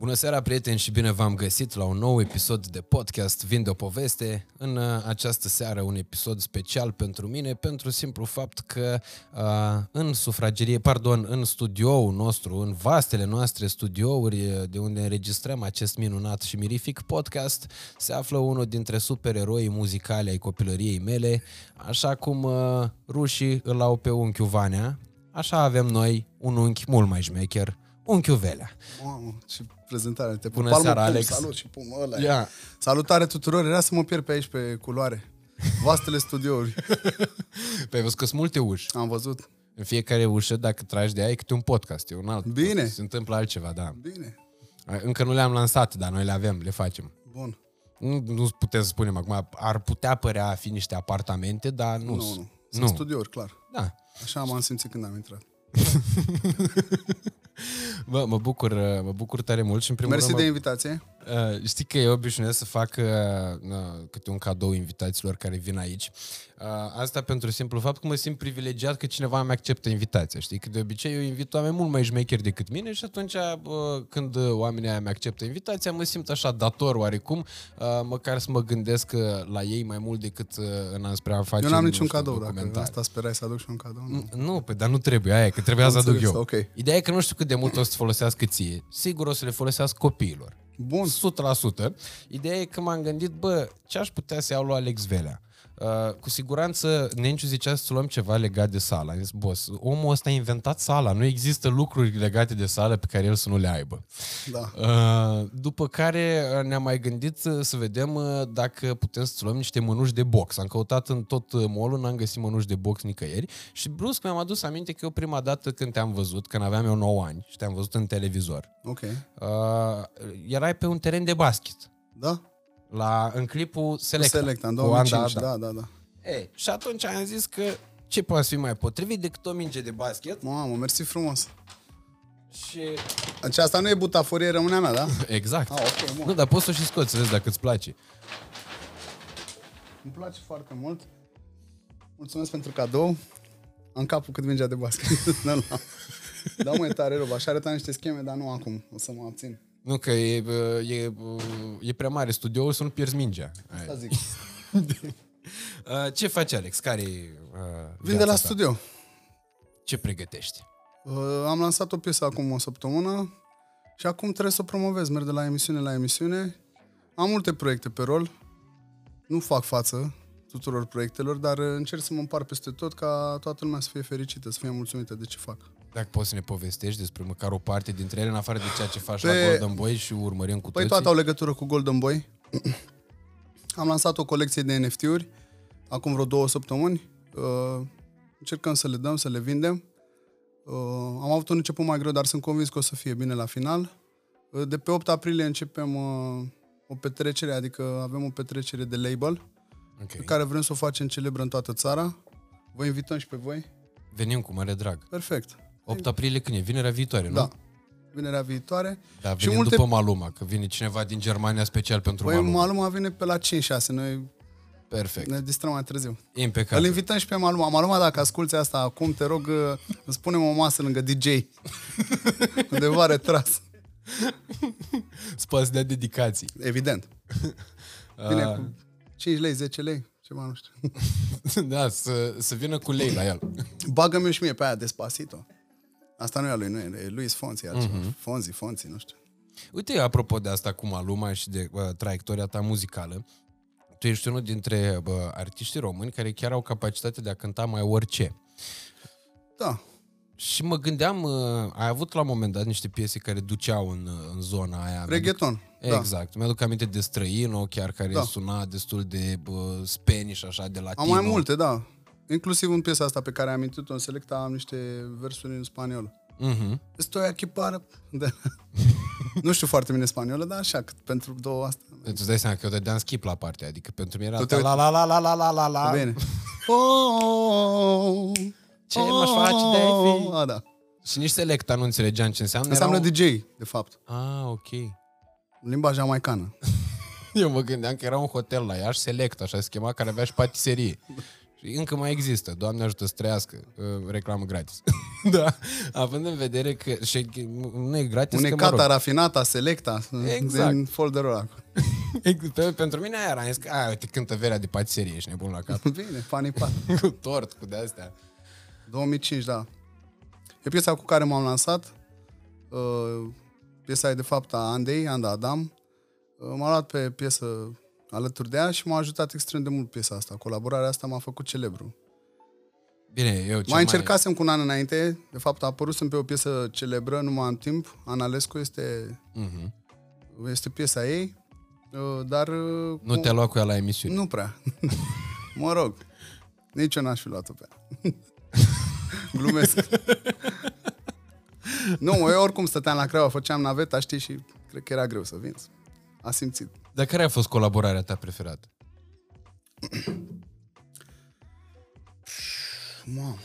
Bună seara, prieteni, și bine v-am găsit la un nou episod de podcast Vin de o poveste. În uh, această seară un episod special pentru mine, pentru simplu fapt că uh, în sufragerie, pardon, în studioul nostru, în vastele noastre studiouri uh, de unde înregistrăm acest minunat și mirific podcast, se află unul dintre supereroii muzicale ai copilăriei mele, așa cum uh, rușii îl au pe unchiul Vanea, așa avem noi un unchi mult mai șmecher, unchiul Velea. Mamă, ce prezentare. Te Bună palmă, seara, pum, Alex. Salut și pum, ăla e. Ia. Salutare tuturor. Era să mă pierd pe aici pe culoare. Vastele studiouri. Păi ai văzut că sunt multe uși. Am văzut. În fiecare ușă, dacă tragi de aia, e câte un podcast, e un alt. Bine. Se întâmplă altceva, da. Bine. Încă nu le-am lansat, dar noi le avem, le facem. Bun. Nu, nu putem să spunem acum, ar putea părea a fi niște apartamente, dar nu. Nu, sunt. nu. Sunt nu. studiouri, clar. Da. Așa m-am simțit când am intrat. Bă, mă bucur, uh, mă bucur tare mult și în primul Mersi rând de mă, invitație. Uh, știi că eu obișnuiesc să fac uh, uh, câte un cadou invitaților care vin aici. Uh, asta pentru simplu fapt că mă simt privilegiat că cineva îmi acceptă invitația. Știi că de obicei eu invit oameni mult mai șmecheri decât mine și atunci uh, când uh, oamenii aia mi acceptă invitația, mă simt așa dator oarecum, uh, măcar să mă gândesc uh, la ei mai mult decât uh, în a spre a face Eu n-am nu niciun știu, cadou. Dacă documentare. asta sperai să aduc și un cadou. Nu. Nu, pe, dar nu trebuie, aia e, că trebuia Am să aduc înțeles, eu. ok. Ideea e că nu știu cât de mult o să folosească ție. Sigur o să le folosească copiilor. Bun. 100%. Ideea e că m-am gândit, bă, ce aș putea să iau lui Alex Velea? Uh, cu siguranță Nenciu zicea să luăm ceva legat de sala. Am zis, boss, omul ăsta a inventat sala. Nu există lucruri legate de sală pe care el să nu le aibă. Da. Uh, după care uh, ne-am mai gândit uh, să vedem uh, dacă putem să luăm niște mănuși de box. Am căutat în tot uh, mall n-am găsit mănuși de box nicăieri și brusc mi-am adus aminte că eu prima dată când te-am văzut, când aveam eu 9 ani și te-am văzut în televizor, Ok. uh, erai pe un teren de basket. Da? La, în clipul Selecta. Select, în cu 2005. Anda, Da, da, da. Ei, și atunci am zis că ce poate fi mai potrivit decât o minge de basket Mamă, mersi frumos. și... Aceasta nu e butaforie, rămâne a mea, da? Exact. Ah, ok, bun. nu, dar poți să o și scoți, să vezi dacă îți place. Îmi place foarte mult. Mulțumesc pentru cadou. Am capul cât mingea de basket. Nu, nu. da, mă, e tare rău. Aș arăta niște scheme, dar nu acum. O să mă abțin. Nu, că e, bă, e, bă, e prea mare studioul să nu pierzi mingea. Aia. Asta zic. Uh, Ce faci, Alex? care e uh, Vin de la studio. Ce pregătești? Uh, am lansat o piesă acum o săptămână și acum trebuie să o promovez. Merg de la emisiune la emisiune. Am multe proiecte pe rol. Nu fac față tuturor proiectelor, dar uh, încerc să mă împar peste tot ca toată lumea să fie fericită, să fie mulțumită de ce fac. Dacă poți să ne povestești despre măcar o parte dintre ele, în afară de ceea ce faci Pe- la Golden Boy și urmărim cu Păi toții. toate au legătură cu Golden Boy. Am lansat o colecție de NFT-uri acum vreo două săptămâni. Uh, încercăm să le dăm, să le vindem. Uh, am avut un început mai greu, dar sunt convins că o să fie bine la final. Uh, de pe 8 aprilie începem uh, o petrecere, adică avem o petrecere de label Ok. pe care vrem să o facem celebră în toată țara. Vă invităm și pe voi. Venim cu mare drag. Perfect. 8 aprilie când e? Vinerea viitoare, nu? Da. Vinerea viitoare. Dar și venim multe după Maluma, că vine cineva din Germania special pentru Păi Maluma. Maluma vine pe la 5-6, noi Perfect. ne distrăm mai târziu. Îl Impecabil. invităm și pe Maluma. Maluma, dacă asculti asta acum, te rog, uh, îți punem o masă lângă DJ. Undeva retras. Spați de dedicații. Evident. Vine cu 5 lei, 10 lei, ceva, nu știu. da, să, să vină cu lei la el. Bagă-mi și mie pe aia Despacito. Asta nu e a lui, nu e, e Luis Fonsi, altceva. Fonzi, Fonzi, nu știu. Uite, apropo de asta cu Maluma și de uh, traiectoria ta muzicală, tu ești unul dintre uh, artiștii români care chiar au capacitatea de a cânta mai orice. Da, Și mă gândeam, uh, ai avut la un moment dat niște piese care duceau în, uh, în zona aia. reggaeton. Da. Exact. Mi-aduc aminte de Străino, chiar care Da. suna destul de uh, Spanish, așa, de Am latino. mai multe, da. Inclusiv în piesa asta pe care am amintit-o în selecta, am niște versuri în spaniolă. Mhm. Uh-huh. Estoy aquí para... De... nu știu foarte bine spaniolă, dar așa, că pentru două asta... Deci îți dai seama că eu dădeam skip la partea. adică pentru mine era... La la la la la la la la... Bine. oh, ce oh, m-aș face de? A, oh, oh, da. Și nici selecta nu înțelegeam ce înseamnă. Înseamnă. DJ, de fapt. Ah, ok. Limba jamaicană. eu mă gândeam că era un hotel la Iași, select, așa se chema, care avea și patiserie. Și încă mai există, Doamne ajută să trăiască, uh, reclamă gratis. da, având în vedere că și nu e gratis, Un e că, mă cata rog, rafinata, selecta, Exact. din folderul ăla. pe- pentru mine aia era, am zis că, a, uite, cântă Verea de patiserie, ești nebun la cap. Bine, funny pat. cu tort, cu de-astea. 2005, da. E piesa cu care m-am lansat. Uh, piesa e de fapt a Andei, Anda Adam. Uh, m-a luat pe piesă alături de ea și m-a ajutat extrem de mult piesa asta. Colaborarea asta m-a făcut celebru. Bine, eu ce mai încercasem cu un an înainte, de fapt a apărut pe o piesă celebră, nu mai am timp. Analescu este, Mhm. este piesa ei, uh, dar... uh, Nu cu- te-a luat cu ea la emisiune. Nu prea. mă rog. Nici eu n-aș fi luat-o pe ea. Glumesc. nu, eu oricum stăteam la Craiova, făceam naveta, știi, și cred că era greu să vinzi. A simțit. Dar care a fost colaborarea ta preferată? Mamă.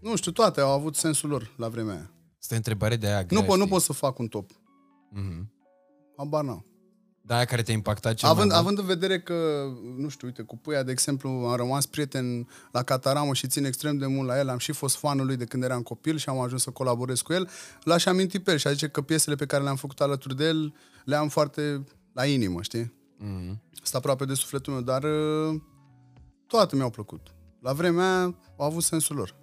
Nu știu, toate au avut sensul lor la vremea aia. Asta e întrebare de aia Nu, grea, pot, nu știi? pot să fac un top. Mhm. Habar n-am. Dar aia care te-a impactat cel Având, mai mult? având în vedere că, nu știu, uite, cu Puia, de exemplu, am rămas prieten la Cataramă și țin extrem de mult la el, am și fost fanul lui de când eram copil și am ajuns să colaborez cu el, l-aș aminti pe el și a zice că piesele pe care le-am făcut alături de el le-am foarte la inimă, știi? Mhm. Sunt aproape de sufletul meu, dar uh, toate mi-au plăcut. La vremea aia au avut sensul lor.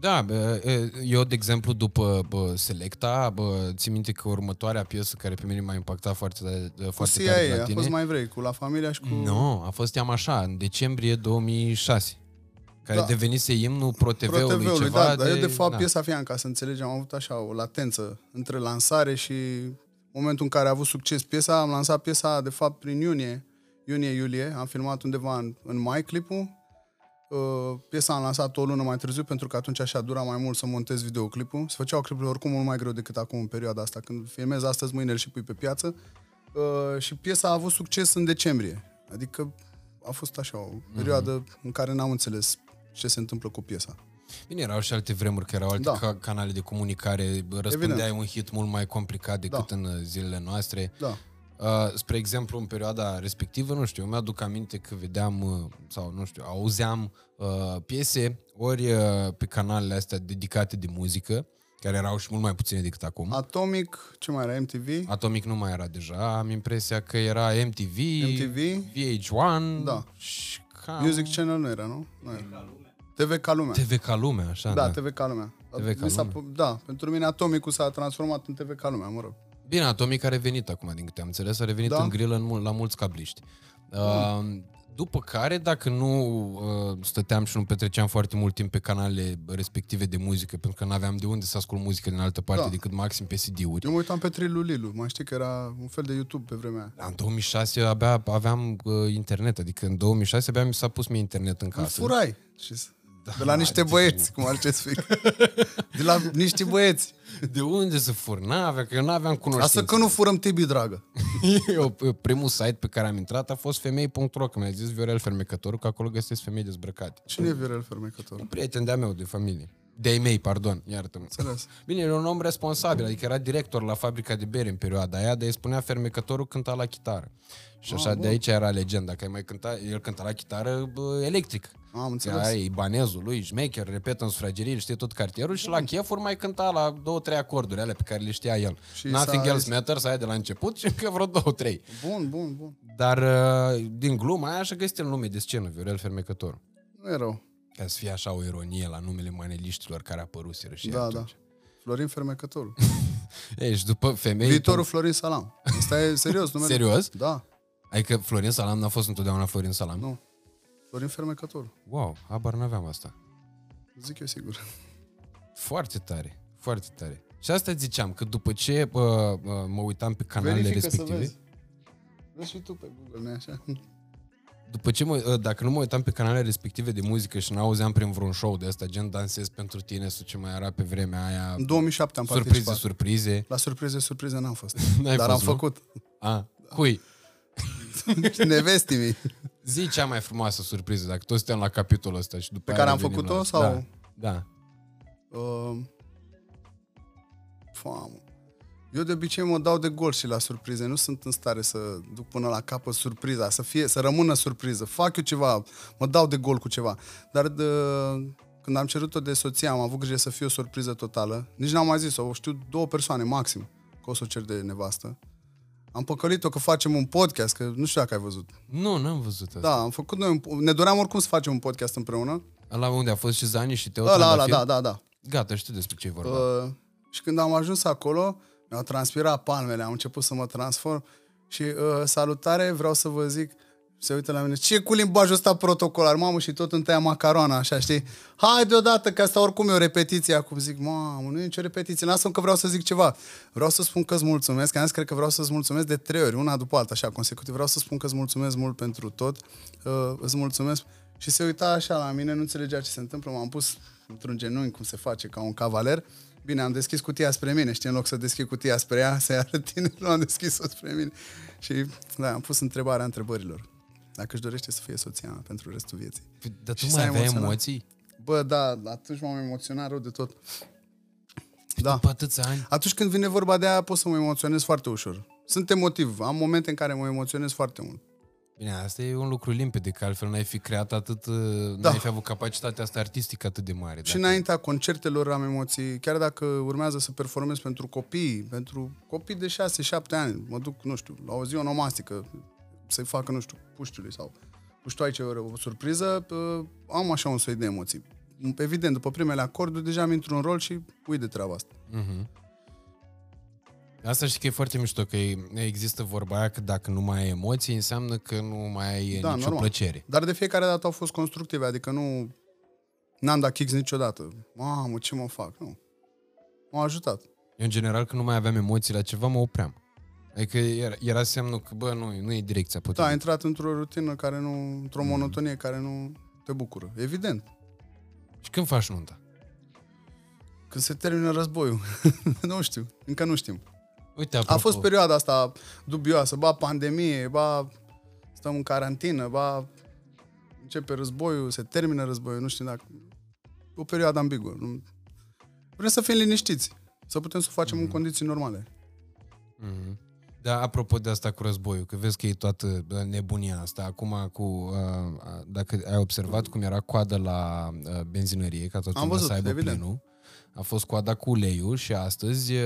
Da, bă, e, eu, de exemplu, după bă, Selecta, bă, țin minte că următoarea piesă care pe mine m-a impactat foarte, tare- Cu foarte tare de CIA, la a tine... fost mai vrei, cu La Familia și cu... Nu, a fost Team Așa, în decembrie 2006, care Da. devenise imnul ProTV-ului, ProTV-ului, ceva da, dar eu de fapt da. piesa Fian, ca să înțelegem, am avut așa o latență între lansare și momentul în care a avut succes piesa, am lansat piesa de fapt prin iunie, iunie-iulie, am filmat undeva în, în mai clipul, Uh, piesa am lansat o lună mai târziu pentru că atunci așa dura mai mult să montez videoclipul. Se făceau clipurile oricum mult mai greu decât acum în perioada asta. Când filmezi astăzi, mâine îl și pui pe piață. Uh, și piesa a avut succes în decembrie. Adică a fost așa o perioadă în care n-am înțeles ce se întâmplă cu piesa. Bine, erau și alte vremuri, că erau alte Da. ca- canale de comunicare, răspundeai Evident. un hit mult mai complicat decât Da. în uh, zilele noastre. Da. Uh, spre exemplu, în perioada respectivă, nu știu, eu mi-aduc aminte că vedeam, uh, sau nu știu, auzeam uh, piese ori uh, pe canalele astea dedicate de muzică, care erau și mult mai puține decât acum. Atomic, ce mai era? MTV? Atomic nu mai era deja, am impresia că era MTV, MTV? VH1 Da. și cam... Music Channel nu era, nu? nu era. TV ca lumea. TV ca lumea, așa, Da, da. TV ca lumea. TV ca Mi s-a lumea. pu- Da, pentru mine Atomicul s-a transformat în TV ca lumea, mă rog. Bine, Atomic a revenit acum, din câte am înțeles, a revenit Da. în grilă în, mul- la mulți cabliști. Uh, după care, dacă nu uh, stăteam și nu petreceam foarte mult timp pe canalele respective de muzică, pentru că nu aveam de unde să ascult muzică din altă parte Da. decât maxim pe CD-uri. Eu mă uitam pe Trilu Lilu, mai știi că era un fel de YouTube pe vremea aia. Da, În 2006 abia aveam uh, internet, adică în 2006 abia mi s-a pus mie internet în Îl casă. furai. Și s- de la mă, niște de- băieți, cum ar ce să fie. De la niște băieți. De unde să fur? N-avea, că eu n-aveam cunoștință. Asta că nu furăm Tibi, dragă. eu, eu, primul site pe care am intrat a fost femei.ro, că mi-a zis Viorel Fermecătorul că acolo găsesc femei dezbrăcate. Cine e Viorel Fermecător? Un prieten de-a meu de familie. De-ai mei, pardon, iartă-mă. Înțeles. Bine, era un om responsabil, adică era director la fabrica de bere în perioada aia, dar îi spunea fermecătorul cânta la chitară. Și așa, de aici era legenda, că ai mai cânta, el cânta la chitară bă, electric. Am înțeles. Aia e ibanezul lui, șmecher, repetă în sufragerie, știe tot cartierul și la chefuri mai cânta la două, trei acorduri alea pe care le știa el. Și Nothing s-a- else matters, aia de la început și încă vreo două, trei. Bun, bun, bun. Dar uh, din gluma aia și-a găsit el nume de scenă, Viorel Fermecător. Nu e rău. Ca să fie așa o ironie la numele maneliștilor care apăruseră și Da, atunci. da. Florin Fermecătorul. Ei, și după femei... Viitorul Florin Salam. Asta e serios numele. Serios? Da. Adică Florin Salam n-a fost întotdeauna Florin Salam? Nu. Florin Fermecătorul. Wow, habar n-aveam asta. Zic eu sigur. Foarte tare, foarte tare. Și asta ziceam, că după ce bă, bă, mă uitam pe canalele Verifică să respective, vezi. Vezi și tu pe Google, nu așa? După ce mă, dacă nu mă uitam pe canalele respective de muzică și n-auzeam prin vreun show de asta, gen Dansez pentru tine sau ce mai era pe vremea aia, În 2007 am surprize, participat. surprize. La surprize, surprize n-am fost. N-ai Dar fost, am nu? făcut. A, cui? Nevestii mei. Zi cea mai frumoasă surpriză, dacă toți suntem la capitolul ăsta și după Pe aia care am revenim făcut-o la... sau- Da, da. Uh, Famă. Eu de obicei mă dau de gol și la surprize. Nu sunt în stare să duc până la capăt surpriza, să, fie, să rămână surpriză. Fac eu ceva, mă dau de gol cu ceva. Dar de, când am cerut-o de soție, am avut grijă să fie o surpriză totală. Nici n-am mai zis-o, o știu două persoane maxim că o să o cer de nevastă. Am păcălit-o că facem un podcast, că nu știu dacă ai văzut. Nu, n-am văzut asta. Da, am făcut noi un, ne doream oricum să facem un podcast împreună. La unde a fost și Zani și Teo Ăla, ăla, Trandafir? da, da, da. Gata, știu despre ce e vorba. Uh, și când am ajuns acolo, mi-au transpirat palmele, am început să mă transform și uh, salutare, vreau să vă zic, se uită la mine, ce e cu limbajul ăsta protocolar, mamă, și tot întâia macaroana, așa, știi? Hai deodată, că asta oricum e o repetiție. Acum zic, mamă, nu e nicio repetiție, lasă că vreau să zic ceva. Vreau să spun că îți mulțumesc, am zis, cred că vreau să-ți mulțumesc de trei ori, una după alta, așa, consecutiv. Vreau să spun că îți mulțumesc mult pentru tot, uh, îți mulțumesc. Și se uita așa la mine, nu înțelegea ce se întâmplă, m-am pus într-un genunchi, cum se face, ca un cavaler. Bine, am deschis cutia spre mine, știi, în loc să deschid cutia spre ea, să-i arăt tine, nu am deschis-o spre mine. Și, da, am pus întrebarea întrebărilor. Dacă își dorește să fie soția mea pentru restul vieții. Păi, Dar tu și mai s-a aveai emoționat. emoții? Bă, da, atunci m-am emoționat rău de tot. Da. După atâția ani? Atunci când vine vorba de aia, pot să mă emoționez foarte ușor. Sunt emotiv. Am momente în care mă emoționez foarte mult. Bine, asta e un lucru limpede, că altfel n-ai fi creat atât, Da. n-ai fi avut capacitatea asta artistică atât de mare. Și dacă- înaintea concertelor am emoții, chiar dacă urmează să performez pentru copii, pentru copii de 6-7 ani, mă duc, nu știu, la o zi onomastică, să-i facă, nu știu, puștiului sau puștoaice o, o surpriză, uh, am așa un soi de emoții. Evident, după primele acorduri, deja am intru în rol și uit de treaba asta. Asta știi că e foarte mișto, că e- există vorba aia că dacă nu mai ai emoții, înseamnă că nu mai ai Da, nicio normal. plăcere. Dar de fiecare dată au fost constructive, adică nu... N-am dat kicks niciodată. Mamă, ce mă fac? Nu. M-au ajutat. Eu, în general, când nu mai aveam emoții la ceva, mă opream. Adică era, era semnul că, bă, nu, nu e direcția Da, ai potrivită. intrat într-o rutină care nu... într-o monotonie care nu te bucură. Evident. Și când faci nunta? Când se termină războiul. nu știu. Încă nu știm. Uite, A apropo, fost perioada asta dubioasă. Ba pandemie, ba stăm în carantină, ba începe războiul, se termină războiul, nu știu dacă... O perioadă ambiguă. Nu... Vrem să fim liniștiți. Să putem să o facem în condiții normale. Mhm. Da, apropo de asta cu războiul, că vezi că e toată bă, nebunia asta. Acum, cu, uh, dacă ai observat cum era coada la uh, benzinărie, ca toată Am lumea văzut, să aibă evident. plinul, a fost coada cu uleiul și astăzi, uh,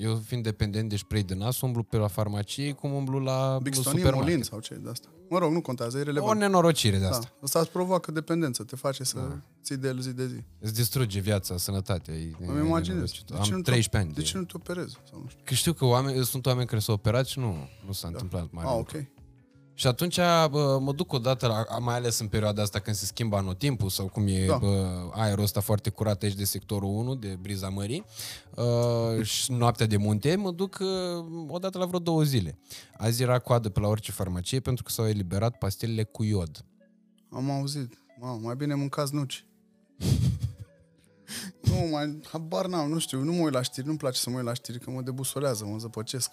eu fiind dependent de spray de nas, umblu pe la farmacie cum umblu la Big Stone, supermarket. Molin sau ce de asta. Mă rog, nu contează, e O relevant. nenorocire de Da. asta. Asta îți provoacă dependență, te face să ții de el zi de zi. Îți distruge viața, sănătatea. E, e Îmi imaginez. nenorocit. De ce Am nu te- 13 ani. De ce nu te operezi? Sau nu știu. Că știu că oameni, sunt oameni care s-au operat și nu, nu s-a întâmplat mare Ah, lucru. ok. Și atunci bă, mă duc odată, la, mai ales în perioada asta când se schimbă anotimpul sau cum e Da. bă, aerul ăsta foarte curat aici de sectorul 1, de briza mării, uh, și noaptea de munte, mă duc uh, odată la vreo două zile. Azi era coadă pe la orice farmacie pentru că s-au eliberat pastilele cu iod. Am auzit. Mamă, mai bine mâncați nuci. nu, mai, habar n-am, nu știu, nu mă uit la știri, nu-mi place să mă uit la știri, că mă debusolează, mă zăpăcesc.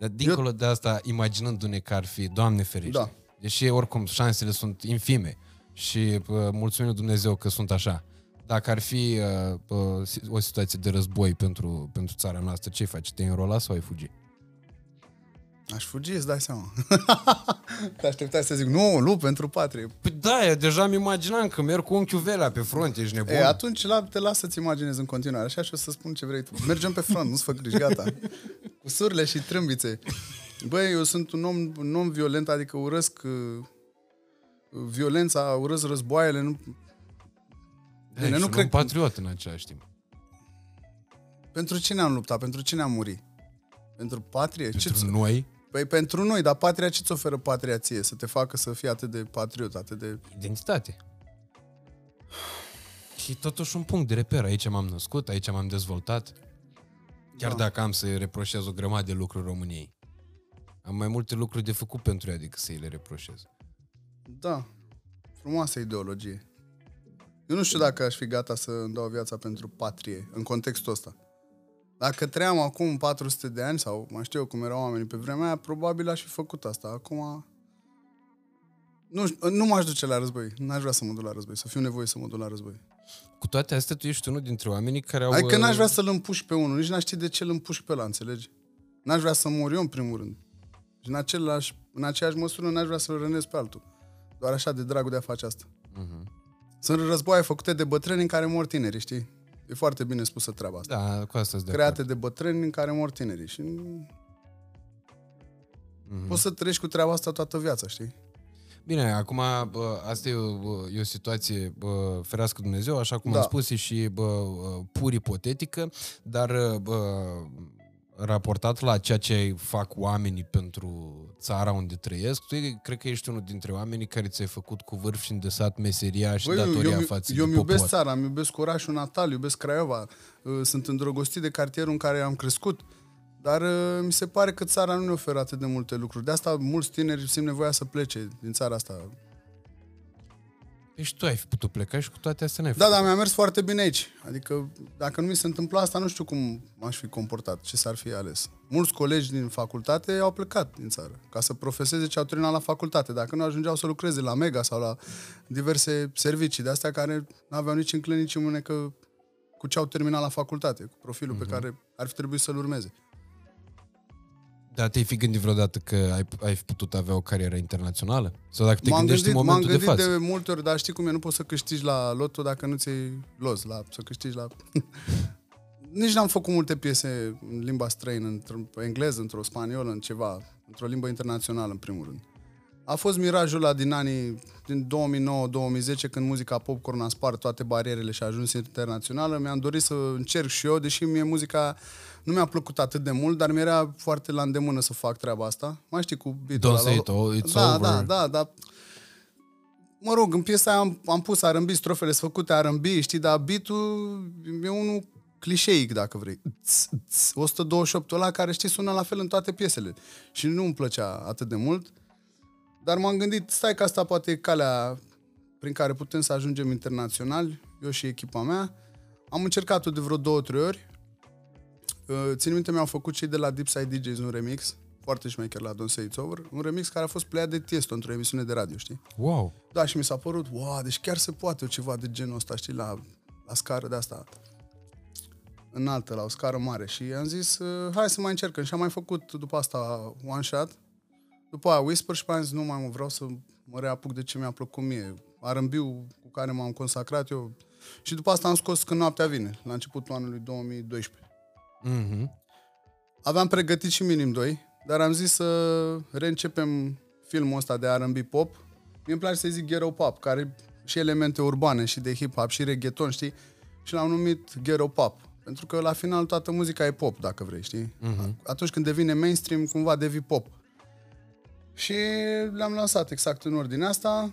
Dar dincolo de asta, imaginându-ne că ar fi, Doamne ferește, Da. deși oricum șansele sunt infime și uh, mulțumim lui Dumnezeu că sunt așa, dacă ar fi uh, uh, si- o situație de război pentru, pentru țara noastră, ce faci? Te înrola sau ai fugi? Aș fugi, îți dai seama. Te așteptai să zic, nu, lu pentru patrie. Păi da, eu deja îmi imaginam că merg cu unchiul Velea pe front, ești nebun. E, atunci la, te las să-ți imaginezi în continuare, așa și o să spun ce vrei tu. Mergem pe front, nu-ți fă griji, gata. Cu surle și trâmbițe. Băi, eu sunt un om non-violent, adică urăsc uh, violența, urăsc războaiele, nu, Da, Bine, și nu un cred- patriot în același timp. Pentru cine am luptat? Pentru cine am murit? Pentru patrie? Ce Pentru noi, Păi pentru noi, dar patria ce-ți oferă patria ție? Să te facă să fii atât de patriot, atât de... identitate. Și totuși un punct de reper. Aici m-am născut, aici m-am dezvoltat. Chiar Da. dacă am să reproșez o grămadă de lucruri României. Am mai multe lucruri de făcut pentru ea decât să îi le reproșez. Da, frumoasă ideologie. Eu nu știu dacă aș fi gata să îmi dau viața pentru patrie, în contextul ăsta. Dacă trăiam acum 400 de ani, sau mai știu eu cum erau oamenii pe vremea aia, probabil aș fi făcut asta. Acum... Nu, știu, nu m-aș duce la război. N-aș vrea să mă duc la război, să fiu nevoie să mă duc la război. Cu toate astea, tu ești unul dintre oamenii care au... Adică n-aș uh, vrea să-l împușc pe unul, nici n-aș ști de ce îl împușc pe ăla, înțelegi? N-aș vrea să mor eu în primul rând. Și în, același, în aceeași măsură n-aș vrea să-l rănesc pe altul. Doar așa, de dragul de a face asta. Mhm. Sunt războaie făcute de bătrâni în care mor tineri, știi? E foarte bine spusă treaba asta. Da, cu asta de Create de bătrâni în care mor tinerii. Și mm-hmm. poți să trăiești cu treaba asta toată viața, știi? Bine, acum bă, asta e o, e o situație, bă, ferească Dumnezeu, așa cum da. am spus, e și bă, pur ipotetică, dar bă, raportat la ceea ce fac oamenii pentru țara unde trăiesc, tu cred că ești unul dintre oamenii care ți-ai făcut cu vârf și îndesat meseria și Băi, datoria eu, față eu de Eu iubesc țara, îmi iubesc orașul natal, iubesc Craiova, uh, sunt îndrăgostit de cartierul în care am crescut, dar uh, mi se pare că țara nu ne oferă atât de multe lucruri. De asta mulți tineri simt nevoia să plece din țara asta deci tu ai putut pleca și cu toate astea n-ai Da, dar mi-a mers foarte bine aici. Adică dacă nu mi se întâmpla asta, nu știu cum m-aș fi comportat, ce s-ar fi ales. Mulți colegi din facultate au plecat din țară ca să profeseze ce au terminat la facultate. Dacă nu ajungeau să lucreze la Mega sau la diverse servicii de astea care nu aveau nici în nici în mânecă cu ce au terminat la facultate, cu profilul uh-huh. pe mhm. care ar fi trebuit să-l urmeze. Dar te-ai fi gândit vreodată că ai, ai putut avea o carieră internațională? Sau dacă te m-am gândești gândit, în momentul m-am de față? de multe ori, dar știi cum e, nu poți să câștigi la loto dacă nu ți-ai los, la, să câștigi la... Nici n-am făcut multe piese în limba străină, într-o engleză, într-o spaniolă, în ceva, într-o limbă internațională, în primul rând. A fost mirajul ăla din anii din 2009-2010, când muzica popcorn a spart toate barierele și a ajuns internațională. Mi-am dorit să încerc și eu, deși mie muzica nu mi-a plăcut atât de mult, dar mi-era foarte la îndemână să fac treaba asta. Mai știi cu beat-ul Don't say it, oh, it's da, over. Da, da, da. Mă rog, în piesa aia am, am pus R&B, strofele sunt făcute R&B, știi, dar beat-ul e unul clișeic, dacă vrei. 128 ăla care, știi, sună la fel în toate piesele. Și nu îmi plăcea atât de mult. Dar m-am gândit, stai că asta poate e calea prin care putem să ajungem internațional, eu și echipa mea. Am încercat-o de vreo două, trei ori. Uh, țin minte, mi-au făcut cei de la Deep Side DJs un remix, foarte șmecher la Don't Say It's Over, un remix care a fost pleiat de Tiesto într-o emisiune de radio, știi? Wow! Da, și mi s-a părut, wow, deci chiar se poate ceva de genul ăsta, știi, la, la scară de asta înaltă, la o scară mare. Și am zis, uh, hai să mai încercăm. Și am mai făcut după asta one shot. După aia Whisper și am zis, nu mai mă vreau să mă reapuc de ce mi-a plăcut mie. rb cu care m-am consacrat eu. Și după asta am scos Când noaptea vine, la începutul anului 2012. Mm-hmm. Aveam pregătit și Minim 2, dar am zis să reîncepem filmul ăsta de R&B pop. mi îmi place să zic Ghetto Pop, care și elemente urbane și de hip-hop și reggaeton, știi? Și l-am numit Ghetto Pop. Pentru că la final toată muzica e pop, dacă vrei, știi? Mm-hmm. Atunci când devine mainstream, cumva devii pop. Și le-am lansat exact în ordine asta.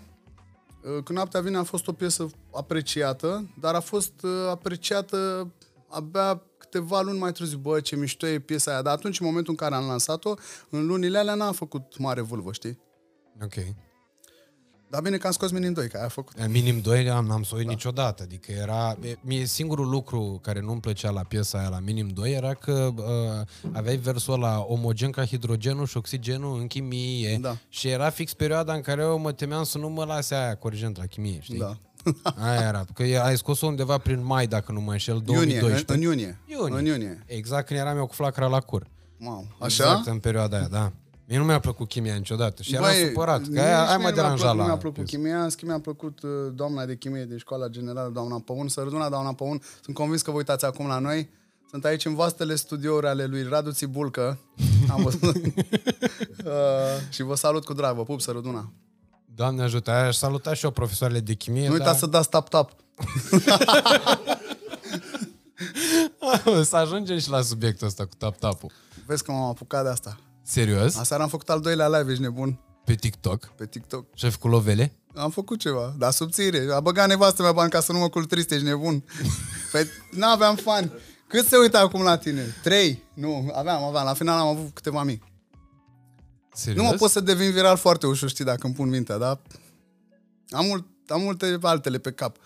Când noaptea vine a fost o piesă apreciată, dar a fost uh, apreciată abia câteva luni mai târziu, bă, ce mișto e piesa aia. Dar atunci, în momentul în care am lansat-o, în lunile alea n-am făcut mare vâlvă, știi? Ok. Dar bine că am scos Minim 2, că a făcut. Minim 2 am, n-am să da. niciodată. Adică era... Mie singurul lucru care nu-mi plăcea la piesa aia, la Minim 2, era că uh, aveai versul ăla omogen ca hidrogenul și oxigenul în chimie. Da. Și era fix perioada în care eu mă temeam să nu mă lase aia corigent la chimie, știi? Da. Aia era. Că ai scos-o undeva prin mai, dacă nu mă înșel, 2012. Iunie, în, iunie. iunie. În iunie. Exact când eram eu cu flacăra la cur. Wow. Așa? Exact în perioada aia, da. Mie nu mi-a plăcut chimia niciodată și eram supărat, că aia, aia mă deranja la... Nu mi-a plăcut chimia, în schimb mi-a plăcut uh, doamna de chimie din școala generală, doamna Păun, sărăduna doamna Păun. Sunt convins că vă uitați acum la noi. Sunt aici în vastele studiouri ale lui Radu Țibulcă. Am văzut. uh, și vă salut cu drag, vă pup, sărăduna. Doamne ajută, aș saluta și eu profesoarele de chimie. Nu uitați dar... să dați tap-tap. să ajungem și la subiectul ăsta cu tap-tap-ul. Vezi că m-am apucat de asta. Serios? Aseară am făcut al doilea live, ești nebun. Pe TikTok? Pe TikTok. Și ai făcut lovele? Am făcut ceva, dar subțire. A băgat nevastă mea bani ca să nu mă cult trist, ești nebun. Păi n-aveam fani. Cât se uită acum la tine? Trei? Nu, aveam, aveam. La final am avut câteva mii. Serios? Nu mă pot să devin viral foarte ușor, știi, dacă îmi pun mintea, dar am, mult, am multe altele pe cap.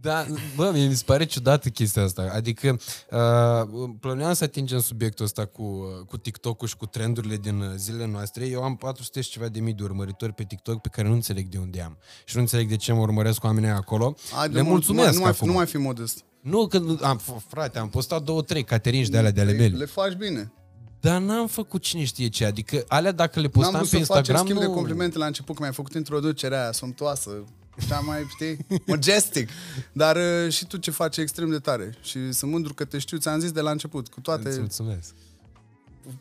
Da, bă, mi se pare ciudată chestia asta. Adică uh, plăneam să atingem subiectul ăsta cu, cu TikTok-ul și cu trendurile din zilele noastre. Eu am 400 și ceva de mii de urmăritori pe TikTok pe care nu înțeleg de unde am. Și nu înțeleg de ce mă urmăresc oamenii acolo. Ai, Le mulțumesc nu mai, nu mai, nu mai fi modest. Nu, că am, frate, am postat două, trei caterinci de alea de ale mele. Le faci bine. Dar n-am făcut cine știe ce. Adică alea dacă le postam pe Instagram... N-am schimb nu... de complimente la început, că mi-ai făcut introducerea aia somptoasă. cea mai, știi, majestic. Dar uh, și tu ce faci extrem de tare. Și sunt mândru că te știu, ți-am zis de la început, cu toate... Îți mulțumesc.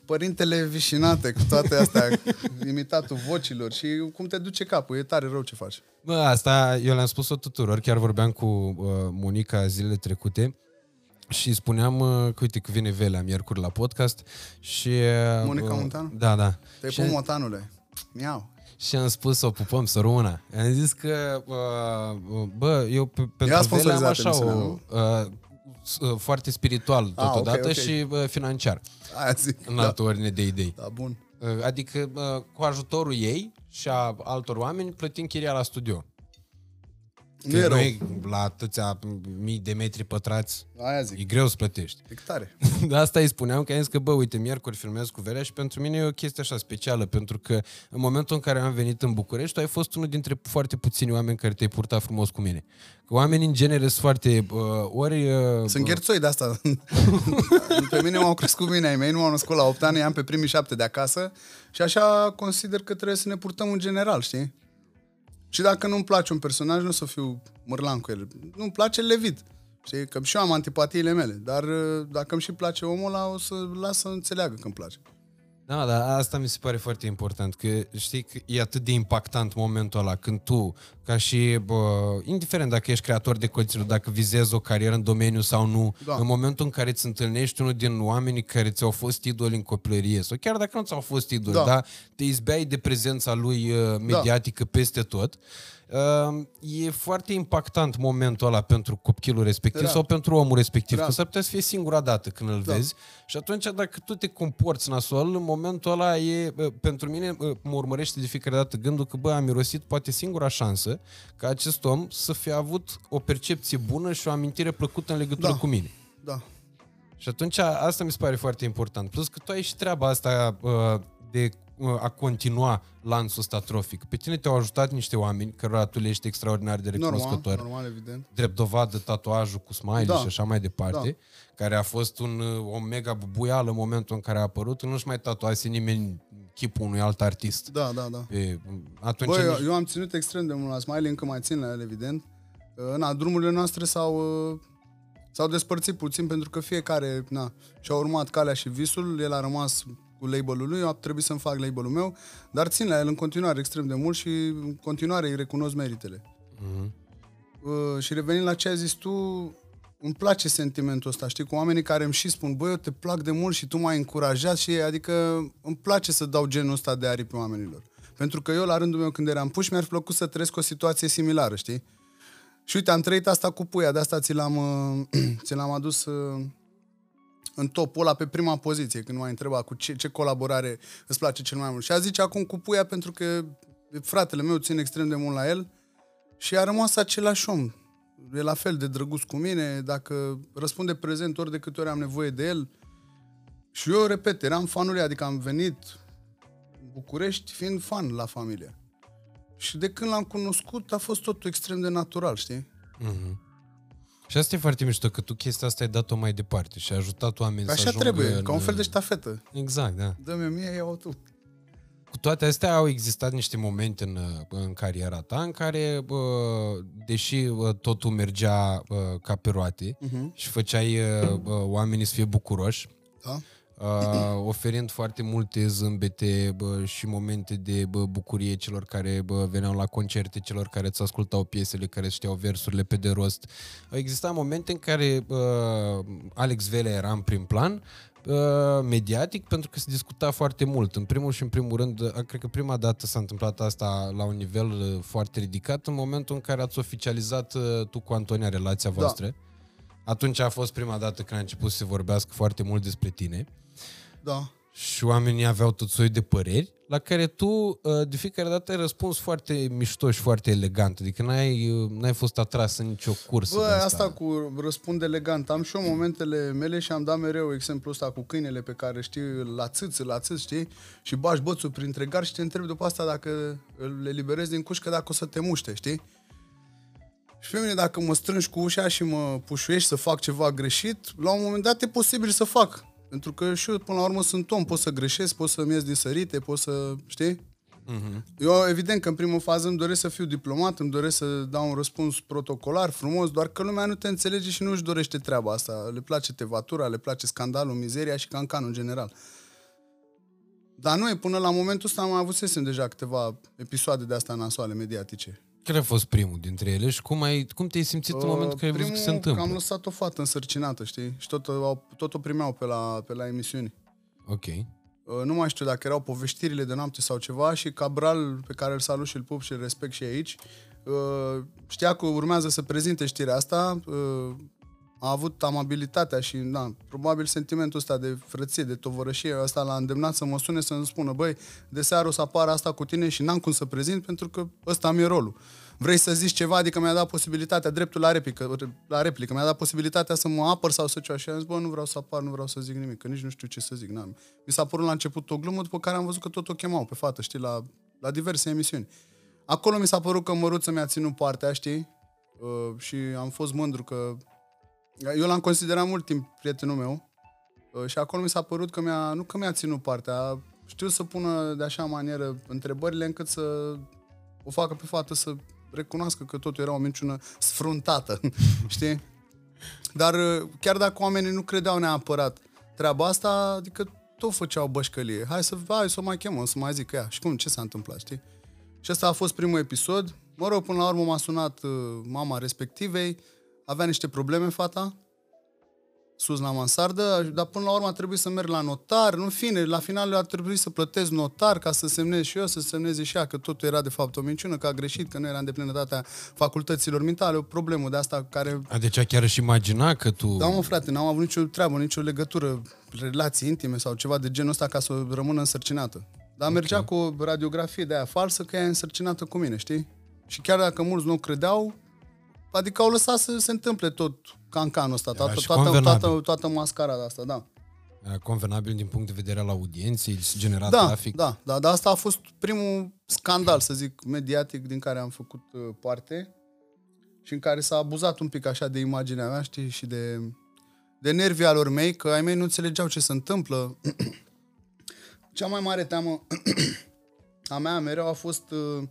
Părintele vișinate, cu toate astea, imitatul vocilor și cum te duce capul, e tare rău ce faci. Bă, asta eu le-am spus-o tuturor, chiar vorbeam cu uh, Monica zilele trecute și spuneam uh, că uite că vine Velea miercuri la podcast și... Uh, Monica Montanu? Da, da. Te și, pun motanule. Miau. și am spus să o pupăm, să rămână. Am zis că, uh, bă, eu pe, pentru Velea am sponsorizat așa o... emisiunea, Uh, s- uh, foarte spiritual Ah, ok, totodată ok. și uh, financiar, Aia zic. în Da. altă ordine de idei. da, bun. Uh, Adică uh, cu ajutorul ei și a altor oameni plătim chiria la studio. Nu e rău. noi, la atâția mii de metri pătrați, Aia zic. e greu să plătești. E tare. De asta îi spuneam că am zis că, bă, uite, miercuri filmez cu Verea și pentru mine e o chestie așa specială, pentru că în momentul în care am venit în București, tu ai fost unul dintre foarte puțini oameni care te-ai purtat frumos cu mine. Că oamenii, în genere, sunt foarte... Uh, ori... Uh, Sunt gherțoi de asta. Pe mine m-au crescut bine ai mei, nu m-au născut la 8 ani, i-am pe primii 7 de acasă și așa consider că trebuie să ne purtăm în general, știi? Și dacă nu-mi place un personaj, nu o să fiu mărlan cu el. Nu-mi place, îl levit. Știi? Că și eu am antipatiile mele. Dar uh, dacă îmi și place omul ăla, o să las să înțeleagă că îmi place. Da, dar asta mi se pare foarte important, că știi că e atât de impactant momentul ăla când tu, ca și, bă, indiferent dacă ești creator de conținut, dacă vizezi o carieră în domeniu sau nu, Da. în momentul în care îți întâlnești unul din oamenii care ți-au fost idoli în copilărie, sau chiar dacă nu ți-au fost idoli, Da. dar te izbeai de prezența lui uh, mediatică peste tot, uh, e foarte impactant momentul ăla pentru copilul respectiv Da. sau pentru omul respectiv, Da. că s-ar putea să fie singura dată când îl Da. vezi și atunci dacă tu te comporți nasol, în momentul ăla e, bă, pentru mine bă, mă urmărește de fiecare dată gândul că bă, am mirosit poate singura șansă ca acest om să fie avut o percepție bună și o amintire plăcută în legătură Da. cu mine. Da. Și atunci asta mi se pare foarte important. Plus că tu ai și treaba asta uh, de uh, a continua lanțul ăsta trofic. Pe tine te-au ajutat niște oameni cărora tu le ești extraordinar de Normal, recunoscător normal, evident. drept dovadă tatuajul cu smiley Da. și așa mai departe, care a fost un, uh, o mega bubuială în momentul în care a apărut, nu-și mai tatuase nimeni chipul unui alt artist. Da, da, da. Pe, atunci Băi, eu, nici- eu am ținut extrem de mult la Smiley, încă mai țin la el, evident. Uh, Na, drumurile noastre s-au, uh, s-au despărțit puțin pentru că fiecare na, și-a urmat calea și visul, el a rămas cu label-ul lui, eu a trebuit să-mi fac label-ul meu, dar țin la el în continuare extrem de mult și în continuare îi recunosc meritele. Mhm. Uh, și revenind la ce ai zis tu, îmi place sentimentul ăsta, știi, cu oamenii care îmi și spun, băi, eu te plac de mult și tu m-ai încurajat și adică îmi place să dau genul ăsta de aripi oamenilor. Pentru că eu, la rândul meu, când eram puș, mi-ar fi plăcut să trăiesc o situație similară, știi? Și uite, am trăit asta cu puia, de asta ți l-am, uh, ți l-am adus uh, în topul ăla pe prima poziție, când m-ai întrebat cu ce, ce colaborare îți place cel mai mult. Și a zice acum cu puia pentru că e fratele meu țin extrem de mult la el și a rămas același om. E la fel de drăguț cu mine, dacă răspunde prezent ori de câte ori am nevoie de el. Și eu, repet, eram fanul lui, adică am venit în București fiind fan la familie. Și de când l-am cunoscut a fost totul extrem de natural, știi? Și asta e foarte mișto, că tu chestia asta ai dat-o mai departe și ai ajutat oamenii să Așa ajungă trebuie, în... ca un fel de ștafetă. Exact, da. Dă-mi mie, iau tu. Cu toate astea au existat niște momente în, în cariera ta în care, bă, deși bă, totul mergea bă, ca pe roate Mhm. și făceai bă, oamenii să fie bucuroși, Da? Uh, oferind foarte multe zâmbete bă, și momente de bă, bucurie celor care bă, veneau la concerte, celor care îți ascultau piesele, care știau versurile pe de rost. Au existat momente în care bă, Alex Vele era în prim plan, bă, mediatic, pentru că se discuta foarte mult. În primul și în primul rând, a- cred că prima dată s-a întâmplat asta la un nivel uh, foarte ridicat, în momentul în care ați oficializat uh, tu cu Antonia relația Da. voastră. Atunci a fost prima dată când a început să se vorbească foarte mult despre tine Da. și oamenii aveau tot soiul de păreri, la care tu uh, de fiecare dată ai răspuns foarte mișto și foarte elegant, adică n-ai, uh, n-ai fost atras în nicio cursă. Bă, de asta cu răspund elegant. Am și eu momentele mele și am dat mereu exemplul ăsta cu câinele pe care știi, la țâț, la țâț, știi? Și bași bățul printre gar și te întrebi după asta dacă îl eliberezi din cușcă, dacă o să te muște, știi? Și pe mine dacă mă strângi cu ușa și mă pușuiești să fac ceva greșit, la un moment dat e posibil să fac. Pentru că și eu, până la urmă, sunt om, pot să greșesc, pot să-mi ies din sărite, pot să, știi? Uh-huh. Eu, evident că în primă fază îmi doresc să fiu diplomat, îmi doresc să dau un răspuns protocolar, frumos, doar că lumea nu te înțelege și nu își dorește treaba asta. Le place tevatura, le place scandalul, mizeria și cancanul în general. Dar noi, până la momentul ăsta, am avusesem deja câteva episoade de astea nasoale mediatice. Care a fost primul dintre ele și cum, ai, cum te-ai simțit uh, în momentul că ai văzut că se întâmplă? am lăsat o fată însărcinată, știi? Și tot, tot o primeau pe la, pe la emisiuni. Ok. Uh, nu mai știu dacă erau povestirile de noapte sau ceva și Cabral, pe care îl salut și îl pup și îl respect și aici, uh, știa că urmează să prezinte știrea asta, uh, a avut amabilitatea și, da, probabil sentimentul ăsta de frăție, de tovărășie, ăsta l-a îndemnat să mă sune să-mi spună, băi, de seară o să apară asta cu tine și n-am cum să prezint pentru că ăsta mi-e rolul. Vrei să zici ceva, adică mi-a dat posibilitatea, dreptul la replică, la replică, mi-a dat posibilitatea să mă apăr sau să ceva și am zis, bă, nu vreau să apar, nu vreau să zic nimic, că nici nu știu ce să zic. N-am. Mi s-a părut la început o glumă, după care am văzut că tot o chemau pe fată, știi, la, la diverse emisiuni. Acolo mi s-a părut că Măruță mi-a ținut partea, știi, uh, și am fost mândru că eu l-am considerat mult timp prietenul meu uh, și acolo mi s-a părut că mi-a, nu că mi-a ținut partea, știu să pună de așa manieră întrebările încât să o facă pe fată să recunoască că totul era o minciună sfruntată, știi? Dar uh, chiar dacă oamenii nu credeau neapărat treaba asta, adică tot făceau bășcălie. Hai să, hai să o mai chemăm, să mai zic ea. Și cum, ce s-a întâmplat, știi? Și ăsta a fost primul episod. Mă rog, până la urmă m-a sunat uh, mama respectivei, avea niște probleme fata, sus la mansardă, dar până la urmă a trebuit să merg la notar, în fine, la final a trebuit să plătesc notar ca să semnez și eu, să semneze și ea, că totul era de fapt o minciună, că a greșit, că nu era în deplinătatea facultăților mentale, o problemă de asta care... A, deci chiar și imagina că tu... Da, mă, frate, n-am avut nicio treabă, nicio legătură, relații intime sau ceva de genul ăsta ca să rămână însărcinată. Dar okay. mergea cu o radiografie de aia falsă că e însărcinată cu mine, știi? Și chiar dacă mulți nu credeau, Adică au lăsat să se întâmple tot cancanul ăsta, toată, toată, toată, toată mascara de asta, da. Era convenabil din punct de vedere al audienței, genera da, trafic? Da, da, dar asta a fost primul scandal, să zic, mediatic din care am făcut uh, parte și în care s-a abuzat un pic așa de imaginea mea, știi, și de, de nervii alor mei, că ai mei nu înțelegeau ce se întâmplă. Cea mai mare teamă a mea mereu a fost uh,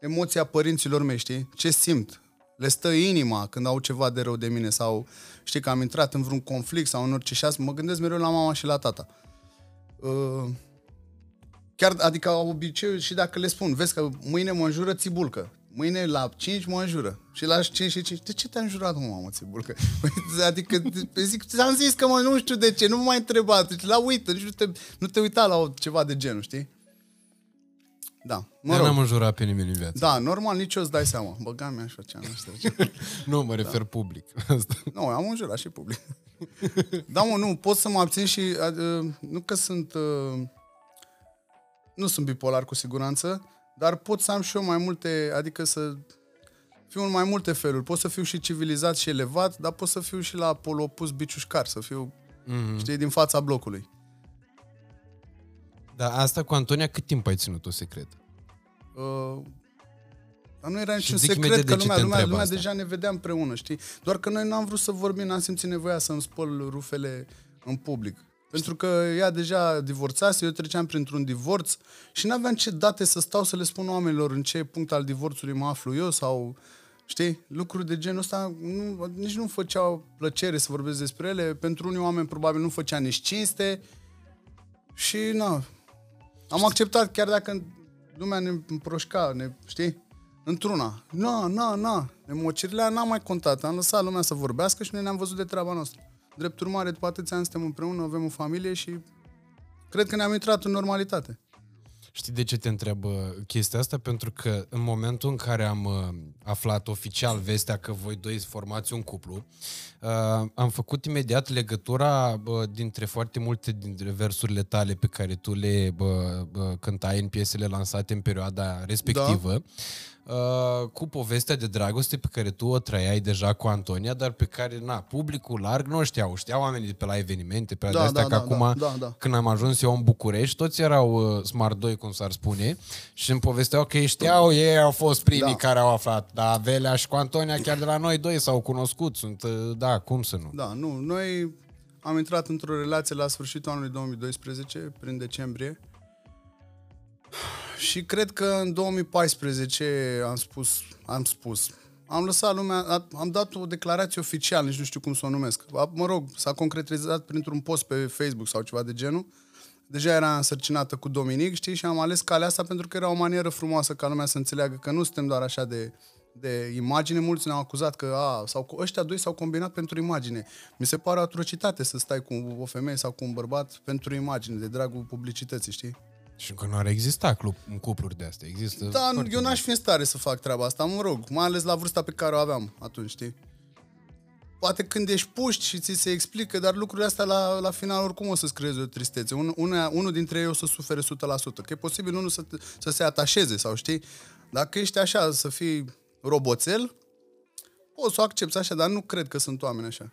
emoția părinților mei, știi? Ce simt? Le stă inima când au ceva de rău de mine sau știi că am intrat în vreun conflict sau în orice și asta, mă gândesc mereu la mama și la tata. Uh, chiar, adică obiceiul și dacă le spun, vezi că mâine mă înjură țibulcă, mâine la 5 mă înjură și la 5 și 5, de ce te-a înjurat, mă, mamă, țibulcă? Păi, adică, zic, ți-am zis că mă, nu știu de ce, nu m-ai întrebat, deci la uită, nu te, nu te uita la ceva de genul, știi? Da. Mă rog. n-am înjurat pe nimeni în viață. Da, normal, nici eu îți dai seama. Băga mea și făceam, nu știu Nu, mă refer da. public. nu, am înjurat și public. da, mă, nu, pot să mă abțin și... Uh, nu că sunt... Uh, nu sunt bipolar cu siguranță, dar pot să am și eu mai multe... Adică să fiu în mai multe feluri. Pot să fiu și civilizat și elevat, dar pot să fiu și la polopus biciușcar, să fiu, mm-hmm. știi, din fața blocului. Dar asta cu Antonia, cât timp ai ținut-o secret? Uh, dar nu era niciun secret că lumea, lumea, lumea deja ne vedea împreună, știi? Doar că noi n-am vrut să vorbim, n-am simțit nevoia să-mi spăl rufele în public. Pentru că ea deja divorțase, eu treceam printr-un divorț și n-aveam ce date să stau să le spun oamenilor în ce punct al divorțului mă aflu eu sau, știi, lucruri de genul ăsta nu, nici nu făceau plăcere să vorbesc despre ele. Pentru unii oameni probabil nu făcea nici cinste și, na, am acceptat chiar dacă lumea ne împroșca, ne, știi? Într-una. Na, na, na. Emociile n-am mai contat. Am lăsat lumea să vorbească și noi ne-am văzut de treaba noastră. Drept urmare, după atâția ani suntem împreună, avem o familie și cred că ne-am intrat în normalitate. Știi de ce te întreb chestia asta? Pentru că în momentul în care am uh, aflat oficial vestea că voi doi formați un cuplu, uh, am făcut imediat legătura dintre foarte multe dintre versurile tale pe care tu le cântai în piesele lansate în perioada respectivă. Da Uh, cu povestea de dragoste pe care tu o trăiai deja cu Antonia, dar pe care, na, publicul larg nu știau. Știau oamenii de pe la evenimente, pe la da, astea, da, că da, acum, da, da, da. când am ajuns eu în București, toți erau uh, Smart 2, cum s-ar spune, și îmi povesteau că ei știau, ei au fost primii da. care au aflat. Dar Velea și cu Antonia chiar de la noi doi s-au cunoscut. Sunt, uh, da, cum să nu? Da, nu. Noi am intrat într-o relație la sfârșitul anului 2012, prin decembrie, Și cred că în 2014 am spus, am spus, am lăsat lumea, am dat o declarație oficială, nici nu știu cum să o numesc. Mă rog, s-a concretizat printr-un post pe Facebook sau ceva de genul. Deja era însărcinată cu Dominic, știi, și am ales calea asta pentru că era o manieră frumoasă ca lumea să înțeleagă că nu suntem doar așa de, de imagine. Mulți ne-au acuzat că a, sau, ăștia doi s-au combinat pentru imagine. Mi se pare o atrocitate să stai cu o femeie sau cu un bărbat pentru imagine, de dragul publicității, știi? Și că nu ar exista club, cupluri de astea. Există da, eu n-aș fi în stare să fac treaba asta, mă rog, mai ales la vârsta pe care o aveam atunci, știi? Poate când ești puști și ți se explică, dar lucrurile astea la, la final oricum o să-ți creeze o tristețe. Un, una, unul dintre ei o să sufere 100%, că e posibil unul să, să se atașeze sau știi? Dacă ești așa, să fii roboțel, poți să o accepti așa, dar nu cred că sunt oameni așa.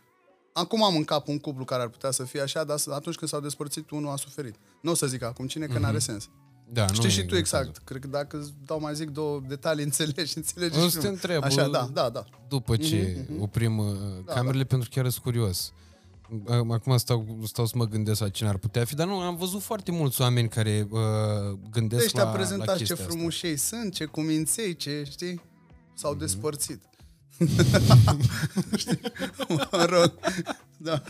Acum am în cap un cuplu care ar putea să fie așa, dar atunci când s-au despărțit, unul a suferit. Nu o să zic acum cine, că mm-hmm. n-are sens. Da, Știi și tu exact. Cazul. Cred că dacă îți dau mai zic două detalii, înțelegi și înțelegi o să te întreb, Așa, da, da, da. După ce mm-hmm. oprim uh, da, camerele, da. pentru că chiar sunt curios. Acum stau, stau să mă gândesc la cine ar putea fi, dar nu, am văzut foarte mulți oameni care uh, gândesc deci, la, a prezentat ce frumușei sunt, ce cuminței, ce, știi? S-au mm-hmm. despărțit. mă rog, da.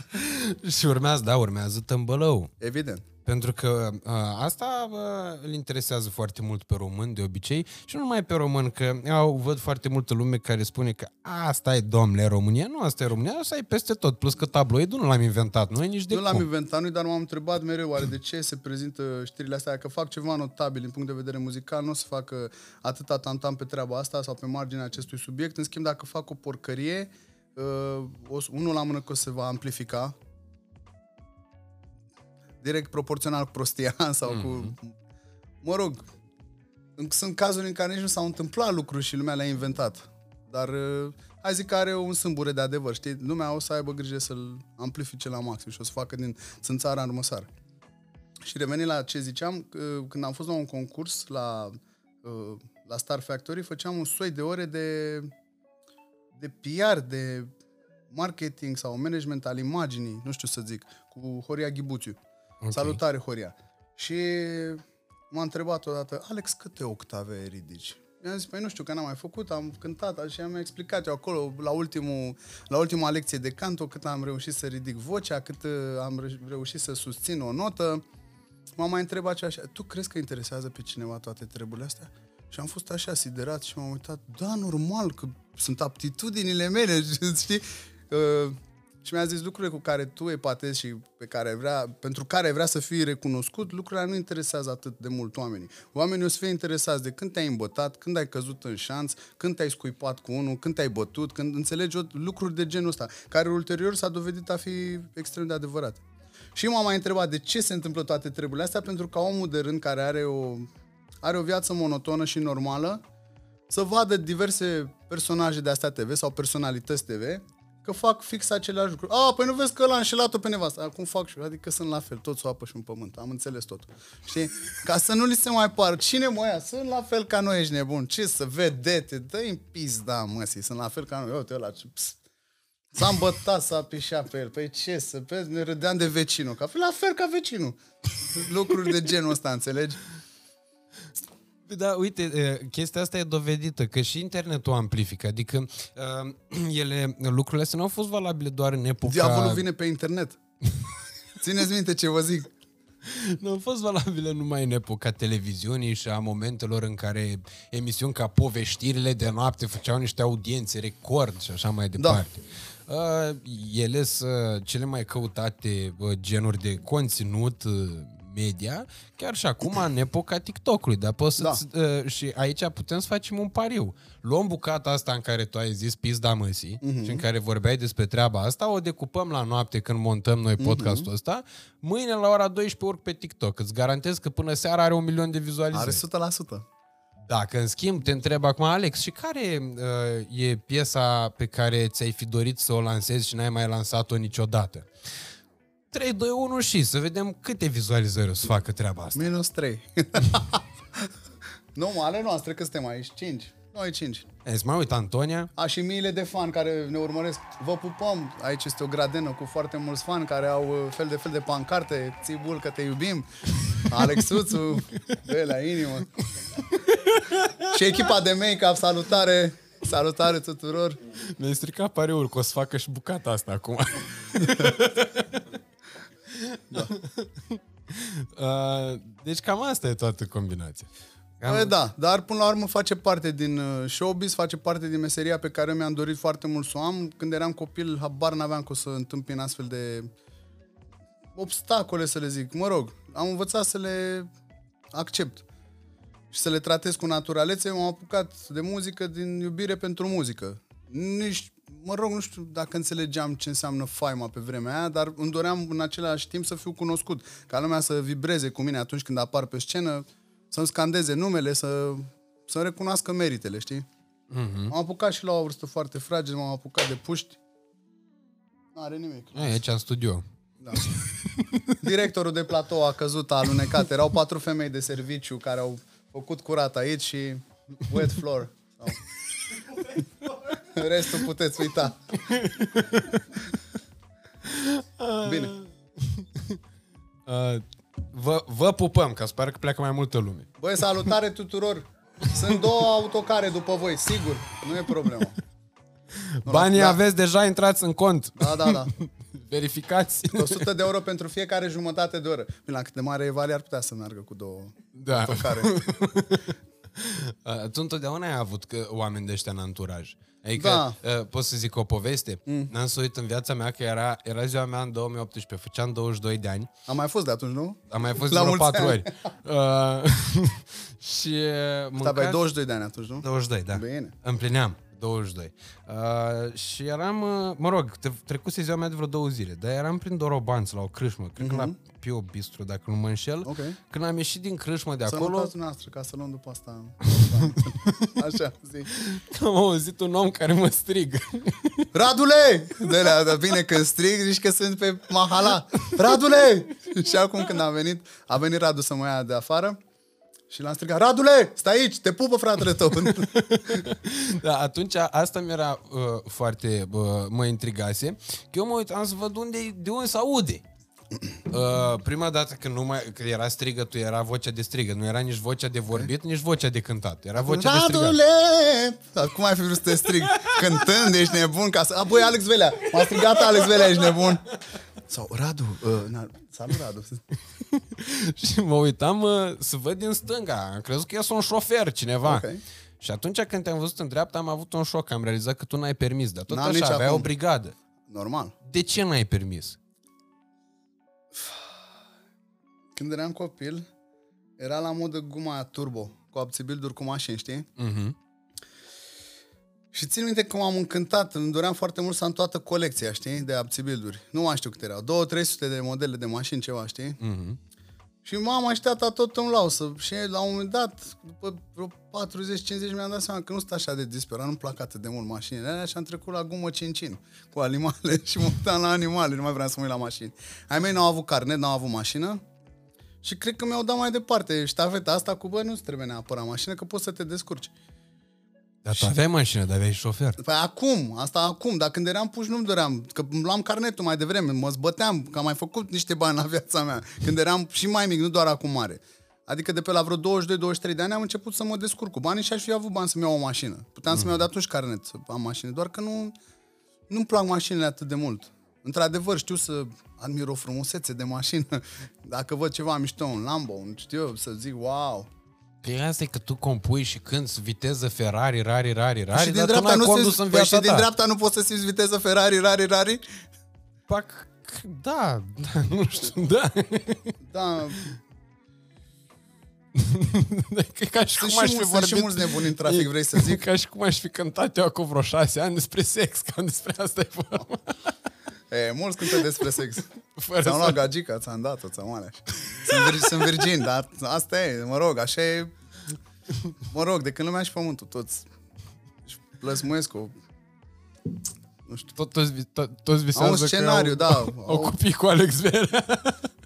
Și urmează, da, urmează tâmbălău. Evident. Pentru că uh, asta uh, îl interesează foarte mult pe român, de obicei, și nu numai pe român, că au, văd foarte multă lume care spune că asta e, domnule, România. Nu, asta e România, asta e peste tot. Plus că tabloidul nu l-am inventat, nu e nici de Nu cum. l-am inventat, nu, dar m-am întrebat mereu, oare de ce se prezintă știrile astea, că fac ceva notabil din punct de vedere muzical, nu o să facă atâta tantam pe treaba asta sau pe marginea acestui subiect. În schimb, dacă fac o porcărie, uh, o, unul la mână că se va amplifica, direct proporțional cu prostia sau mm-hmm. cu... Mhm. Mă rog, sunt cazuri în care nici nu s-au întâmplat lucruri și lumea le-a inventat. Dar uh, hai zic că are un sâmbure de adevăr, știi? Lumea o să aibă grijă să-l amplifice la maxim și o să facă din țânțara în măsar. Și revenind la ce ziceam, când am fost la un concurs la, uh, la Star Factory, făceam un soi de ore de, de PR, de marketing sau management al imaginii, nu știu să zic, cu Horia Ghibuțiu. Okay. Salutare, Horia. Și m-a întrebat odată, Alex, câte octave ridici? Mi-am zis, păi nu știu, că n-am mai făcut, am cântat și am explicat eu acolo, la, ultimul, la ultima lecție de canto, cât am reușit să ridic vocea, cât uh, am reușit să susțin o notă. M-a mai întrebat ce așa, tu crezi că interesează pe cineva toate treburile astea? Și am fost așa siderat și m-am uitat, da, normal, că sunt aptitudinile mele, știi? Uh, și mi-a zis lucrurile cu care tu epatezi și pe care vrea, pentru care vrea să fii recunoscut, lucrurile nu interesează atât de mult oamenii. Oamenii o să fie interesați de când te-ai îmbătat, când ai căzut în șanț, când te-ai scuipat cu unul, când te-ai bătut, când înțelegi lucruri de genul ăsta, care ulterior s-a dovedit a fi extrem de adevărat. Și m-am mai întrebat de ce se întâmplă toate treburile astea, pentru ca omul de rând care are o, are o viață monotonă și normală, să vadă diverse personaje de astea TV sau personalități TV că fac fix aceleași lucruri. A, păi nu vezi că l-a înșelat-o pe nevastă. Acum fac și eu. Adică sunt la fel, toți o apă și un pământ. Am înțeles totul. Știi? Ca să nu li se mai pară. Cine mă ia? Sunt la fel ca noi, ești nebun. Ce să vedete? Dă-i în pizda, mă, sunt la fel ca noi. Uite ăla, S-a îmbătat, s-a pișat pe el. Păi ce să vezi? Ne râdeam de vecinul. Ca la fel ca vecinul. Lucruri de genul ăsta, înțelegi? Da, uite, chestia asta e dovedită, că și internetul amplifică, adică ele, lucrurile astea nu au fost valabile doar în epoca... Diavolul vine pe internet. Țineți minte ce vă zic. Nu au fost valabile numai în epoca televiziunii și a momentelor în care emisiuni ca poveștirile de noapte făceau niște audiențe record și așa mai da. departe. Da. Uh, ele sunt cele mai căutate uh, genuri de conținut uh, media, chiar și acum în epoca TikTok-ului, dar poți da. uh, și aici putem să facem un pariu. Luăm bucata asta în care tu ai zis pizda măsii uh-huh. și în care vorbeai despre treaba asta, o decupăm la noapte când montăm noi mhm. podcastul uh-huh. ăsta, mâine la ora 12 urc pe TikTok. Îți garantez că până seara are un milion de vizualizări. Are 100%. Dacă, în schimb, te întreb acum, Alex, și care uh, e piesa pe care ți-ai fi dorit să o lansezi și n-ai mai lansat-o niciodată? 3, 2, 1 și să vedem câte vizualizări o să facă treaba asta. Minus 3. nu, ale noastre, că suntem aici, 5. Noi 5. Ești mai uit, Antonia. A, și miile de fani care ne urmăresc. Vă pupăm. Aici este o gradenă cu foarte mulți fani care au uh, fel de fel de pancarte. Țibul că te iubim. Alexuțu, de la inimă. și echipa de make-up, salutare! Salutare tuturor! Mi-ai stricat pareul că o să facă și bucata asta acum. da. uh, deci cam asta e toată combinația. Cam... Bă, da, dar până la urmă face parte din uh, showbiz, face parte din meseria pe care mi-am dorit foarte mult să o am. Când eram copil, habar n-aveam că o să întâmpin astfel de obstacole, să le zic. Mă rog, am învățat să le accept și să le tratez cu naturalețe. M-am apucat de muzică din iubire pentru muzică. Nici, mă rog, nu știu dacă înțelegeam ce înseamnă faima pe vremea aia, dar îmi doream în același timp să fiu cunoscut, ca lumea să vibreze cu mine atunci când apar pe scenă, să-mi scandeze numele, să, să recunoască meritele, știi? Mm-hmm. M-am apucat și la o vârstă foarte fragedă, m-am apucat de puști. Nu are nimic. E, aici în studio. Da. Directorul de platou a căzut, a alunecat. Erau patru femei de serviciu care au făcut curat aici și wet floor. Sau... Restul puteți uita. Bine. Uh, vă, vă pupăm, că sper că pleacă mai multă lume. Băi, salutare tuturor! Sunt două autocare după voi, sigur. Nu e problemă. Banii da. aveți deja intrați în cont. Da, da, da. Verificați. 100 de euro pentru fiecare jumătate de oră. Bine, la cât de mare e vale, ar putea să meargă cu două da. autocare. tu întotdeauna ai avut că, oameni de ăștia în anturaj. Adică, da. uh, pot să zic o poveste. Mm. N-am să uit în viața mea că era, era ziua mea în 2018, făceam 22 de ani. Am mai fost de atunci, nu? Am mai fost La vreo 4 ori. Uh, și mâncați... Stai, 22 de ani atunci, nu? 22, da. Bine. Împlineam. 22. Uh, și eram, uh, mă rog, trecuse ziua mea de vreo două zile, dar eram prin Dorobanț la o crâșmă, cred uh-huh. că la mhm. Pio Bistru, dacă nu mă înșel. Okay. Când am ieșit din crâșmă de acolo... Sănătați noastră, ca să luăm după asta. Așa, zi. Am auzit un om care mă strig. Radule! De la, de bine când strig, zici că sunt pe mahala. Radule! și acum când am venit, a venit Radu să mă ia de afară și l-am strigat, Radule, stai aici, te pupă fratele tău. da, atunci asta mi-era uh, foarte, uh, mă intrigase. Că eu mă uitam să văd unde, de unde se aude. Uh, prima dată când, nu mai, când era strigătul, era vocea de strigă. Nu era nici vocea de vorbit, nici vocea de cântat. Era vocea Radule! de strigat. Cum ai fi vrut să te strig? Cântând, ești nebun? Ca să... A, băi, Alex Velea! M-a strigat Alex Velea, ești nebun? Sau Radu, uh, na, salut Radu. și mă uitam uh, să văd din stânga. Am crezut că e un șofer, cineva. Okay. Și atunci când te-am văzut în dreapta, am avut un șoc. Am realizat că tu n-ai permis, dar tot N-am așa, aveai acum. o brigadă. Normal. De ce n-ai permis? Când eram copil, era la modă guma turbo, cu abțibilduri cu mașini, știi? Uh-huh. Și țin minte că m-am încântat, îmi doream foarte mult să am toată colecția, știi, de abțibilduri. Nu mai știu câte erau, două, 300 de modele de mașini, ceva, știi? Uh-huh. Și m-am așteptat tot în lausă. Și la un moment dat, după vreo 40-50, mi-am dat seama că nu sunt așa de disperat, nu-mi plac atât de mult mașinile alea și am trecut la gumă cincin cu animale și mă uitam la animale, nu mai vreau să mă uit la mașini. Ai mei n-au avut carnet, n-au avut mașină și cred că mi-au dat mai departe ștafeta asta cu, bă, nu-ți trebuie neapărat mașină, că poți să te descurci. Dar tu aveai mașină, dar aveai șofer. Păi acum, asta acum, dar când eram puș nu-mi doream, că luam carnetul mai devreme, mă zbăteam, că am mai făcut niște bani la viața mea, când eram și mai mic, nu doar acum mare. Adică de pe la vreo 22-23 de ani am început să mă descurc cu banii și aș fi avut bani să-mi iau o mașină. Puteam mm. să-mi iau de atunci carnet să am mașină, doar că nu, nu-mi plac mașinile atât de mult. Într-adevăr, știu să admir o frumusețe de mașină. Dacă văd ceva mișto, un Lambo, un știu, să zic, wow, Că e asta e că tu compui și când viteză Ferrari, rari, rari, rari, și din dar dreapta tu nu condus se, în păi viața și din dreapta nu poți să simți viteză Ferrari, rari, rari? Pac, da, da, nu știu, da. Da. ca și cum aș fi vorbit... și mulți nebuni în trafic, vrei să zic? Ca și cum aș fi cântat eu acum vreo șase ani despre sex, cam despre asta e vorba. E, mulți cântă despre sex. Fără ți-am luat gagica, ți-am dat-o, ți-am alea. Sunt, vir- sunt virgin, dar asta e, mă rog, așa e... Mă rog, de când lumea și pământul, toți își plăsmuiesc o... Nu știu. Tot, toți, to, toți visează au un scenariu, că au, da. Au, au copii cu Alex Vera.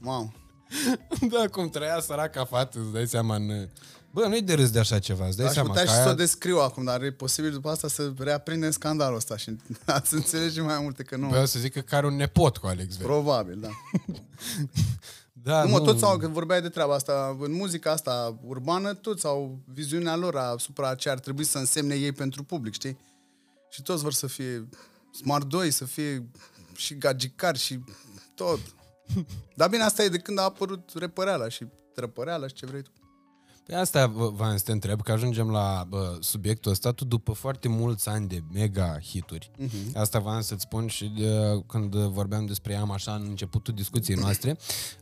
Mamă. da, cum trăia săraca fată, îți dai seama în Bă, nu-i de râs de așa ceva, îți dai Aș seama. putea și aia... să o descriu acum, dar e posibil după asta să reaprindem scandalul ăsta și să înțelegem mai multe că nu... Vreau să zic că care un nepot cu Alex Ver. Probabil, da. Da, nu, mă, toți au, când vorbeai de treaba asta, în muzica asta urbană, toți au viziunea lor asupra ce ar trebui să însemne ei pentru public, știi? Și toți vor să fie Smart 2, să fie și gagicari și tot. Dar bine, asta e de când a apărut repăreala și trăpăreala și ce vrei tu. Pe asta v-am să te întreb, că ajungem la bă, subiectul ăsta, tu după foarte mulți ani de mega hituri, uh-huh. asta v-am să-ți spun și de, când vorbeam despre ea așa în începutul discuției noastre,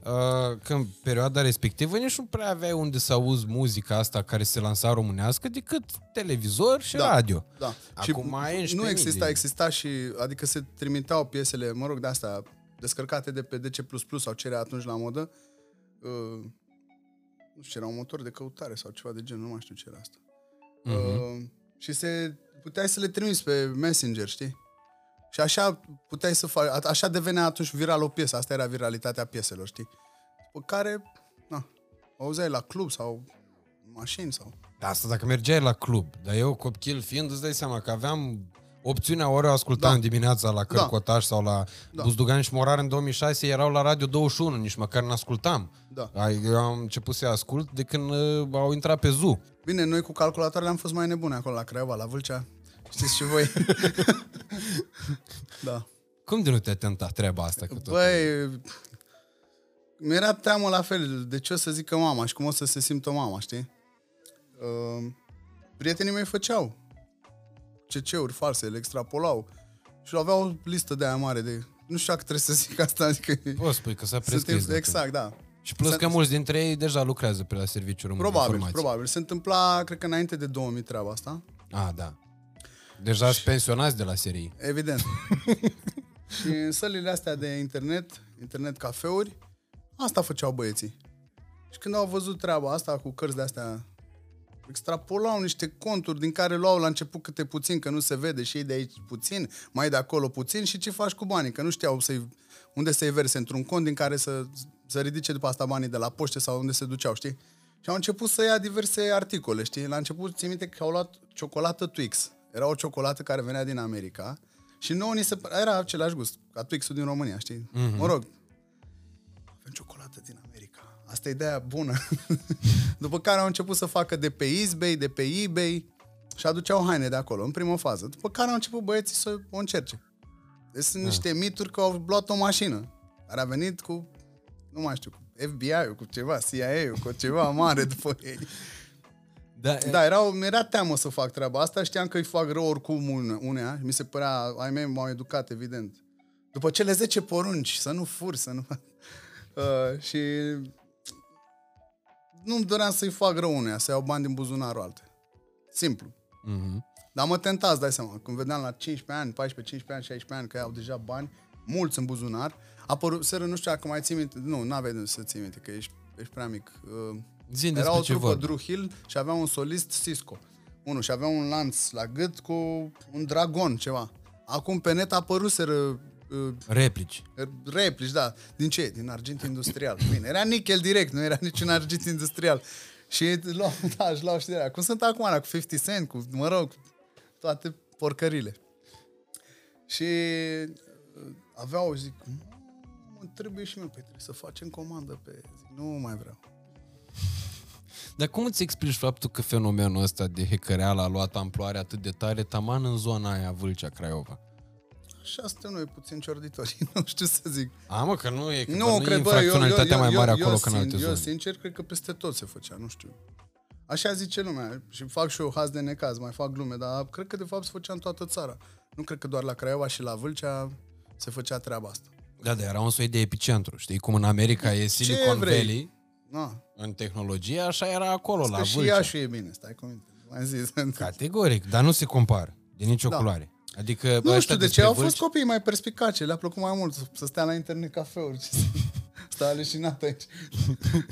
uh, că în perioada respectivă nici nu prea aveai unde să auzi muzica asta care se lansa românească decât televizor și Da, radio. Da. Acum și mai ești nu pe exista, medii. exista și, adică se trimiteau piesele, mă rog, de asta, descărcate de pe DC++ sau ce era atunci la modă. Uh, nu știu, era un motor de căutare sau ceva de genul, nu mai știu ce era asta. Mhm. Uh, și se, puteai să le trimiți pe Messenger, știi? Și așa puteai să faci, a- așa devenea atunci viral o piesă, asta era viralitatea pieselor, știi? Pe care, na, o auzeai la club sau în mașini sau... Da, asta dacă mergeai la club, dar eu copil fiind, îți dai seama că aveam opțiunea ori o ascultam Da. dimineața la Cărcotaș sau la Da. Buzdugan și Morar în 2006 erau la Radio 21, nici măcar n-ascultam. Da. Ai- Eu am început să ascult de când uh, au intrat pe Zoo. Bine, noi cu calculatoarele am fost mai nebune acolo la Craiova, la Vâlcea. Știți și voi. da. Cum de nu te-a tentat treaba asta? Că tot... Băi, mi-era teamă la fel de ce o să zică mama și cum o să se simtă mama, știi? Uh, prietenii mei făceau CC-uri false, le extrapolau și aveau o listă de aia mare de... Nu știu dacă trebuie să zic asta, adică... Poți spui că s-a prescris. Suntem, de exact, da. Și plus Se- că mulți dintre ei deja lucrează pe la serviciul român de Probabil, informații. probabil. Se întâmpla, cred că înainte de 2000 treaba asta. Ah, da. Deja sunt pensionați de la serii. Evident. și în sălile astea de internet, internet cafeuri, asta făceau băieții. Și când au văzut treaba asta cu cărți de astea, extrapolau niște conturi din care luau la început câte puțin, că nu se vede și ei de aici puțin, mai de acolo puțin și ce faci cu banii, că nu știau să unde să-i verse într-un cont din care să, să ridice după asta banii de la poște sau unde se duceau, știi? Și au început să ia diverse articole, știi? La început, țin minte că au luat ciocolată Twix. Era o ciocolată care venea din America și nouă ni se părea- era același gust, ca Twix-ul din România, știi? Mm-hmm. Mă rog, avem ciocolată din America. Asta e ideea bună. După care au început să facă de pe eBay, de pe eBay și aduceau haine de acolo, în primă fază. După care au început băieții să o încerce. Deci sunt niște mituri că au luat o mașină care a venit cu, nu mai știu, cu FBI-ul, cu ceva, CIA-ul, cu ceva mare după ei. Da, Da, era, mi-era teamă să fac treaba asta, știam că îi fac rău oricum une- unea, mi se părea, ai mei m-au educat, evident. După cele 10 porunci, să nu furi, să nu... Uh, și nu-mi doream să-i fac rău unea, să iau bani din buzunarul alte. Simplu. Mhm. Dar mă tenta, îți dai seama, când vedeam la 15 ani, 14, 15 ani, 16 ani că au deja bani, mulți în buzunar, apărut, seră, nu știu dacă mai ții minte, nu, n-aveai de să ții minte, că ești, ești prea mic. Uh, Zi era despre o ce trupă vorbi. Drew Hill și avea un solist Cisco. Unul și avea un lanț la gât cu un dragon, ceva. Acum pe net apăruseră uh, Replici. replici, da. Din ce? Din argint industrial. Bine, era nichel direct, nu era niciun argint industrial. Și luau, da, își luau și de aia. Cum sunt acum, la, cu 50 Cent, cu, mă rog, toate porcările. Și uh, aveau, zic, mă, trebuie și mie, păi trebuie să facem comandă pe... Zic, nu mai vreau. Dar cum îți explici faptul că fenomenul ăsta de hackereală a luat amploare atât de tare taman în zona aia Vâlcea, Craiova? Așa suntem noi puțin ciorditori, nu știu să zic. A, mă, că nu e, că Nu, nu cred, e bă, eu, eu, infracționalitatea eu, mai mare eu, acolo eu, ca în alte sin- Eu, zone. sincer, cred că peste tot se făcea, nu știu. Așa zice lumea și fac și eu haz de necaz, mai fac glume, dar cred că de fapt se făcea în toată țara. Nu cred că doar la Craiova și la Vâlcea se făcea treaba asta. Da, da, era un soi de epicentru, știi? Cum în America e Silicon vrei? Valley Na, în tehnologie, așa era acolo, la că și Vâlcea. Iașu e bine, stai cu minte. Mai zis. Categoric, dar nu se compară de nicio Da. culoare. Adică Nu ăștia știu de ce, despre au fost Vâlcea- copiii mai perspicace, le-a plăcut mai mult să stea la internet cafeuri. ce să- Stă leșinat aici.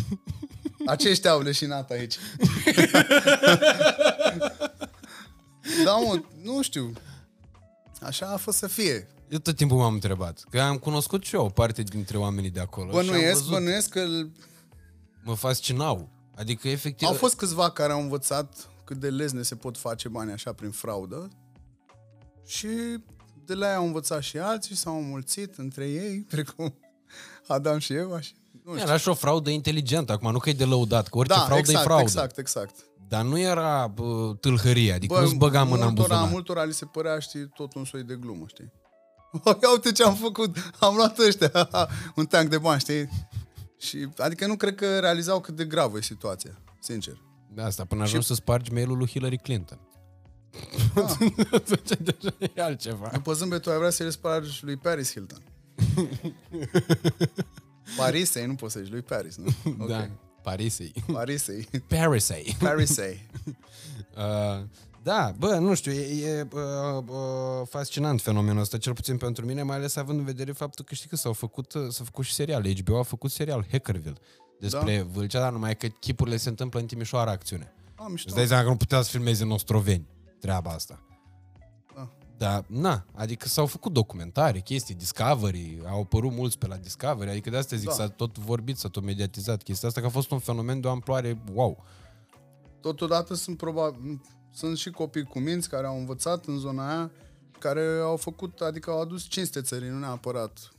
Aceștia au leșinat aici. da, mă, nu știu. Așa a fost să fie. Eu tot timpul m-am întrebat. Că am cunoscut și eu o parte dintre oamenii de acolo. și am Bănuiesc, văzut, bănuiesc că mă fascinau. Adică, efectiv... au fost câțiva care au învățat cât de lezne se pot face bani așa prin fraudă și de la ea au învățat și alții, s-au înmulțit între ei, precum Adam și Eva. Și... Nu știu. Era și o fraudă inteligentă, acum nu că e de lăudat, că orice Da, fraudă exact, e fraudă. exact, exact. Dar nu era bă, tâlhărie, adică nu-ți băga mâna în multora, buzunar. multora li se părea, știi, tot un soi de glumă, știi? Ia uite ce am făcut, am luat ăștia, un tank de bani, știi? Și, adică nu cred că realizau cât de gravă e situația, sincer. De asta, până ajungi să spargi mail-ul lui Hillary Clinton. Ah. Atunci deja e altceva. După zâmbetul ai vrea să-i spargi lui Paris Hilton. Parisei, nu poți să zici lui Paris, nu? Ok. Da, Parisei. Parisei. Parisei. Parisei. Uh, da, bă, nu știu, e, e uh, uh, fascinant fenomenul ăsta, cel puțin pentru mine, mai ales având în vedere faptul că știi că s-au făcut, uh, s-au făcut și seriale. HBO a făcut serial Hackerville despre da. Vâlcea, dar numai că chipurile se întâmplă în Timișoara acțiune. Ah, mișto. Îți dai seama că nu putea să filmeze în Ostroveni treaba asta. Da. Da, na, adică s-au făcut documentare, chestii, Discovery, au apărut mulți pe la Discovery, adică de asta zic, Da. s-a tot vorbit, s-a tot mediatizat chestia asta, că a fost un fenomen de o amploare, wow. Totodată sunt probabil sunt și copii cu minți care au învățat în zona aia, care au făcut, adică au adus cinste țării, nu neapărat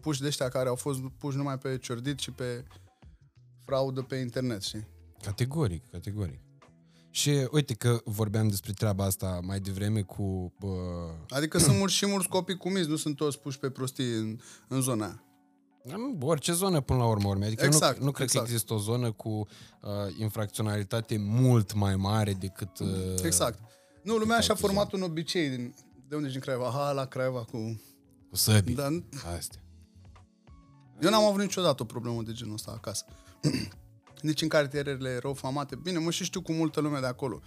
puși de ăștia care au fost puși numai pe ciordit și pe fraudă pe internet, știi? Categoric, categoric. Și uite că vorbeam despre treaba asta mai devreme cu... Bă, Adică sunt mulți și mulți copii cu minți, nu sunt toți puși pe prostii în, în zona aia. în orice zonă până la urmă urme. Adică Exact, nu, nu cred exact. că există o zonă cu uh, infracționalitate mult mai mare decât... Uh, Exact. Nu, lumea și-a altă format un obicei din, de unde din Craiova? Ha, la Craiova cu... Cu săbii. Dar Astea. Eu n-am avut niciodată o problemă de genul ăsta acasă. Nici în cartierele rău famate. Bine, mă și știu cu multă lume de acolo.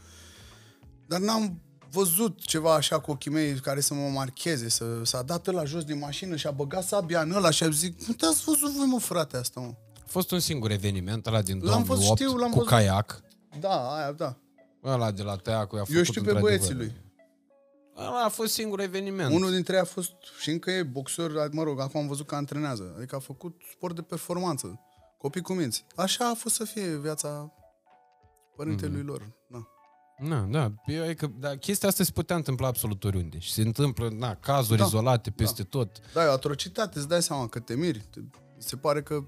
Dar n-am văzut ceva așa cu ochii mei care să mă marcheze, să, s-a dat la jos din mașină și a băgat sabia în ăla și a zic, nu te-ați văzut voi, mă, frate, asta, mă. A fost un singur eveniment, ăla din L-am 2008, văzut, știu, l-am cu văzut. caiac. Da, aia, da. Ăla de la Teacu i-a făcut Eu știu pe într-adevăr. băieții lui. Ăla a fost singur eveniment. Unul dintre ei a fost, și încă e boxer, mă rog, acum am văzut că antrenează. Adică a făcut sport de performanță. Copii cu minți. Așa a fost să fie viața părintelui Mhm. lor. Da. Na, da, eu, adică, da, chestia asta se putea întâmpla absolut oriunde. Și se întâmplă, na, cazuri Da, izolate peste tot. Da, e o atrocitate, îți dai seama că te miri. Te, se pare că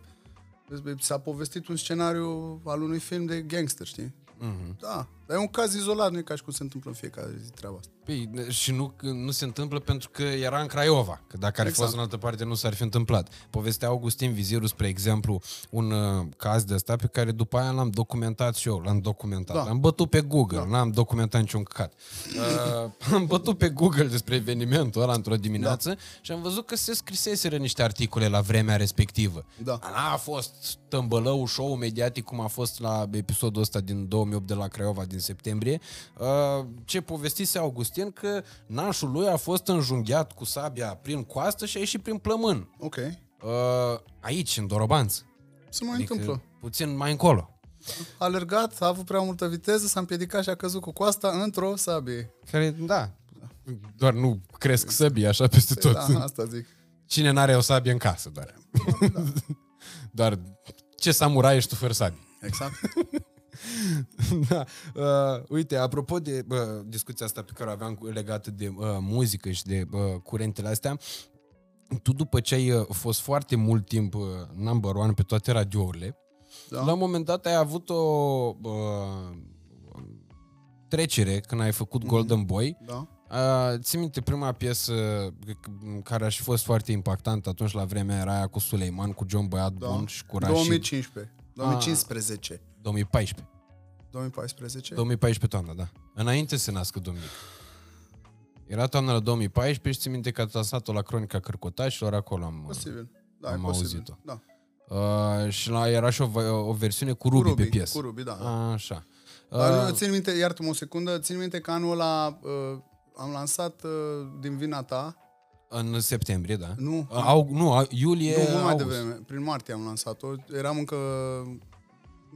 vezi, bă, s-a povestit un scenariu al unui film de gangster, știi? Mhm. Da, dar e un caz izolat, nu e ca și cum se întâmplă în fiecare zi treaba asta. Păi, și nu, nu se întâmplă pentru că era în Craiova, că dacă ar fi Exact. fost în altă parte nu s-ar fi întâmplat. Povestea Augustin Viziru, spre exemplu, un uh, caz de ăsta pe care după aia l-am documentat și eu, l-am documentat. Da. L-am bătut pe Google, da. n-am documentat niciun căcat. Uh, am bătut pe Google despre evenimentul ăla într-o dimineață da. și am văzut că se scriseseră niște articole la vremea respectivă. Da. N-a fost tâmbălău, show mediatic cum a fost la episodul ăsta din 2008 de la Craiova din septembrie. Uh, ce povestise Augustin că nașul lui a fost înjunghiat cu sabia prin coastă și a ieșit prin plămân. Ok, Uh, aici, în Dorobanț. se mai Adică întâmplă. puțin mai încolo. A alergat, a avut prea multă viteză, s-a împiedicat și a căzut cu coasta într-o sabie. Care, da, doar nu cresc săbii așa peste tot. Da, asta zic. Cine n-are o sabie în casă, doar. doar ce samurai ești tu fără sabie. Exact. da. Uh, uite, apropo de uh, discuția asta pe care o aveam cu- legată de uh, muzică și de uh, curentele astea, tu după ce ai uh, fost foarte mult timp uh, number one pe toate radiourile, Da. la un moment dat ai avut o uh, trecere când ai făcut Golden Boy. Da. Uh, ții minte prima piesă c- care a și fost foarte impactantă atunci la vremea era aia cu Suleiman, cu John Băiat Da. Bun și cu Rashid. 2015. 2015. 2014. 2014. 2014 toamna, da. Înainte să se nască Dominic. Era toamna la 2014 și ții minte că a tasat-o la Cronica Cărcotașilor, acolo am, Posibil. Da, Am e posibil. auzit-o. Da. uh, și la, era și o, v- o versiune cu Ruby, Ruby, pe piesă. cu Ruby, da. A, așa. Dar Uh, nu, țin minte, iartă-mă o secundă, țin minte că anul ăla uh, am lansat uh, din vina ta, în septembrie, da. Nu. Uh, Au, nu, au- iulie, nu mult mai august. devreme, prin martie am lansat-o, eram încă,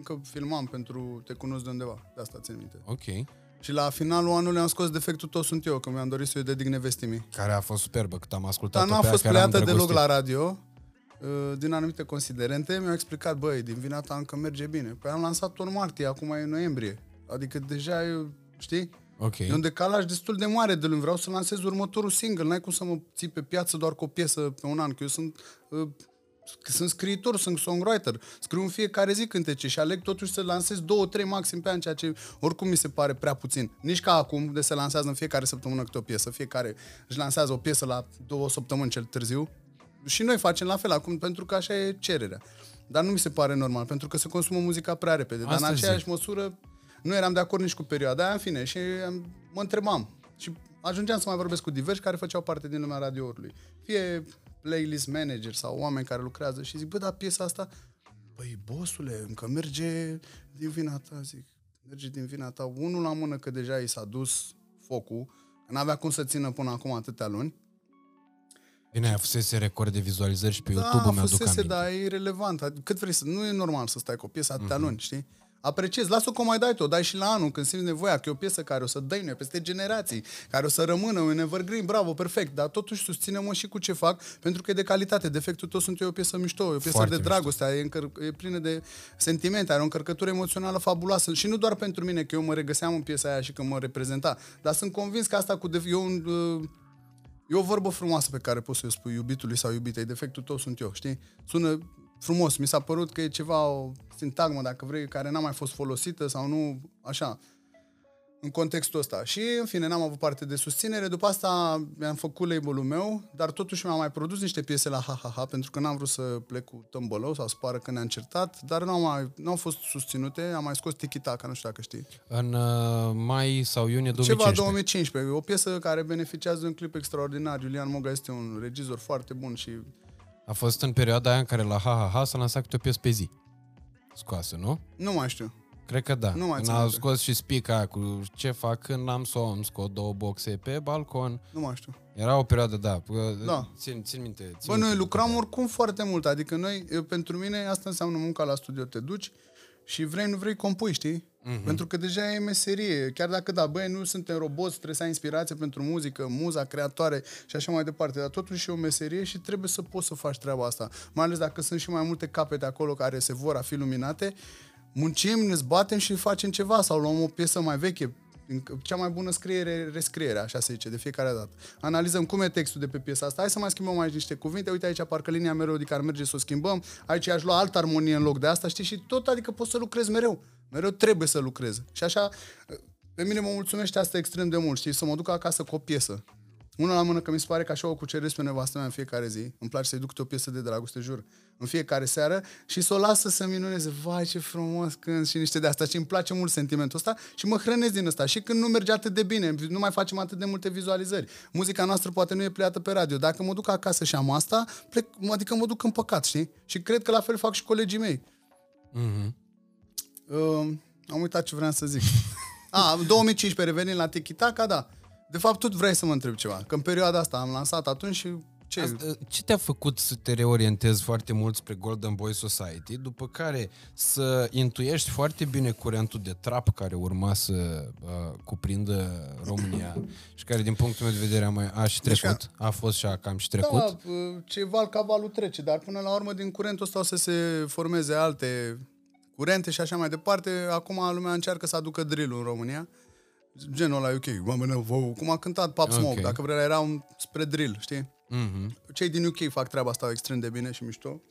încă filmam pentru Te cunosc de undeva, de asta țin minte. Ok. Și la finalul anului am scos defectul Tot sunt eu, că mi-am dorit să-i dedic nevestii mei. Care a fost superbă, cât am ascultat-o Dar n-a pe ea, fost chiar am pleiată deloc îndrăgostit. la radio, uh, din anumite considerente, mi-au explicat, băi, din vina ta încă merge bine. Păi am lansat-o în martie, acum e noiembrie. Adică deja e, știi? Ok. E un decalaj destul de mare de luni. Vreau să lansez următorul single. N-ai cum să mă ții pe piață doar cu o piesă pe un an, că eu sunt uh, sunt scriitor, sunt songwriter, scriu în fiecare zi cântece și aleg totuși să lansez două, trei maxim pe an, ceea ce oricum mi se pare prea puțin. Nici ca acum, de se lansează în fiecare săptămână câte o piesă, fiecare își lansează o piesă la două săptămâni cel târziu. Și noi facem la fel acum, pentru că așa e cererea. Dar nu mi se pare normal, pentru că se consumă muzica prea repede. Dar Asta în aceeași zic. măsură nu eram de acord nici cu perioada aia, în fine, și am- mă întrebam. Și ajungeam să mai vorbesc cu diversi care făceau parte din lumea radioului. Fie playlist manager sau oameni care lucrează și zic, bă, dar piesa asta, păi, bosule, încă merge din vina ta, zic. Merge din vina ta. Unul la mână că deja i s-a dus focul, că n-avea cum să țină până acum atâtea luni. Bine, aia fusese record de vizualizări și pe Da, YouTube mi-aduc fusese, aminte. dar e irrelevant. Adică Cât vrei să... Nu e normal să stai cu o piesă atâtea Mhm. luni, știi? Apreciezi, lasă-o că o mai dai tu, o dai și la anul când simți nevoia, că e o piesă care o să dăinuie peste generații, care o să rămână un evergreen, bravo, perfect, dar totuși susține-mă și cu ce fac, pentru că e de calitate. Defectul tău sunt eu o piesă mișto, e o piesă Foarte de dragoste, e, încăr- e plină de sentimente, are o încărcătură emoțională fabuloasă și nu doar pentru mine, că eu mă regăseam în piesa aia și că mă reprezenta, dar sunt convins că asta cu... Def- eu, uh, E o vorbă frumoasă pe care poți să o spui iubitului sau iubitei. Defectul tău sunt eu, știi? Sună frumos. Mi s-a părut că e ceva, o sintagmă, dacă vrei, care n-a mai fost folosită sau nu, așa, în contextul ăsta. Și, în fine, n-am avut parte de susținere. După asta mi-am făcut label-ul meu, dar totuși mi-am mai produs niște piese la ha-ha-ha, pentru că n-am vrut să plec cu tâmbălău sau să pară că ne-am certat, dar n-au, mai, n-au fost susținute. Am mai scos Tiki-Taka, nu știu dacă știi. În uh, mai sau iunie 2015. Ceva 2015. O piesă care beneficiază de un clip extraordinar. Iulian Moga este un regizor foarte bun și A fost în perioada aia în care la HHH s-a lansat câte o piesă pe zi. Scoasă, nu? nu mai știu. Cred că da. Nu mai Când țin a minte. scos și spica cu ce fac când am somn, scot două boxe pe balcon. Nu mai știu. Era o perioadă, da. Pă- Da. Țin, țin minte. Țin Bă, minte. noi lucram oricum foarte mult. Adică noi, eu, pentru mine, asta înseamnă munca la studio. Te duci și vrei, nu vrei, compui, știi? Mm-hmm. Pentru că deja e meserie. Chiar dacă, da, băi, nu suntem roboți, trebuie să ai inspirație pentru muzică, muza, creatoare și așa mai departe. Dar totuși e o meserie și trebuie să poți să faci treaba asta. Mai ales dacă sunt și mai multe capete acolo care se vor a fi luminate, muncim, ne zbatem și facem ceva sau luăm o piesă mai veche, cea mai bună scriere, rescriere, așa se zice, de fiecare dată. Analizăm cum e textul de pe piesa asta, hai să mai schimbăm aici niște cuvinte, uite aici parcă linia melodică ar merge să o schimbăm, aici aș lua altă armonie în loc de asta, știi, și tot, adică poți să lucrezi mereu. Mereu trebuie să lucrezi. Și așa, pe mine mă mulțumește asta extrem de mult, știi, să mă duc acasă cu o piesă. Una la mână că mi se pare că așa o cuceresc pe nevastă mea în fiecare zi. Îmi place să-i duc câte o piesă de dragoste, jur. În fiecare seară și să o lasă să minuneze. Vai, ce frumos când și niște de asta. Și îmi place mult sentimentul ăsta și mă hrănesc din ăsta. Și când nu merge atât de bine, nu mai facem atât de multe vizualizări. Muzica noastră poate nu e pleiată pe radio. Dacă mă duc acasă și am asta, plec, adică mă duc în păcat, știi? Și cred că la fel fac și colegii mei. Mhm. Uh, am uitat ce vreau să zic. A, 2015, revenind la Tiki-Taka, da. De fapt, tot vrei să mă întreb ceva. Că în perioada asta am lansat atunci și ce? Asta, ce te-a făcut să te reorientezi foarte mult spre Golden Boy Society, după care să intuiești foarte bine curentul de trap care urma să uh, cuprindă România și care, din punctul meu de vedere, a, mai, a și Deci trecut, a fost și a cam și trecut. Da, uh, ce val ca valul trece, dar până la urmă din curentul ăsta o să se formeze alte curente și așa mai departe. Acum lumea încearcă să aducă drill în România. Genul la UK, oamenii, wow, cum a cântat Pop Smoke, Ok. dacă vrea era un spre drill, știi? Mhm. Cei din UK fac treaba asta extrem de bine și mișto.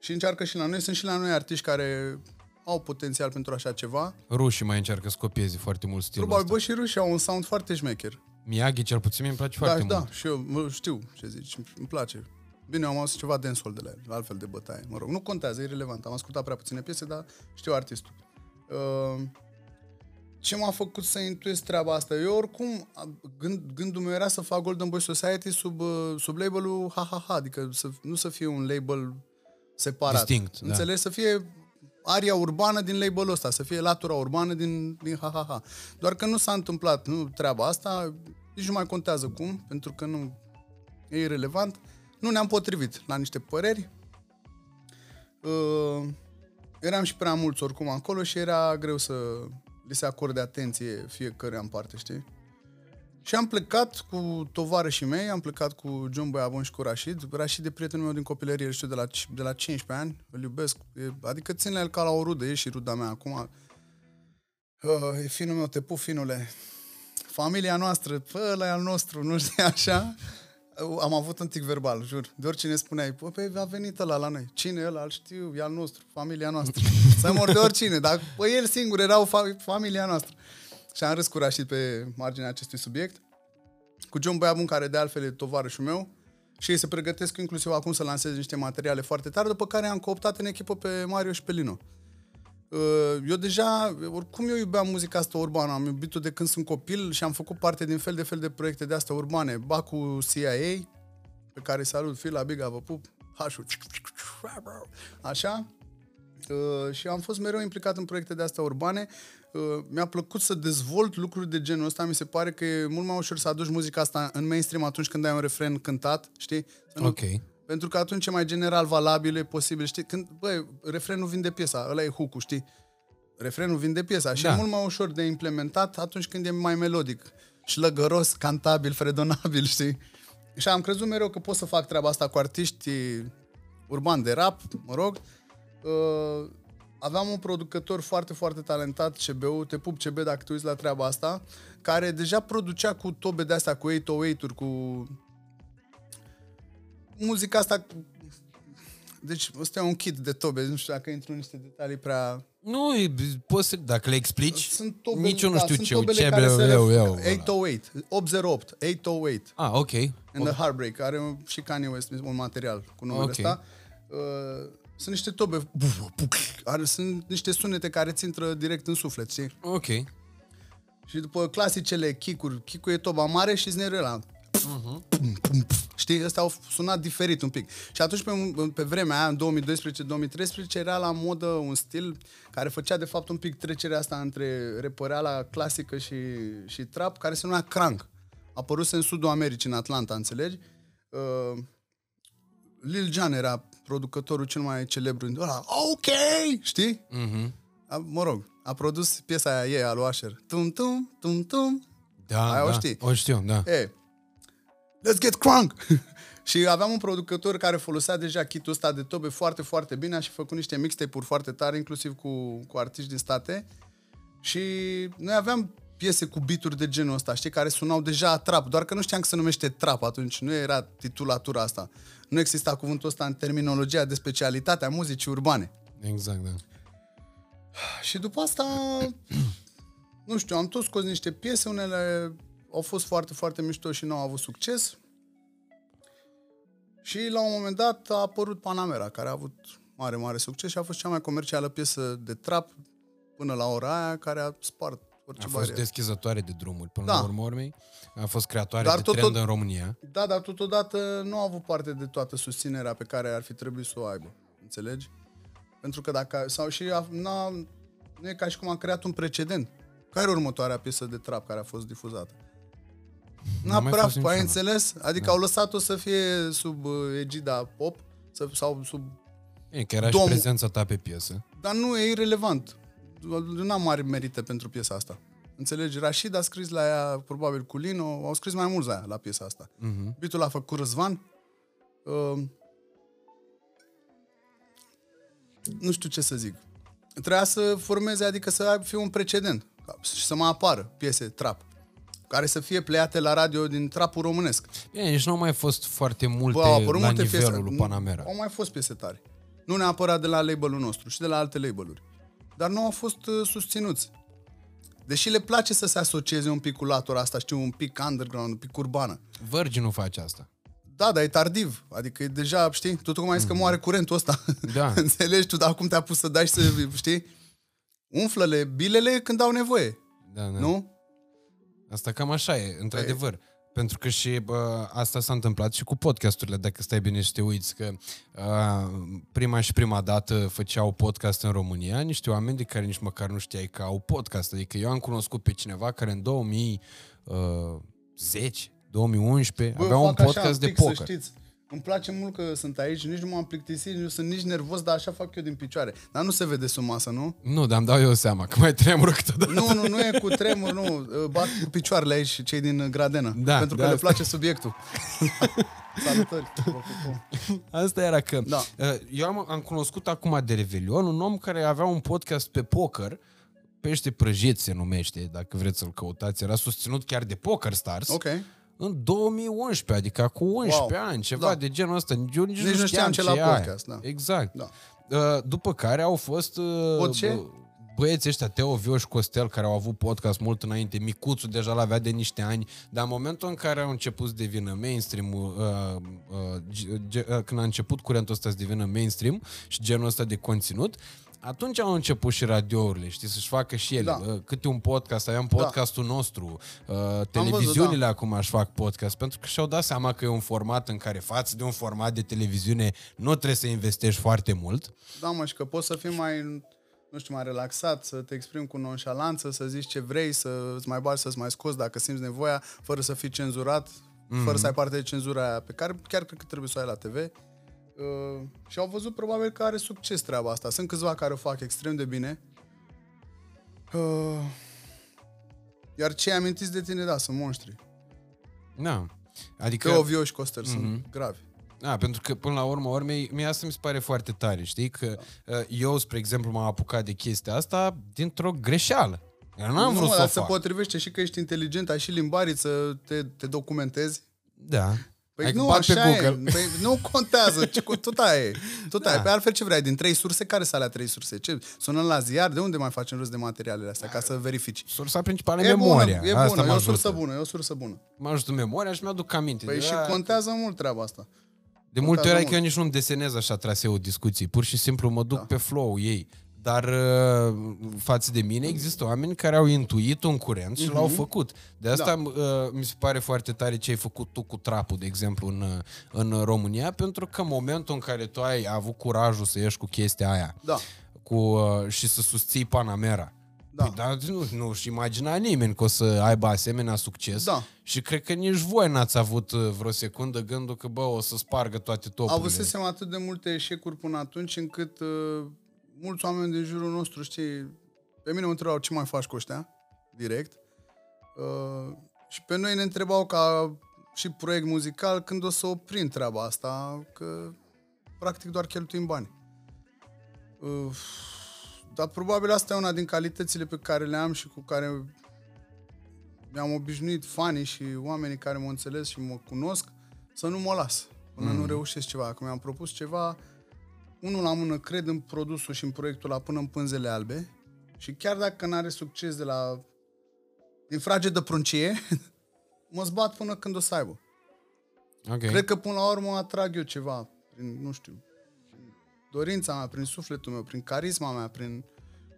Și încearcă și la noi. Sunt și la noi artiști care au potențial pentru așa ceva. Rușii mai încearcă să copieze foarte mult stilul Probabil, ăsta. bă, și rușii au un sound foarte șmecher. Miyagi, cel puțin, mi-e place foarte da, mult. da, și eu mă, știu ce zici, îmi place. Bine, am auzit ceva dancehall de la el, altfel de bătaie. Mă rog, nu contează, e relevant. Am ascultat prea puține piese, dar știu artistul. Uh, ce m-a făcut să intuiesc treaba asta? Eu oricum, a- gând, gândul meu era să fac Golden Boy Society sub, uh, sub labelul HHH, adică să, nu să fie un label separat. Distinct, da. Înțelegi? Să fie aria urbană din labelul ăsta, să fie latura urbană din, din HHH. Doar că nu s-a întâmplat nu treaba asta, nici nu mai contează cum, pentru că nu e irrelevant. Nu ne-am potrivit la niște păreri. Uh, eram și prea mulți oricum acolo și era greu să li se acorde atenție fiecăruia în parte, știi? Și am plecat cu tovarășii mei, am plecat cu John Boiavon și cu Rashid. Rashid e prietenul meu din copilărie, îl știu de la, de la 15 ani, îl iubesc. E, adică țin la el ca la o rudă, e și ruda mea acum. Uh, e finul meu, te pup, finule. Familia noastră, pă, ăla e al nostru, nu știu așa. Am avut un tic verbal, jur. De oricine spuneai, bă, pe a venit ăla la noi. Cine e ăla? Îl știu, e al nostru, familia noastră. Să mor de oricine, dar bă, el singur erau fa- familia noastră. Și am râs curașit pe marginea acestui subiect. Cu John Băiabun, care de altfel e tovarășul meu, și ei se pregătesc inclusiv acum să lanseze niște materiale foarte tare, după care am cooptat în echipă pe Mario și pe Lino. Uh, Eu deja, oricum eu iubeam muzica asta urbană, am iubit-o de când sunt copil și am făcut parte din fel de fel de proiecte de astea urbane. Ba cu CIA, pe care îi salut, Fila Biga, vă pup, Hașul, așa. Uh, și am fost mereu implicat în proiecte de astea urbane. Uh, mi-a plăcut să dezvolt lucruri de genul ăsta. Mi se pare că e mult mai ușor să aduci muzica asta în mainstream atunci când ai un refren cântat, știi? Să nu- Ok. Pentru că atunci e mai general valabil, e posibil, știi? Când, băi, refrenul vinde piesa, ăla e hook știi? Refrenul vinde piesa și Da. e mult mai ușor de implementat atunci când e mai melodic, șlăgăros, cantabil, fredonabil, știi? Și am crezut mereu că pot să fac treaba asta cu artiști urban de rap, mă rog. Uh, aveam un producător foarte, foarte talentat, CBU, te pup CB dacă te uiți la treaba asta, care deja producea cu tobe de astea, cu 808-uri, cu muzica asta deci ăsta e un kit de tobe, nu știu dacă intru în niște detalii prea... Nu, e- poți să, dacă le explici, Sunt tobe, nici eu nu știu sunt ce, tobele ce care se eu, ref- eu, 808, 808, 808, Ah, ok. în The Heartbreak, are un- și Kanye West un material cu numele Ok. ăsta. Uh, sunt niște tobe, are, sunt niște sunete care ți intră direct în suflet, știi? Ok. Și după clasicele kick-uri, kick e toba mare și snare ăla. Știi, ăstea au sunat diferit un pic. Și atunci, pe, pe vremea aia, în 2012-2013, era la modă un stil care făcea, de fapt, un pic trecerea asta între repăreala clasică și, și trap, care se numea crank. A apărut în sudul Americii, în Atlanta, înțelegi? Uh, Lil Jon era producătorul cel mai celebru. Ăla, ok, știi? Mhm. A, mă rog, a produs piesa aia ei, a lui Usher. Tum, tum, tum, tum. Da, Aia o da. știi. O știu, da. E, let's get crunk! și aveam un producător care folosea deja kitul ăsta de tobe foarte, foarte bine, a și făcut niște mixtape-uri foarte tare, inclusiv cu, cu artiști din state. Și noi aveam piese cu bituri de genul ăsta, știi, care sunau deja trap, doar că nu știam că se numește trap atunci, nu era titulatura asta. Nu exista cuvântul ăsta în terminologia de specialitate a muzicii urbane. Exact, da. Și după asta, nu știu, am tot scos niște piese, unele au fost foarte, foarte mișto și nu au avut succes. Și la un moment dat a apărut Panamera, care a avut mare, mare succes și a fost cea mai comercială piesă de trap până la ora aia, care a spart orice A fost barieră. deschizătoare de drumuri până Da. la urmă urmei. A fost creatoare Dar de tot- trend tot- în România. Da, dar totodată nu a avut parte de toată susținerea pe care ar fi trebuit să o aibă. Înțelegi? Pentru că dacă... Sau și a, n-a, nu e ca și cum a creat un precedent. Care e următoarea piesă de trap care a fost difuzată? N-a mai prea, fost ai niciuna. înțeles? Adică Da. au lăsat-o să fie sub uh, egida pop să, sau sub... E, că era și Domn- prezența ta pe piesă. Dar nu, e irrelevant. Nu am mari merite pentru piesa asta. Înțelegi? Rashid a scris la ea, probabil cu Lino, au scris mai mulți la ea, la piesa asta. Mhm. Beatul l-a făcut Răzvan. Uh, nu știu ce să zic. Trebuia să formeze, adică să aibă- fie un precedent și să mai apară piese trap care să fie pleiate la radio din trapul românesc. Bine, nici nu au mai fost foarte multe Bă, au apărut la multe nivelul piese. lui Panamera. Au mai fost piese tare. Nu neapărat de la labelul nostru, și de la alte labeluri. Dar nu au fost uh, susținuți. Deși le place să se asocieze un pic cu latura asta, știu, un pic underground, un pic urbană. Virgin nu face asta. Da, dar e tardiv. Adică e deja, știi, tu tocmai ai zis că moare curentul ăsta. Da. Înțelegi tu, dar acum te-a pus să dai și să, știi? Umflă-le bilele când au nevoie, Da, da. nu? Asta cam așa e, într-adevăr. Pentru că și bă, asta s-a întâmplat și cu podcasturile, dacă stai bine și te uiți, că uh, prima și prima dată făceau podcast în România niște oameni de care nici măcar nu știai că au podcast. Adică eu am cunoscut pe cineva care în 2010, 2011 Bă, avea eu un fac așa, podcast de pic, Să poker. știți. Îmi place mult că sunt aici, nici nu m-am plictisit, nu sunt nici nervos, dar așa fac eu din picioare. Dar nu se vede sub masă, nu? Nu, dar îmi dau eu seama că mai tremură câteodată. Nu, nu, nu e cu tremur, nu. Bat cu picioarele aici cei din Gradenă. Da, pentru că de le asta. place subiectul. Salutări. Vă pupăm. Asta era că Da. uh, eu am, am cunoscut acum de Revelion un om care avea un podcast pe poker, Pește prăjit se numește, dacă vreți să-l căutați. Era susținut chiar de Poker Stars. Ok. În 2011, adică cu 11 Wow. ani, ceva Da. de genul ăsta. Eu nici, Nici nu știam ce la e aia. podcast, da. Exact. Da. Uh, După care au fost uh, O ce? bă- băieții ăștia, Teo, Vioș și Costel, care au avut podcast mult înainte. Micuțu deja l-avea de niște ani, dar în momentul în care au început să devină mainstream-ul, uh, uh, ge- ge- uh, când a început curentul ăsta să devină mainstream și genul ăsta de conținut, atunci au început și radiourile, știi, să-și facă și ele. Da. Uh, Câte un podcast, aveam podcastul nostru, uh, văzut, televiziunile da. acum își fac podcast, pentru că și-au dat seama că e un format în care față de un format de televiziune nu trebuie să investești foarte mult. Da, mă, și că poți să fii mai, nu știu, mai relaxat, să te exprimi cu nonșalanță, să zici ce vrei, să-ți mai bagi, să-ți mai scoți dacă simți nevoia, fără să fii cenzurat, mm-hmm. fără să ai parte de cenzura aia pe care chiar cred că trebuie să o ai la TV. Uh, și au văzut probabil că are succes treaba asta. Sunt câțiva care o fac extrem de bine. Uh, iar cei amintiți de tine, da, sunt monștri. Da. Adică... Că Ovio și Costel mm-hmm. sunt gravi. Da, pentru că până la urmă, urmei, mie asta mi se pare foarte tare, știi? Că uh, eu, spre exemplu, m-am apucat de chestia asta dintr-o greșeală. Eu n-am nu, vrut mă, să o dar se fac. potrivește și că ești inteligent, ai și limbarii să te, te documentezi. Da. Păi Hai că nu, bat așa pe e. Google. Păi nu contează. Ce, cu, tot aia e. Tot Da. aia. Pe altfel ce vrei? Din trei surse? Care sunt alea trei surse? Ce? Sunăm la ziar? De unde mai facem rost de materialele astea? Ca să verifici. Sursa principală e E memoria. bună, e asta bună, mă e o ajută. sursă bună, e o sursă bună. Mă ajută memoria și mi-aduc aminte. Păi de, și la- contează mult treaba asta. de multe ori contează adică eu nici nu-mi desenez așa traseul discuții. Pur și simplu mă duc da. pe flow ei. Dar uh, față de mine există oameni care au intuit un curent și l-au făcut. De asta uh, mi se pare foarte tare ce ai făcut tu cu trapul, de exemplu, în, uh, în România, pentru că în momentul în care tu ai avut curajul să ieși cu chestia aia Da. cu, uh, și să susții Panamera, Da. Păi, dar nu, nu-și imagina nimeni că o să aibă asemenea succes Da. și cred că nici voi n-ați avut uh, vreo secundă gândul că, bă, o să spargă toate topurile. Avusesem atât de multe eșecuri până atunci încât uh, mulți oameni din jurul nostru, știi, pe mine mă întrebau ce mai faci cu ăștia, direct. Uh, și pe noi ne întrebau ca și proiect muzical când o să oprim treaba asta, că practic doar cheltuim bani. Uh, dar probabil asta e una din calitățile pe care le am și cu care mi-am obișnuit fanii și oamenii care mă înțeles și mă cunosc să nu mă las până mm. nu reușesc ceva. Când mi-am propus ceva, unul la mână cred în produsul și în proiectul la până în pânzele albe și chiar dacă n-are succes de la din frage de pruncie, mă zbat până când o să aibă. Okay. Cred că până la urmă atrag eu ceva prin, nu știu, prin dorința mea, prin sufletul meu, prin carisma mea, prin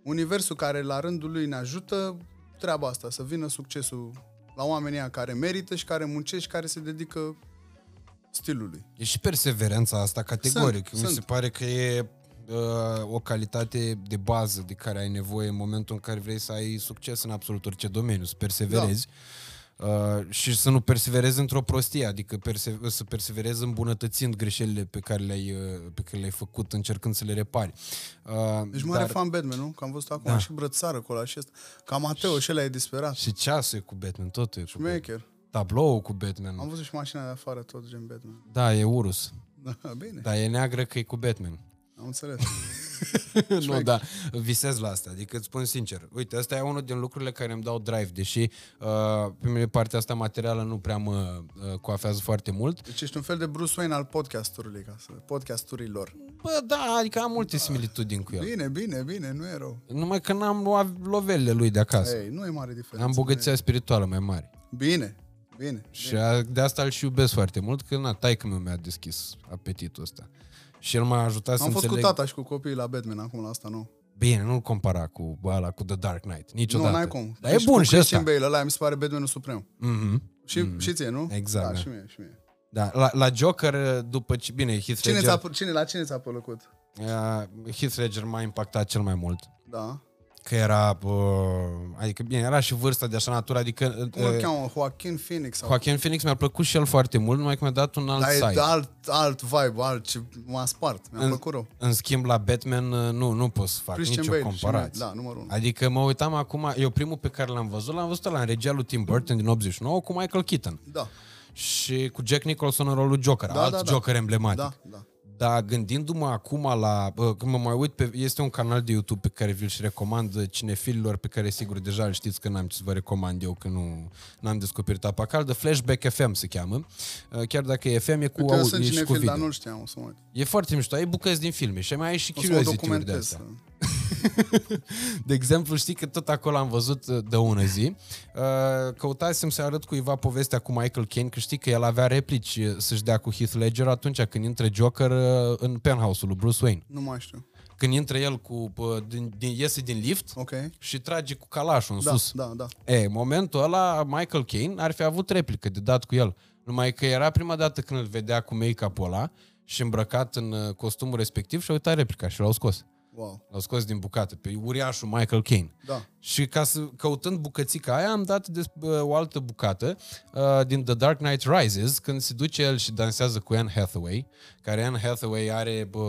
universul care la rândul lui ne ajută treaba asta, să vină succesul la oamenii ăia care merită și care muncesc și care se dedică stilului. E și perseverența asta categoric. Sunt, Mi se sunt. pare că e uh, o calitate de bază de care ai nevoie în momentul în care vrei să ai succes în absolut orice domeniu, să perseverezi. Uh, și să nu perseverezi într-o prostie, adică perse- să perseverezi îmbunătățind greșelile pe care le-ai, uh, pe care le-ai făcut, încercând să le repari. Uh, Deci mare fan Batman, nu? Că am văzut acum da. și brățară acolo și ăsta. Ca Mateo și ăla e disperat. Și ceasul e cu Batman, totul e cu Batman. Maker. Tabloul cu Batman. Am văzut și mașina de afară, tot gen Batman. Da, e urus. Da, bine, Dar e neagră că e cu Batman. am înțeles. nu, da, visez la asta. Adică îți spun sincer. Uite, asta e unul din lucrurile care îmi dau drive, deși uh, pe mine partea asta materială nu prea mă uh, coafează foarte mult. Deci ești un fel de Bruce Wayne al podcastului, ca să, podcasturilor. Bă, da, adică am multe similitudini cu el. Bine, bine, bine, nu e rău. Numai că n-am luat lovelele lui de acasă. Ei, nu e mare diferență. Am bogăția spirituală mai mare. Bine, bine. Și a, de asta îl și iubesc foarte mult, că na, taică meu mi-a deschis apetitul ăsta. Și el m-a ajutat să Am fost înțeleg... cu tata și cu copiii la Batman, acum la asta nu. Bine, nu-l compara cu ăla, cu The Dark Knight. Niciodată. Nu, n-ai cum. Dar Deci e bun cu și ăsta. Christian Bale, ăla mi se pare Batmanul suprem. Mhm. Și, mm-hmm. și ție, nu? Exact, Da, da. și mie, și mie. Da, la, la Joker, după ce... Bine, Heath Cine, Ledger, ți-a, cine, la cine ți-a plăcut? uh, Heath Ledger m-a impactat cel mai mult. Da. Că era... Uh, adică, bine, era și vârsta de așa natură, adică... Cum îl Uh, cheamă? Joaquin Phoenix? Sau... Joaquin Phoenix mi-a plăcut și el foarte mult, numai că mi-a dat un alt Dar e side. de alt, alt vibe, alt ce m-a spart. Mi-a În- plăcut rău. În schimb, la Batman, uh, nu, nu pot să fac Christian nicio Bale, comparație. și mie, da, numărul unu. Adică mă uitam acum, eu primul pe care l-am văzut, l-am văzut la în regia lui Tim Burton din 89 cu Michael Keaton. Da, Și cu Jack Nicholson în rolul Joker, Da, alt da, da. Joker emblematic. da, da. Dar gândindu-mă acum la... uh, Când mă mai uit pe... Este un canal de YouTube pe care vi-l și recomand uh, cinefililor pe care sigur deja îl știți că n-am ce să vă recomand eu că nu n-am descoperit apa caldă. Flashback FM se cheamă. Uh, Chiar dacă e FM e cu, Uite, eu au, sunt e și cu cinefil, dar video. nu știam, o să mă uit. E foarte mișto. Ai bucăți din filme și mai ai și O să mă curiosity-uri de documentez. astea. De exemplu, știi că tot acolo am văzut uh, de ună zi, uh, căutasem să arăt cuiva povestea cu Michael Caine, că știi că el avea replici uh, să-și dea cu Heath Ledger atunci când intră Joker uh, în penthouse-ul lui Bruce Wayne. Nu mai știu. Când intră el cu, uh, din, din, iese din lift Ok. și trage cu calașul în Da, sus. da, da. E, în momentul ăla, Michael Caine ar fi avut replică de dat cu el. Numai că era prima dată când îl vedea cu make-up-ul ăla și îmbrăcat în uh, costumul respectiv și a uitat replica și l-au scos. Wow. L-au scos din bucată pe uriașul Michael Caine. Da. Și ca să căutând bucățica aia am dat des, uh, o altă bucată uh, din The Dark Knight Rises când se duce el și dansează cu Anne Hathaway, care Anne Hathaway are uh,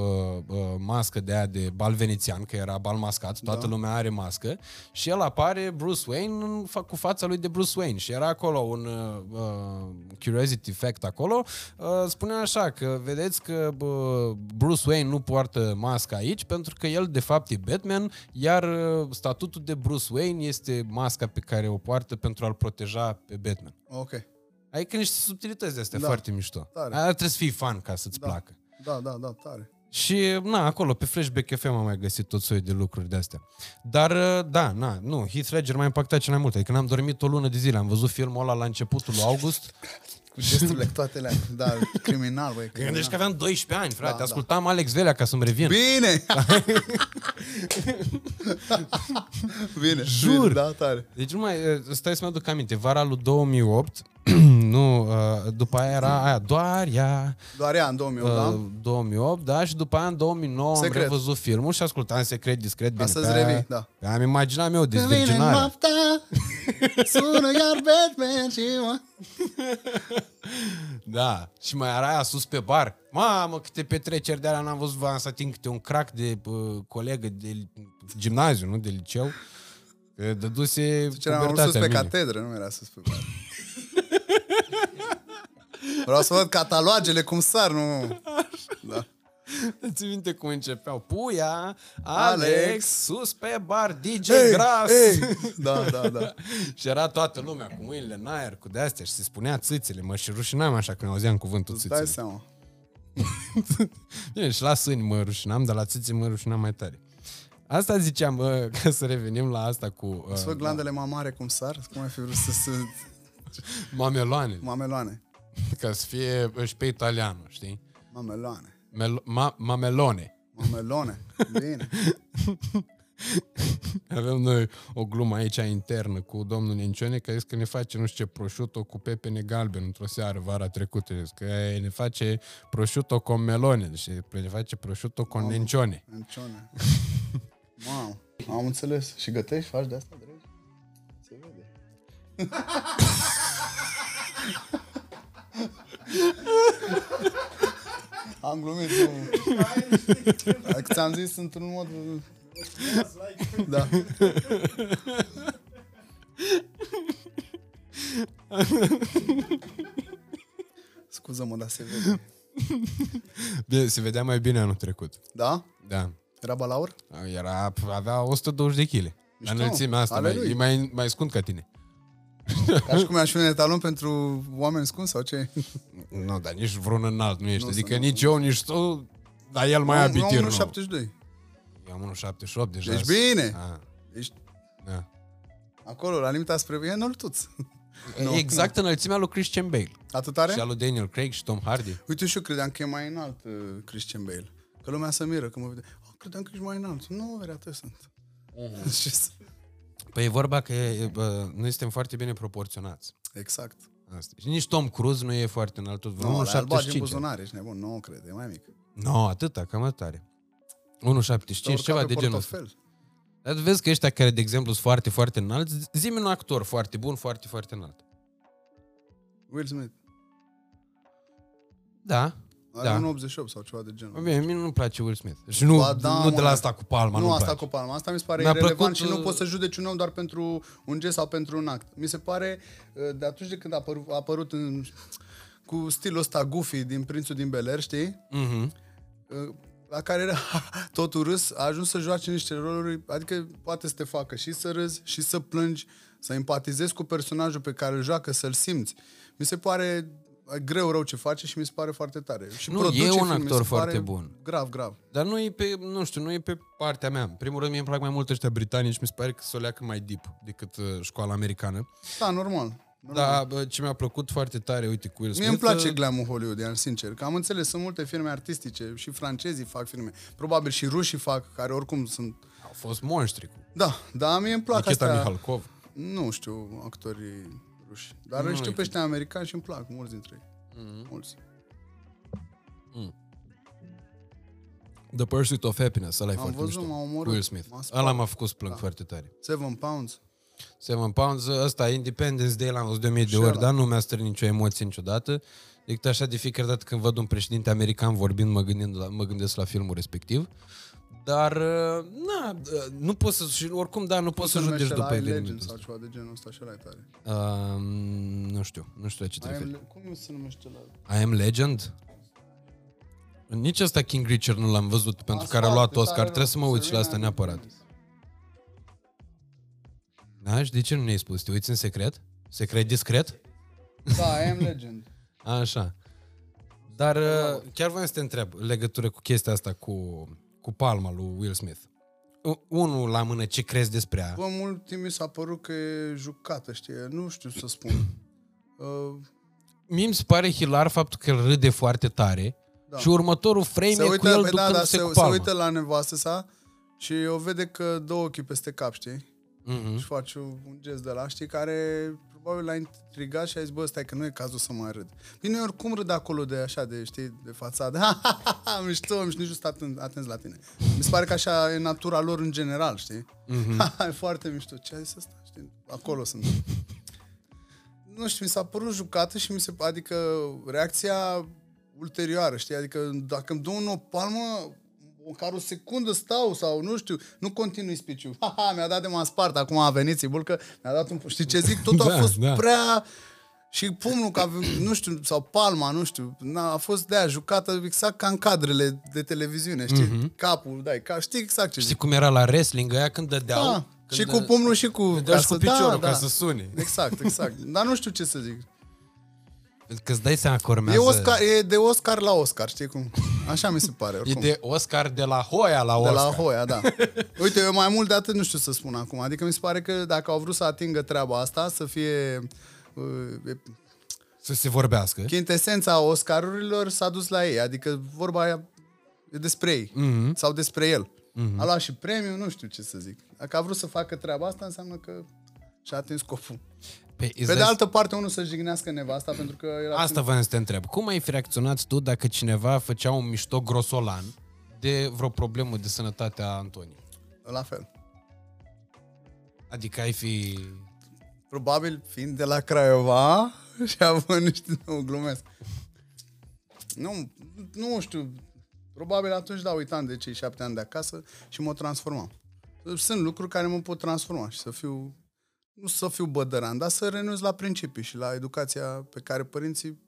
uh, mască de aia de bal venețian, că era bal mascat, toată da. lumea are mască și el apare Bruce Wayne în, fa- cu fața lui de Bruce Wayne și era acolo un uh, uh, curiosity fact acolo, uh, spunea așa că vedeți că uh, Bruce Wayne nu poartă masca aici pentru că el de fapt e Batman, iar uh, statutul de Bruce Wayne este masca pe care o poartă pentru a-l proteja pe Batman. Ok. Adică niște subtilități de astea Da. foarte mișto. Tare. Aia trebuie să fii fan ca să-ți Da. placă. Da, da, da, tare. Și, na, acolo, pe Flashback FM am mai găsit tot soiul de lucruri de astea. Dar, uh, da, na, nu, Heath Ledger m-a impactat cel mai mult. Adică n-am dormit o lună de zile. Am văzut filmul ăla la începutul lui August. Cu gesturile toate alea. Da, criminal, băi, Gândești criminal. că aveam 12 ani, frate. Da, da. Ascultam Alex Velea ca să-mi revin. Bine! Bine, Jur. Bine, da, tare. Deci nu mai, uh, stai să mă aduc aminte, vara lui 2008, nu, uh, după aia era aia, doar ea, Doar ea în 2008, uh, da? 2008, da, și după aia în 2009 Secret. am revăzut filmul și ascultam secret, discret, bine. să-ți pe aia- revii, da. pe aia Am imaginat eu Când vine dezvirginarea. noaptea, sună iar Batman și mă... Da, și mai era aia sus pe bar. Mamă, câte petreceri de alea n-am văzut, v-am să ating câte un crack de uh, colegă de gimnaziu, nu de liceu. Că dăduse Ce eram sus pubertatea pe în mine. catedră, nu era sus pe bar. Vreau să văd catalogele cum sar, nu... Da. Ți minte cum începeau? Puia, Alex, Alex. sus pe bar, DJ Ei, Gras. ei! Da, da, da. și era toată lumea cu mâinile în aer, cu de-astea și se spunea țâțele. Mă și rușinam așa când auzeam cuvântul Îți dai țâțele. seama. Bine, și la sâni mă rușinam, dar la țâțe mă rușinam mai tare. Asta ziceam, bă, ca să revenim la asta cu Să uh, văd glandele mamare cum sar, cum ai fi vrut să se... mameloane, Mameloane. ca să fie și pe italianul, știi? Mameloane. Mel- ma- mamelone. Mamelone. Bine. Avem noi o glumă aici internă cu domnul Nencione, care zice că ne face, nu știu ce, prosciutto cu pepene galben într-o seară vara trecută. Zice că ne face prosciutto con melone, deci ne face prosciutto con nencione. Mencione. Mamă. Am înțeles. Și gătești? Faci de asta, dragi? Se vede. Am glumit. Nu. Dacă ți-am zis într-un mod... Da. Scuză-mă, dar se vede. Bine, se vedea mai bine anul trecut. Da? Da. Era balaur? Era, avea 120 de kg. La Mișto. înălțimea asta, Ale mai, lui. e mai, mai scund ca tine. Ca și cum aș fi un etalon pentru oameni scunzi sau ce? Nu, dar nici vreun înalt nu ești. Nu adică sunt, nici eu, nici tu, dar el mai Eu abitir, am nu. 1,72. Eu am 1,78 deja. Deci bine. Ah, Ești da. acolo, la limita spre... E înăltuț. Nu, exact înălțimea lui Christian Bale. Atât are? Și a lui Daniel Craig și Tom Hardy. Uite, și eu credeam că e mai înalt uh, Christian Bale. Că lumea se miră că mă vede. Oh, credeam că ești mai înalt. Nu, veri, atât sunt. Și s- Păi e vorba că e, bă, noi suntem foarte bine proporționați. exact. Asta. Și nici Tom Cruise nu e foarte înalt, tot vreo Nu, la el bagi în 1,75. buzunare, ești nebun. Nu, cred, e mai mic. Nu, no, atâta, cam atât are. 1,75, ceva de genul ăsta. ăsta. Dar tu vezi că ăștia care, de exemplu, sunt foarte, foarte înalți, zi un actor foarte bun, foarte, foarte înalt. Will Smith. Da, Are Da. un 88 sau ceva de genul. Mie, mie nu-mi place Will Smith. Și nu, Ba da, nu de mă. la asta cu palma, nu nu asta place. cu palma. Asta mi se pare Mi-a irrelevant plăcut, și nu uh, poți să judeci un om doar pentru un gest sau pentru un act. Mi se pare, uh, de atunci de când a apărut, a apărut în, cu stilul ăsta goofy din Prințul din Bel Air, știi? Mhm. uh, la care era totul râs, a ajuns să joace niște roluri, adică poate să te facă și să râzi, și să plângi, să empatizezi cu personajul pe care îl joacă, să-l simți. Mi se pare greu rău ce face și mi se pare foarte tare. Și Nu, produce e un film, mi se actor foarte pare bun. Grav, grav. Dar nu e pe, nu știu, nu e pe partea mea. În primul rând, mie îmi plac mai mult ăștia britanici, mi se pare că se o leacă mai deep decât uh, școala americană. Da, normal. normal. Dar bă, ce mi-a plăcut foarte tare, uite, cu Will Smith... Mie îmi place uh, glamul hollywoodian, sincer. Că am înțeles, sunt multe firme artistice și francezii fac filme. Probabil și rușii fac, care oricum sunt... Au fost monștri cu Da, dar mie îmi plac Nikita astea... Mihalkov. Nu știu actorii ruși. Dar Nu, nu, știu e- pe ăștia americani și îmi plac, mulți dintre ei. Mhm. Mulți. The Pursuit of Happiness, ăla e Am foarte văzut, mișto. m-a Cu omorât. Will Smith. M-a spart. Ăla m-a făcut să plâng foarte tare. Seven Pounds. Seven Pounds, ăsta, Independence Day, l-am văzut de mii de Și ori, ăla. dar nu mi-a strânit nicio emoție niciodată. Decât așa de fiecare dată când văd un președinte american vorbind, mă, gândind la, mă gândesc la filmul respectiv. Dar, uh, na, uh, nu poți să, și oricum, da, nu poți să Se judeci numește după la I Legend evenimentul sau ăsta. ceva de genul ăsta și ăla e tare. Uh, nu știu, nu știu la ce te I am referi. Le- Cum se numește la... I Am Legend? Nici ăsta King Richard nu l-am văzut, pentru Am care a spart, luat de Oscar. tare Trebuie rău. să mă uit și la Serena asta neapărat. Williams. Da? Și de ce nu ne-ai spus? Te uiți în secret? Secret discret? Da, I Am Legend. Așa. Dar uh, chiar voiam să te întreb în legătură cu chestia asta cu, cu palma lui Will Smith. U- Unul la mână, ce crezi despre ea? Bă, mult timp mi s-a părut că e jucată, știi? Nu știu să spun. Uh, Mie mi se pare hilar faptul că el râde foarte tare Da. și următorul frame se e cu uită, el pe, da, da, ducându-se se, cu se palma. uită la nevastă sa și o vede că dă ochii peste cap, știi? Mhm. Și face un un gest de la, știi, care probabil l-a intrigat și a zis, bă, stai că nu e cazul să mai râd. Bine, eu oricum râd acolo de așa, de, știi, de fațadă. Ha, ha, ha, ha, mișto, mișto, nici nu sunt atent, atenți la tine. Mi se pare că așa e natura lor în general, știi? Mhm. Ha, ha, e foarte mișto. Ce a zis asta? Știi? Acolo sunt. Nu știu, mi s-a părut jucată și mi se... Adică reacția ulterioară, știi? Adică dacă îmi dă un o palmă, măcar o secundă stau sau nu știu, nu continui speech-ul. Ha, ha, mi-a dat de m-am spart, acum a venit Țibulcă, mi-a dat un... Știi ce zic? Totul Da, a fost da. prea... Și pumnul, ca, nu știu, sau palma, nu știu, na, a fost de-aia jucată exact ca în cadrele de televiziune, știi? Capul, dai, ca, știi exact ce Știi zic. cum era la wrestling aia când dădeau? Da, când și cu pumnul și cu... Dădeau ca și cu să- da, piciorul da. ca să sune. Exact, exact. Dar nu știu ce să zic. Că îți dai seama că E, urmează... Oscar, e de Oscar la Oscar, știi cum? Așa mi se pare, E oricum. de Oscar de la Hoia la de Oscar. la Hoia, da. Uite, eu mai mult de atât nu știu să spun acum. Adică mi se pare că dacă au vrut să atingă treaba asta, să fie uh, e- Să se vorbească. chintesența Oscarurilor s-a dus la ei. Adică vorba aia e despre ei. Mhm. Sau despre el. A luat și premiu, nu știu ce să zic. Dacă a vrut să facă treaba asta, înseamnă că și-a atins scopul. Pe, Pe de altă parte, unul să jignească nevasta pentru că era Asta voiam să te întreb. Cum ai fi reacționat tu dacă cineva făcea un mișto grosolan de vreo problemă de sănătate a Antonii? la fel. Adică ai fi... Probabil fiind de la Craiova și având niște... Nu, glumesc. Nu, nu știu. Probabil atunci, da, uitam de cei șapte ani de acasă și mă transformam. Sunt lucruri care mă pot transforma și să fiu... Nu să fiu bădăran, dar să renunț la principii și la educația pe care părinții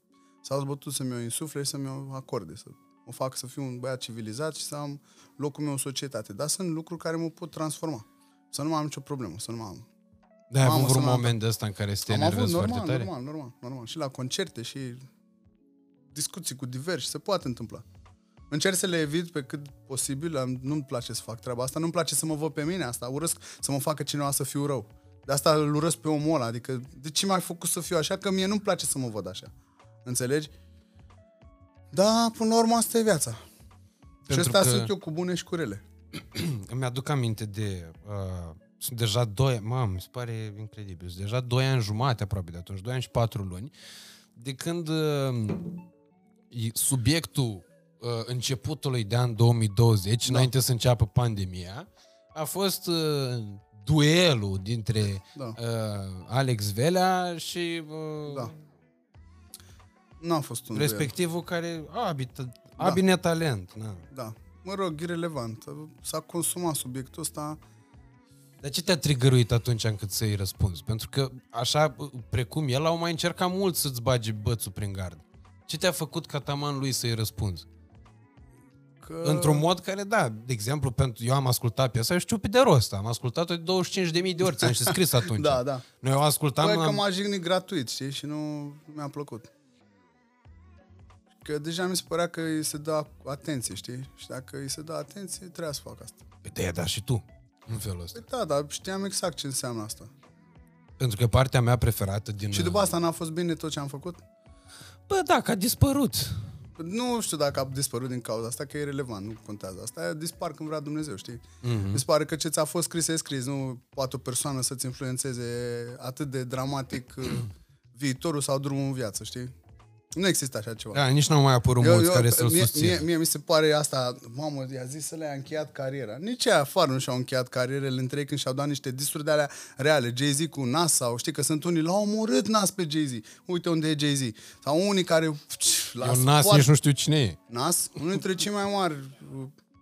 s-au zbătut să mi-o insufle și să mi-o acorde. Să mă fac să fiu un băiat civilizat și să am locul meu în societate. Dar sunt lucruri care mă pot transforma. Să nu mai am nicio problemă, să nu mai am Da, ai Mamă, avut vreun să mă- moment de ăsta în care să te am avut enervezi normal, foarte tare? normal, normal, normal. Și la concerte și discuții cu diversi, se poate întâmpla. Încerc să le evit pe cât posibil, am- nu-mi place să fac treaba asta, nu-mi place să mă văd pe mine asta, urăsc să mă facă cineva să fiu rău. De asta îl urăsc pe omul ăla, adică de ce m-ai făcut să fiu așa, că mie nu-mi place să mă văd așa. Înțelegi? Da, până la urmă asta e viața. Pentru și asta că- sunt eu cu bune și cu rele. Îmi aduc aminte de... Uh, sunt deja doi... Mamă, mi se pare incredibil. Sunt deja doi ani jumate aproape de atunci, doi ani și patru luni, de când uh, e- subiectul uh, începutului de an 2020, da. înainte să înceapă pandemia, a fost uh, duelul dintre Da. uh, Alex Velea și uh, Da. Nu a fost un duel. respectivul care... Abi, da. abi netalent. Na. Da. Mă rog, irelevant. S-a consumat subiectul ăsta. Dar ce te-a trigăruit atunci încât să-i răspunzi? Pentru că, așa, precum el, au mai încercat mult să-ți bagi bățul prin gard. Ce te-a făcut ca taman lui să-i răspunzi? Că... Într-un mod care, da, de exemplu, pentru eu am ascultat piesa, eu știu pe de rost, am ascultat-o de 25.000 de ori, ți-am și scris atunci. Da, da. Noi o ascultam... Păi că am... m-a jignit gratuit, știi, și nu mi-a plăcut. Că deja mi se părea că îi se dă atenție, știi? Și dacă îi se dă atenție, trebuia să fac asta. Păi de da și tu, în felul ăsta. Păi da, dar știam exact ce înseamnă asta. Pentru că partea mea preferată din... Și după asta n-a fost bine tot ce am făcut? Bă, da, că a dispărut. Nu știu dacă a dispărut din cauza asta, că e relevant, nu contează. Asta dispar când vrea Dumnezeu, știi? Mm-hmm. Mi se pare că ce ți-a fost scris e scris, nu poate o persoană să-ți influențeze atât de dramatic uh, viitorul sau drumul în viață, știi? Nu există așa ceva. Da, nici n-au mai apărut eu, mulți eu, care să-l mie, susțină. Mie, mie mi se pare asta, mamă, i-a zis să le-a încheiat cariera. Nici aia afară nu și-au încheiat carierele între ei când și-au dat niște disuri de alea reale. Jay-Z cu Nas sau știi că sunt unii, l-au omorât Nas pe Jay-Z. Uite unde e Jay-Z. Sau unii care... Eu Nas poate... nici nu știu cine e. Nas? Unul dintre cei mai mari,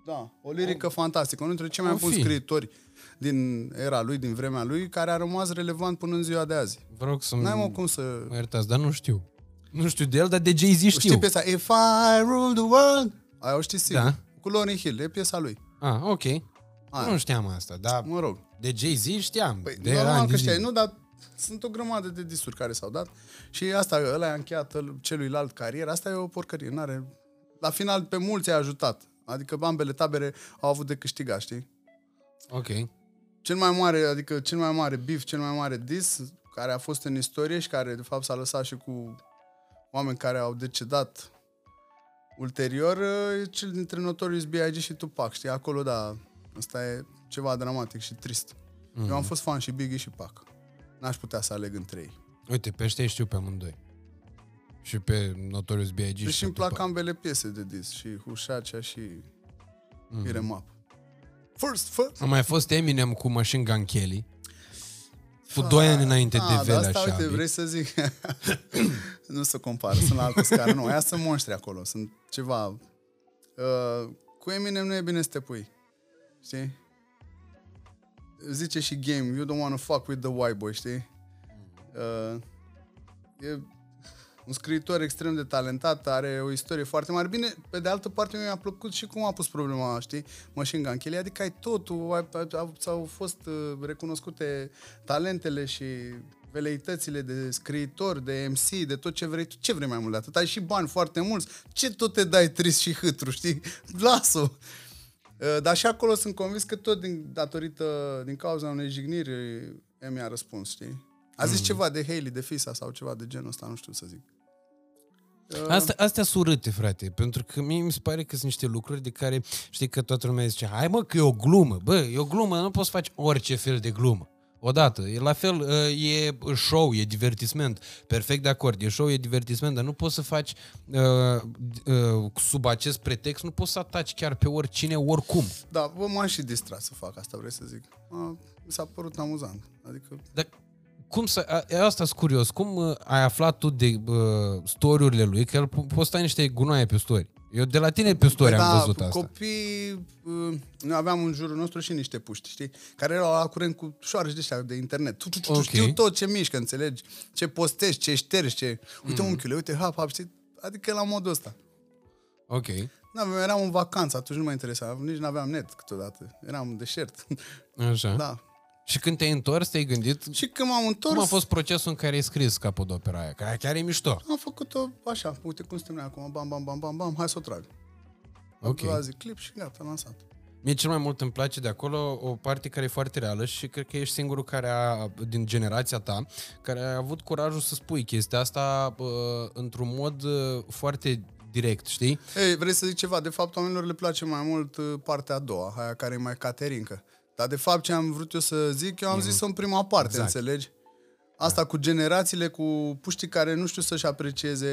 da, o lirică o... fantastică, unul dintre cei mai buni scriitori din era lui, din vremea lui, care a rămas relevant până în ziua de azi. Vă rog să N-ai mă cum să... Mă iertați, dar nu știu. Nu știu de el, dar de Jay-Z știu. Știi piesa If I rule the world? Aia o știi sigur. Da. Cu Lauryn Hill, e piesa lui. Ah, ok. Aia. Nu știam asta, dar mă rog. de Jay-Z știam. Păi, de normal că știai, nu, dar sunt o grămadă de disuri care s-au dat și asta, ăla a încheiat celuilalt carieră, asta e o porcărie, n-are... La final, pe mulți a ajutat. Adică ambele tabere au avut de câștigat, știi? Ok. Cel mai mare, adică cel mai mare beef, cel mai mare dis, care a fost în istorie și care de fapt s-a lăsat și cu oameni care au decedat ulterior, cel dintre Notorious B.I.G. și Tupac, știi? Acolo, da, asta e ceva dramatic și trist. Mm-hmm. Eu am mhm. fost fan și Biggie și Pac. N-aș putea să aleg între ei. Uite, pe ăștia știu pe amândoi. Și pe Notorious B.I.G. Deci și îmi plac ambele piese de dis, și Hushacea și mm-hmm. Iremap. First, first. A mai fost Eminem cu Machine Gun Kelly. Cu doi ani înainte a, de da, Velea asta, uite, vrei să zic... nu se compară, sunt la altă scară. Nu, aia sunt monștri acolo, sunt ceva... Uh, cu Eminem nu e bine să te pui. Știi? Zice și Game, you don't want to fuck with the white boy, știi? Uh, e un scriitor extrem de talentat, are o istorie foarte mare. Bine, pe de altă parte mi-a plăcut și cum a pus problema, știi, Machine Gun Kelly, adică ai totul, ai, au, au fost uh, recunoscute talentele și veleitățile de scriitor, de MC, de tot ce vrei tu. Ce vrei mai mult de atât? Ai și bani foarte mulți. Ce tot te dai trist și hâtru, știi? Lasă-o! Uh, dar și acolo sunt convins că tot din, datorită, din cauza unei jigniri, mi-a răspuns, știi? A zis mm. ceva de Haley, de Fisa sau ceva de genul ăsta, nu știu să zic. Asta, astea sunt urâte, frate, pentru că mie mi se pare că sunt niște lucruri de care, știi că toată lumea zice, hai mă că e o glumă, bă, e o glumă, nu poți face orice fel de glumă. Odată, e la fel, uh, e show, e divertisment, perfect de acord, e show, e divertisment, dar nu poți să faci uh, uh, sub acest pretext, nu poți să ataci chiar pe oricine, oricum. Da, bă, m-am și distrat să fac asta, vreți să zic. A, mi s-a părut amuzant. Adică... Dar cum să, asta sunt curios, cum uh, ai aflat tu de uh, storiurile lui, că el posta niște gunoaie pe story. Eu de la tine pe story da, am văzut asta. copii, uh, noi aveam în jurul nostru și niște puști, știi? Care erau la curent cu șoareci de ăștia de internet. Tu, tu, tu, okay. Știu tot ce mișcă, înțelegi? Ce postezi, ce ștergi, ce... Uite mm. unchiule, uite, hap, hap, știi? Adică la modul ăsta. Ok. Da, eram în vacanță, atunci nu mă interesa, nici nu aveam net câteodată. Eram în deșert. Așa. Da. Și când te-ai întors, te-ai gândit... Și când m-am întors... Cum a fost procesul în care ai scris capodopera aia? Care chiar e mișto. Am făcut-o așa, uite cum suntem acum, bam, bam, bam, bam, bam, hai să o trag. Ok. Am zi clip și gata, lansat. Mie cel mai mult îmi place de acolo o parte care e foarte reală și cred că ești singurul care a, din generația ta care a avut curajul să spui chestia asta uh, într-un mod uh, foarte direct, știi? Ei, vrei să zic ceva? De fapt, oamenilor le place mai mult uh, partea a doua, aia care e mai caterincă. Dar de fapt ce am vrut eu să zic, eu am mm-hmm. zis-o în prima parte, exact. înțelegi? Asta da. cu generațiile, cu puștii care nu știu să-și aprecieze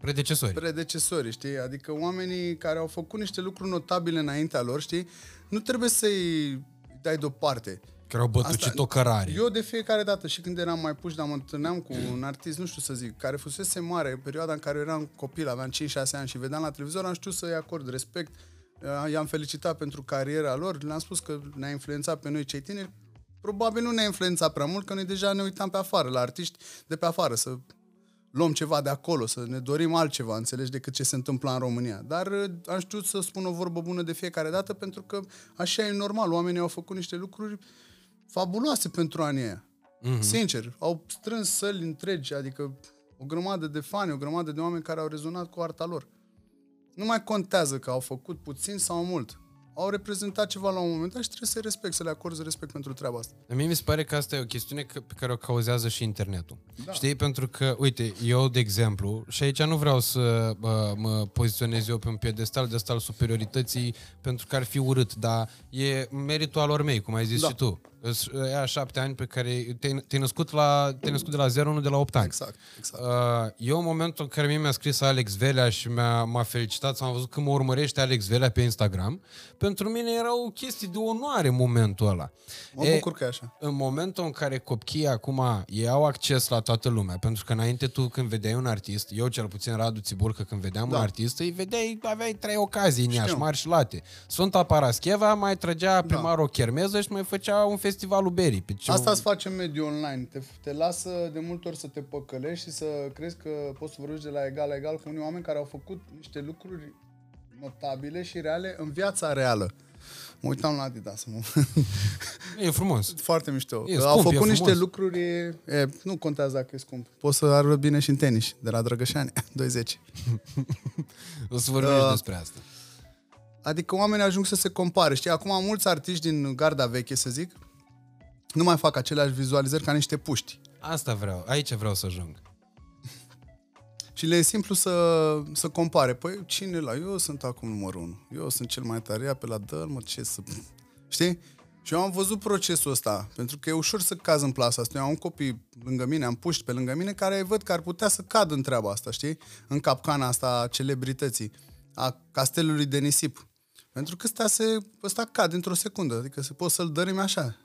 predecesori. predecesori, știi? Adică oamenii care au făcut niște lucruri notabile înaintea lor, știi? Nu trebuie să-i dai deoparte. Care au bătut o cărare. Eu de fiecare dată și când eram mai puși, dar mă întâlneam cu un artist, nu știu să zic, care fusese mare, perioada în care eram copil, aveam 5-6 ani și vedeam la televizor, am știut să-i acord respect, i-am felicitat pentru cariera lor, le-am spus că ne-a influențat pe noi cei tineri. Probabil nu ne-a influențat prea mult, că noi deja ne uitam pe afară, la artiști de pe afară, să luăm ceva de acolo, să ne dorim altceva, înțelegi, decât ce se întâmplă în România. Dar uh, am știut să spun o vorbă bună de fiecare dată, pentru că așa e normal. Oamenii au făcut niște lucruri fabuloase pentru anii aia. Mm-hmm. Sincer, au strâns săli întregi, adică o grămadă de fani, o grămadă de oameni care au rezonat cu arta lor. Nu mai contează că au făcut puțin sau mult au reprezentat ceva la un moment dat și trebuie să-i respect, să le acorzi respect pentru treaba asta. Mie mi se pare că asta e o chestiune pe care o cauzează și internetul. Da. Știi? Pentru că, uite, eu, de exemplu, și aici nu vreau să uh, mă poziționez eu pe un piedestal de asta al superiorității pentru că ar fi urât, dar e meritul alor mei, cum ai zis da. și tu. Ea șapte ani pe care te-ai, te născut, la, te născut de la 0, nu de la 8 ani. Exact, exact. Uh, eu, în momentul în care mie mi-a scris Alex Velea și mi-a, m-a felicitat, s-am văzut că mă urmărește Alex Velea pe Instagram, pentru mine era o chestie de onoare în momentul ăla. Mă e, bucur că e așa. În momentul în care copiii acum ei au acces la toată lumea, pentru că înainte tu când vedeai un artist, eu cel puțin Radu Țiburcă când vedeam da. un artist, îi vedeai, aveai trei ocazii în Iași, mari și late. Sfânta Parascheva mai trăgea primar da. o chermeză și mai făcea un festivalul berii. Pe ce Asta îți face mediul online. Te, te lasă de multe ori să te păcălești și să crezi că poți să vorbești de la egal la egal cu unii oameni care au făcut niște lucruri notabile și reale în viața reală. Mă uitam la Adidas. Mă. E frumos. Foarte mișto. E scump, Au făcut e niște lucruri, e, nu contează dacă e scump. Poți să arăt bine și în tenis, de la Drăgășani, 20. o să vorbim uh, despre asta. Adică oamenii ajung să se compare. Știi, acum mulți artiști din garda veche, să zic, nu mai fac aceleași vizualizări ca niște puști. Asta vreau, aici vreau să ajung. Și le e simplu să, să compare. Păi cine la? Eu sunt acum numărul unu. Eu sunt cel mai tare, pe la dă mă, ce să... Știi? Și eu am văzut procesul ăsta, pentru că e ușor să caz în plasa asta. Eu am un copii lângă mine, am puști pe lângă mine, care văd că ar putea să cad în treaba asta, știi? În capcana asta a celebrității, a castelului de nisip. Pentru că ăsta, se, ăsta cade într-o secundă, adică se poți să-l dărâmi așa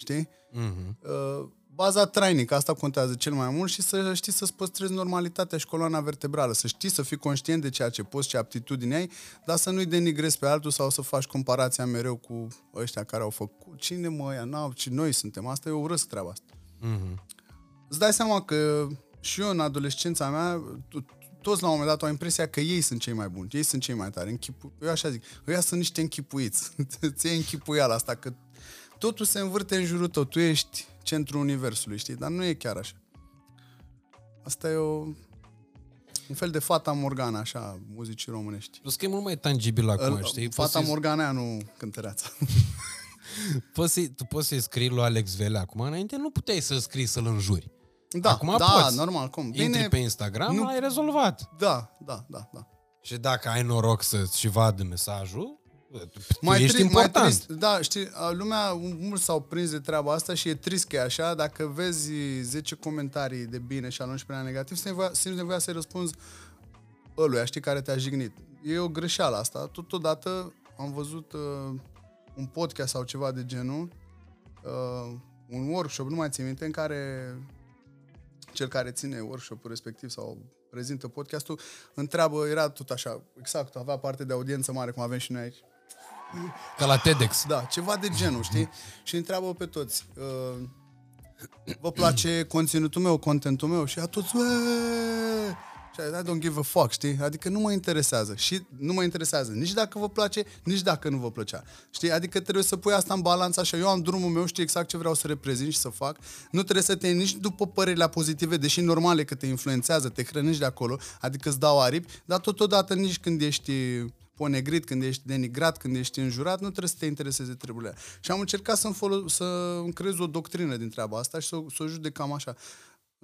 știi? Uh-huh. Uh, baza trainică, asta contează cel mai mult și să știi să-ți păstrezi normalitatea și coloana vertebrală, să știi să fii conștient de ceea ce poți, ce aptitudini ai, dar să nu-i denigrezi pe altul sau să faci comparația mereu cu ăștia care au făcut. Cine mă, ăia, n-au, ci noi suntem. Asta e urăsc treaba asta. Uh-huh. Îți dai seama că și eu în adolescența mea, toți la un moment dat au impresia că ei sunt cei mai buni, ei sunt cei mai tari. Închipu... Eu așa zic, ăia sunt niște închipuiți. Ți e închipuiala asta, că totul se învârte în jurul tău. Tu ești centrul universului, știi? Dar nu e chiar așa. Asta e o, un fel de fata Morgana, așa, muzicii românești. Plus că e mult mai tangibil acum, El, știi? Fata poți Morgana aia, nu cântăreața. poți să tu poți să-i scrii lui Alex Vele acum, înainte nu puteai să scrii să-l înjuri. Da, acum da, poți. normal, cum? Intri Bine, pe Instagram, nu... ai rezolvat. Da, da, da, da. Și dacă ai noroc să-ți și vadă mesajul, mai ești tri- important. Mai trist, da, știi, lumea, mulți s-au prins de treaba asta și e trist că e așa. Dacă vezi 10 comentarii de bine și al 11 negativ, simți nevoia, simți nevoia să-i răspunzi ăluia, știi, care te-a jignit. E o greșeală asta. Totodată am văzut uh, un podcast sau ceva de genul, uh, un workshop, nu mai țin minte, în care cel care ține workshop-ul respectiv sau prezintă podcastul, întreabă, era tot așa, exact, avea parte de audiență mare, cum avem și noi aici, ca la TEDx. Da, ceva de genul, știi? și întreabă pe toți. Uh, vă place conținutul meu, contentul meu? Și a toți, și I don't give a fuck, știi? Adică nu mă interesează. Și nu mă interesează nici dacă vă place, nici dacă nu vă plăcea. Știi? Adică trebuie să pui asta în balanță așa. Eu am drumul meu, știu exact ce vreau să reprezint și să fac. Nu trebuie să te iei nici după părerile pozitive, deși normale că te influențează, te hrănești de acolo, adică îți dau aripi, dar totodată nici când ești ponegrit, când ești denigrat, când ești înjurat, nu trebuie să te intereseze treburile. Și am încercat să-mi, folo- să îmi creez o doctrină din treaba asta și să, să o judecam așa,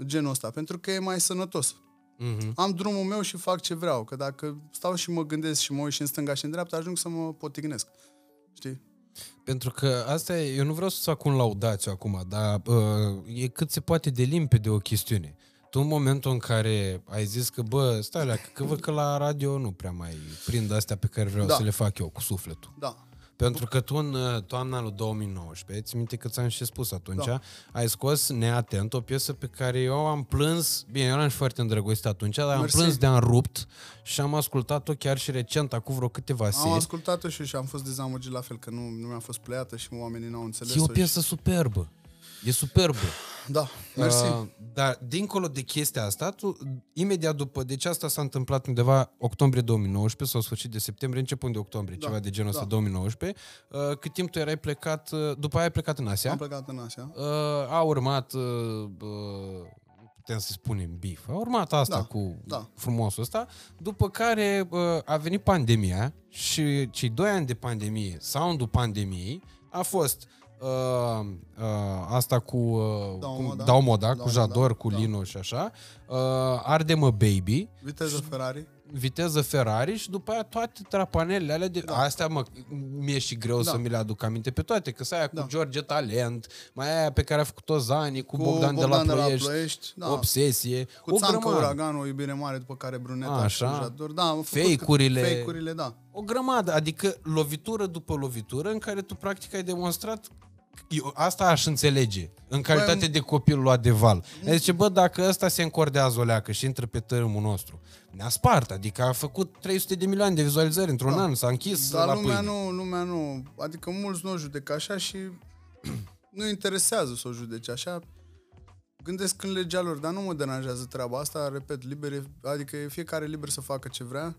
genul ăsta, pentru că e mai sănătos. Uh-huh. Am drumul meu și fac ce vreau, că dacă stau și mă gândesc și mă uit și în stânga și în dreapta, ajung să mă potignesc. Știi? Pentru că asta e, eu nu vreau să fac un laudațiu acum, dar uh, e cât se poate de limpede o chestiune tu în momentul în care ai zis că, bă, stai la, că văd că la radio nu prea mai prind astea pe care vreau da. să le fac eu cu sufletul. Da. Pentru că tu în uh, toamna lui 2019, ți minte că ți-am și spus atunci, da. ai scos neatent o piesă pe care eu am plâns, bine, eu eram și foarte îndrăgostit atunci, dar Mersi. am plâns de am rupt și am ascultat-o chiar și recent, acum vreo câteva seri. Am ascultat-o și, și am fost dezamăgit la fel, că nu, nu mi-a fost pleiată și oamenii n-au înțeles E o piesă și... superbă. E superbă. Da, mersi. Uh, dar dincolo de chestia asta, tu, imediat după, deci asta s-a întâmplat undeva octombrie 2019 sau sfârșit de septembrie, începând de octombrie, da, ceva de genul ăsta, da. 2019. Uh, cât timp tu erai plecat, uh, după aia ai plecat în Asia? Am plecat în Asia. Uh, a urmat, uh, uh, putem să spunem, bif. A urmat asta da, cu da. frumosul ăsta, după care uh, a venit pandemia și cei doi ani de pandemie, soundul pandemiei, a fost uh, uh, asta cu, uh, Dau, cu Dau Moda, Dau cu Jador, cu da. Lino și așa, uh, Arde-mă Baby. Viteză Ferrari viteză Ferrari și după aia toate trapanelele alea de... Da. Astea mă, mi-e și greu da. să mi le aduc aminte pe toate, că să aia da. cu George Talent, mai aia pe care a făcut-o Zani, cu, cu Bogdan, Bogdan de la Ploiești, de la Ploiești da. Obsesie, cu o Țancă Uraganul, o iubire mare, după care Bruneta Așa. și Da, fake-urile, fake-urile, da. O grămadă, adică lovitură după lovitură în care tu practic ai demonstrat eu, asta aș înțelege, în calitate păi, de copil luat de val. Zice, bă, dacă ăsta se încordează o leacă și intră pe tărâmul nostru, ne-a spart, adică a făcut 300 de milioane de vizualizări într-un da. an, s-a închis Dar la lumea nu, lumea nu, adică mulți nu o judecă așa și nu interesează să o judece așa. Gândesc în legea lor, dar nu mă deranjează treaba asta, repet, liber, adică e fiecare liber să facă ce vrea,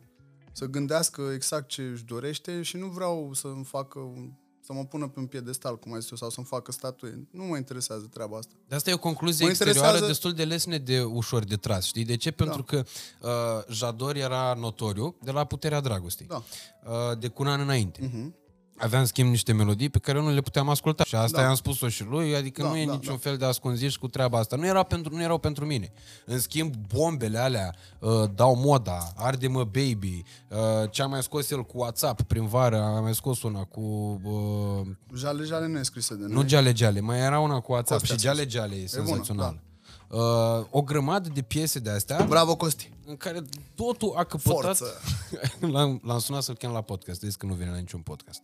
să gândească exact ce își dorește și nu vreau să-mi facă un să mă pună pe un piedestal, cum ai zis eu, sau să-mi facă statuie. Nu mă interesează treaba asta. De asta e o concluzie mă exterioară interesează... destul de lesne de ușor de tras, știi? De ce? Pentru da. că uh, Jador era notoriu de la Puterea Dragostei. Da. Uh, de cu un an înainte. Uh-huh aveam schimb niște melodii pe care nu le puteam asculta. Și asta da. i-am spus-o și lui, adică da, nu e da, niciun da. fel de ascunziș cu treaba asta. Nu, era pentru, nu erau pentru mine. În schimb, bombele alea, uh, dau moda, arde-mă baby, uh, ce a mai scos el cu WhatsApp prin vară, a mai scos una cu... Uh, jale, jale nu e scrisă de noi. Nu Jale, Jale, mai era una cu WhatsApp Costea și Jale, Jale e, e senzațional. Bună, da uh, o grămadă de piese de astea. Bravo, Costi! În care totul a căpătat... l-am, l-am sunat să-l chem la podcast, zis că nu vine la niciun podcast.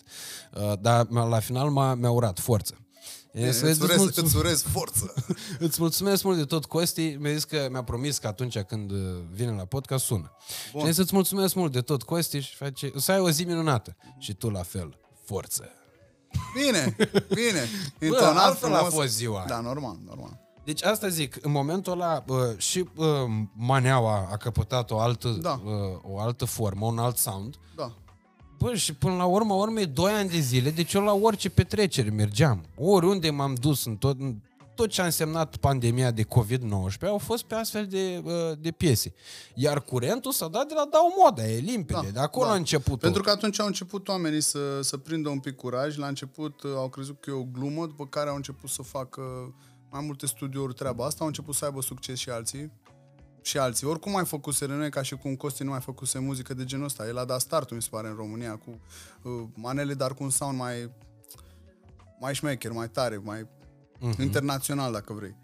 Uh, dar la final m-a, mi-a urat forță. E, îți, urez, îți, mulțum... îți urez forță. îți mulțumesc mult de tot, Costi. Mi-a zis că mi-a promis că atunci când uh, vine la podcast sună. Bun. Și să-ți mulțumesc mult de tot, Costi, și face... să ai o zi minunată. Și tu la fel. Forță! Bine, bine. Bă, altfel a fost ziua. Da, normal, normal. Deci asta zic, în momentul ăla uh, și uh, maneaua a căpătat o altă, da. uh, o altă formă, un alt sound. Da. Bă, și până la urmă, urmei, 2 ani de zile, deci eu la orice petrecere mergeam. Oriunde m-am dus, în tot, în tot ce a însemnat pandemia de COVID-19 au fost pe astfel de, uh, de piese. Iar curentul s-a dat de la Dau Moda, e limpede, da, de acolo da. a început Pentru că atunci au început oamenii să, să prindă un pic curaj, la început uh, au crezut că e o glumă, după care au început să facă mai multe studiouri treaba asta, au început să aibă succes și alții și alții. Oricum mai făcuse noi ca și cum Costi nu mai făcuse muzică de genul ăsta. El a dat startul, mi se pare, în România, cu uh, manele, dar cu un sound mai mai șmecher, mai tare, mai uh-huh. internațional, dacă vrei.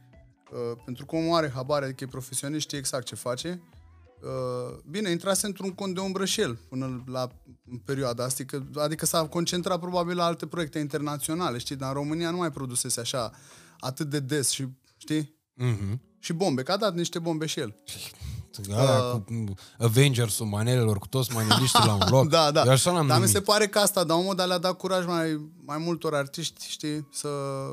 Uh, pentru că omul are habare, adică e profesionist, știe exact ce face. Uh, bine, intrase într-un cont de umbră și el până la perioada asta, adică, adică s-a concentrat probabil la alte proiecte internaționale, știi, dar în România nu mai produsese așa atât de des și, știi? Mm-hmm. Și bombe, că a dat niște bombe și el. uh, cu Avengers-ul manelelor, cu toți maneliștii la un loc. da, da. Eu așa l-am Dar numit. mi se pare că asta, dar omul le-a dat curaj mai, mai multor artiști, știi, să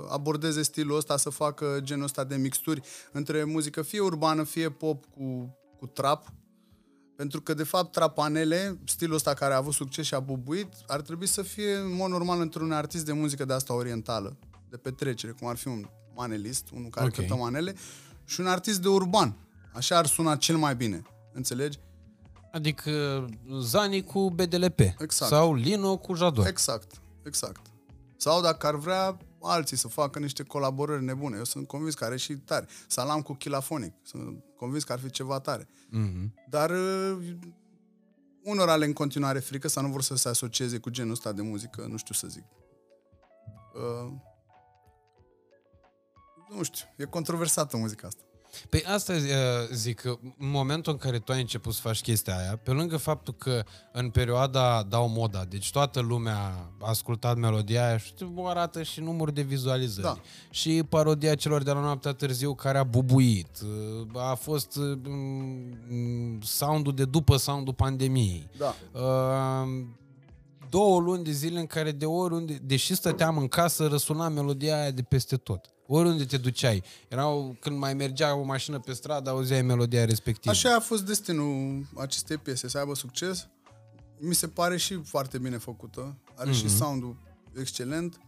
abordeze stilul ăsta, să facă genul ăsta de mixturi între muzică fie urbană, fie pop cu, cu trap. Pentru că, de fapt, trapanele, stilul ăsta care a avut succes și a bubuit, ar trebui să fie, în mod normal, într-un artist de muzică de asta orientală de petrecere, cum ar fi un manelist, unul care okay. cântă manele, și un artist de urban. Așa ar suna cel mai bine. Înțelegi? Adică Zani cu BDLP. Exact. Sau Lino cu Jador. Exact. Exact. Sau dacă ar vrea alții să facă niște colaborări nebune. Eu sunt convins că are și tare. Salam cu Chilafonic. Sunt convins că ar fi ceva tare. Mm-hmm. Dar uh, unor ale în continuare frică sau nu vor să se asocieze cu genul ăsta de muzică, nu știu să zic. Uh, nu știu, e controversată muzica asta. Păi asta uh, zic, în momentul în care tu ai început să faci chestia aia, pe lângă faptul că în perioada dau moda, deci toată lumea a ascultat melodia aia și arată și număr de vizualizări. Da. Și parodia celor de la noaptea târziu care a bubuit. Uh, a fost uh, soundul de după soundul pandemiei. Da. Uh, două luni de zile în care de oriunde, deși stăteam în casă, răsuna melodia aia de peste tot. Oriunde te duceai. Erau, când mai mergea o mașină pe stradă, auzeai melodia respectivă. Așa a fost destinul acestei piese, să aibă succes. Mi se pare și foarte bine făcută. Are mm-hmm. și Mhm. soundul excelent.